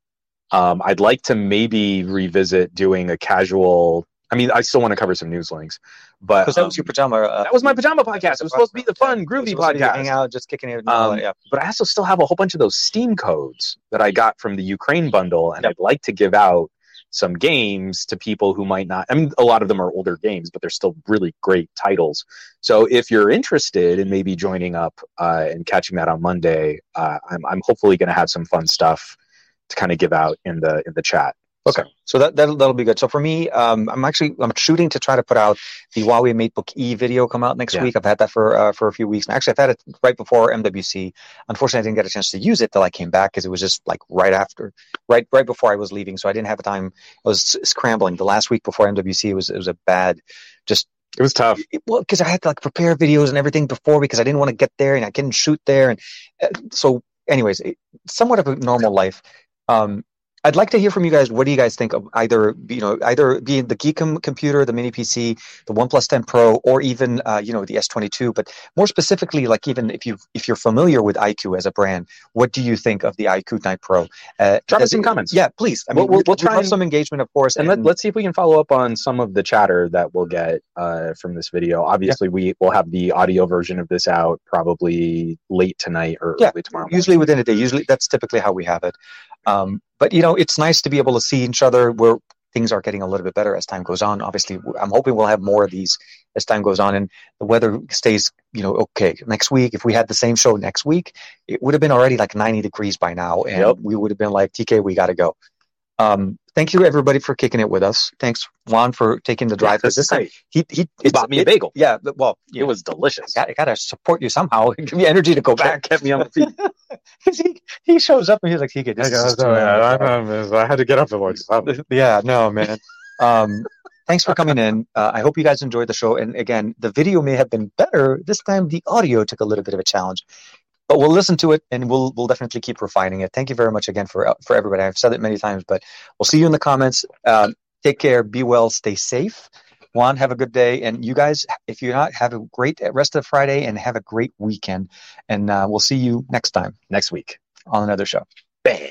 um, I'd like to maybe revisit doing a casual. I mean, I still want to cover some news links, but because that was um, your pajama. Uh, that was my pajama podcast. It was supposed to be the fun, groovy podcast. Hang out, just kicking it. Um, yeah. But I also still have a whole bunch of those Steam codes that I got from the Ukraine bundle, and Yep. I'd like to give out some games to people who might not. I mean, a lot of them are older games, but they're still really great titles. So if you're interested in maybe joining up uh, and catching that on Monday, uh, I'm, I'm hopefully going to have some fun stuff to kind of give out in the in the chat. Okay, so that that'll, that'll be good. So for me, um, I'm actually I'm shooting to try to put out the Huawei MateBook E video come out next Yeah. week. I've had that for uh, for a few weeks. And actually, I've had it right before MWC. Unfortunately, I didn't get a chance to use it till I came back because it was just like right after, right right before I was leaving. So I didn't have time. I was scrambling. The last week before MWC it was it was a bad, just It was tough. well because I had to like prepare videos and everything before because I didn't want to get there and I couldn't shoot there and uh, so anyways it, somewhat of a normal life um I'd like to hear from you guys what do you guys think of either you know either being the Geekom computer the mini PC the OnePlus 10 Pro or even uh, you know the S22 but more specifically like even if you if you're familiar with iQOO as a brand what do you think of the iQOO 9 Pro uh, Drop us some it- comments. yeah please I We'll- mean we'll- we'll we'd try and- some engagement of course And let, let's see if we can follow up on some of the chatter that we'll get uh, from this video. Obviously, we will have the audio version of this out probably late tonight or Yeah, early tomorrow. morning. usually within a day. Usually that's typically how we have it. Um, but you know, it's nice to be able to see each other where things are getting a little bit better as time goes on. Obviously, I'm hoping we'll have more of these as time goes on and the weather stays, you know, okay. Next week, if we had the same show next week, it would have been already like 90 degrees by now, and Yep. we would have been like, TK, we got to go. Um, thank you everybody for kicking it with us. Thanks Juan for taking the Yeah, drive. this time, he he He it's- bought me a bagel. Yeah, well, It know, was delicious. I got to support you somehow. Give me energy to go back. kept me on the feet. 'Cause he, he shows up and he's like, he could. This is too long. I had to get up at like yeah, no, man. Um, thanks for coming in. Uh, I hope you guys enjoyed the show. And again, the video may have been better this time. The audio took a little bit of a challenge, but we'll listen to it and we'll we'll definitely keep refining it. Thank you very much again for for everybody. I've said it many times, but we'll see you in the comments. Um, take care. Be well. Stay safe. Juan, have a good day. And you guys, if you're not, have a great rest of Friday and have a great weekend. And uh, we'll see you next time Next week. on another show. Bam.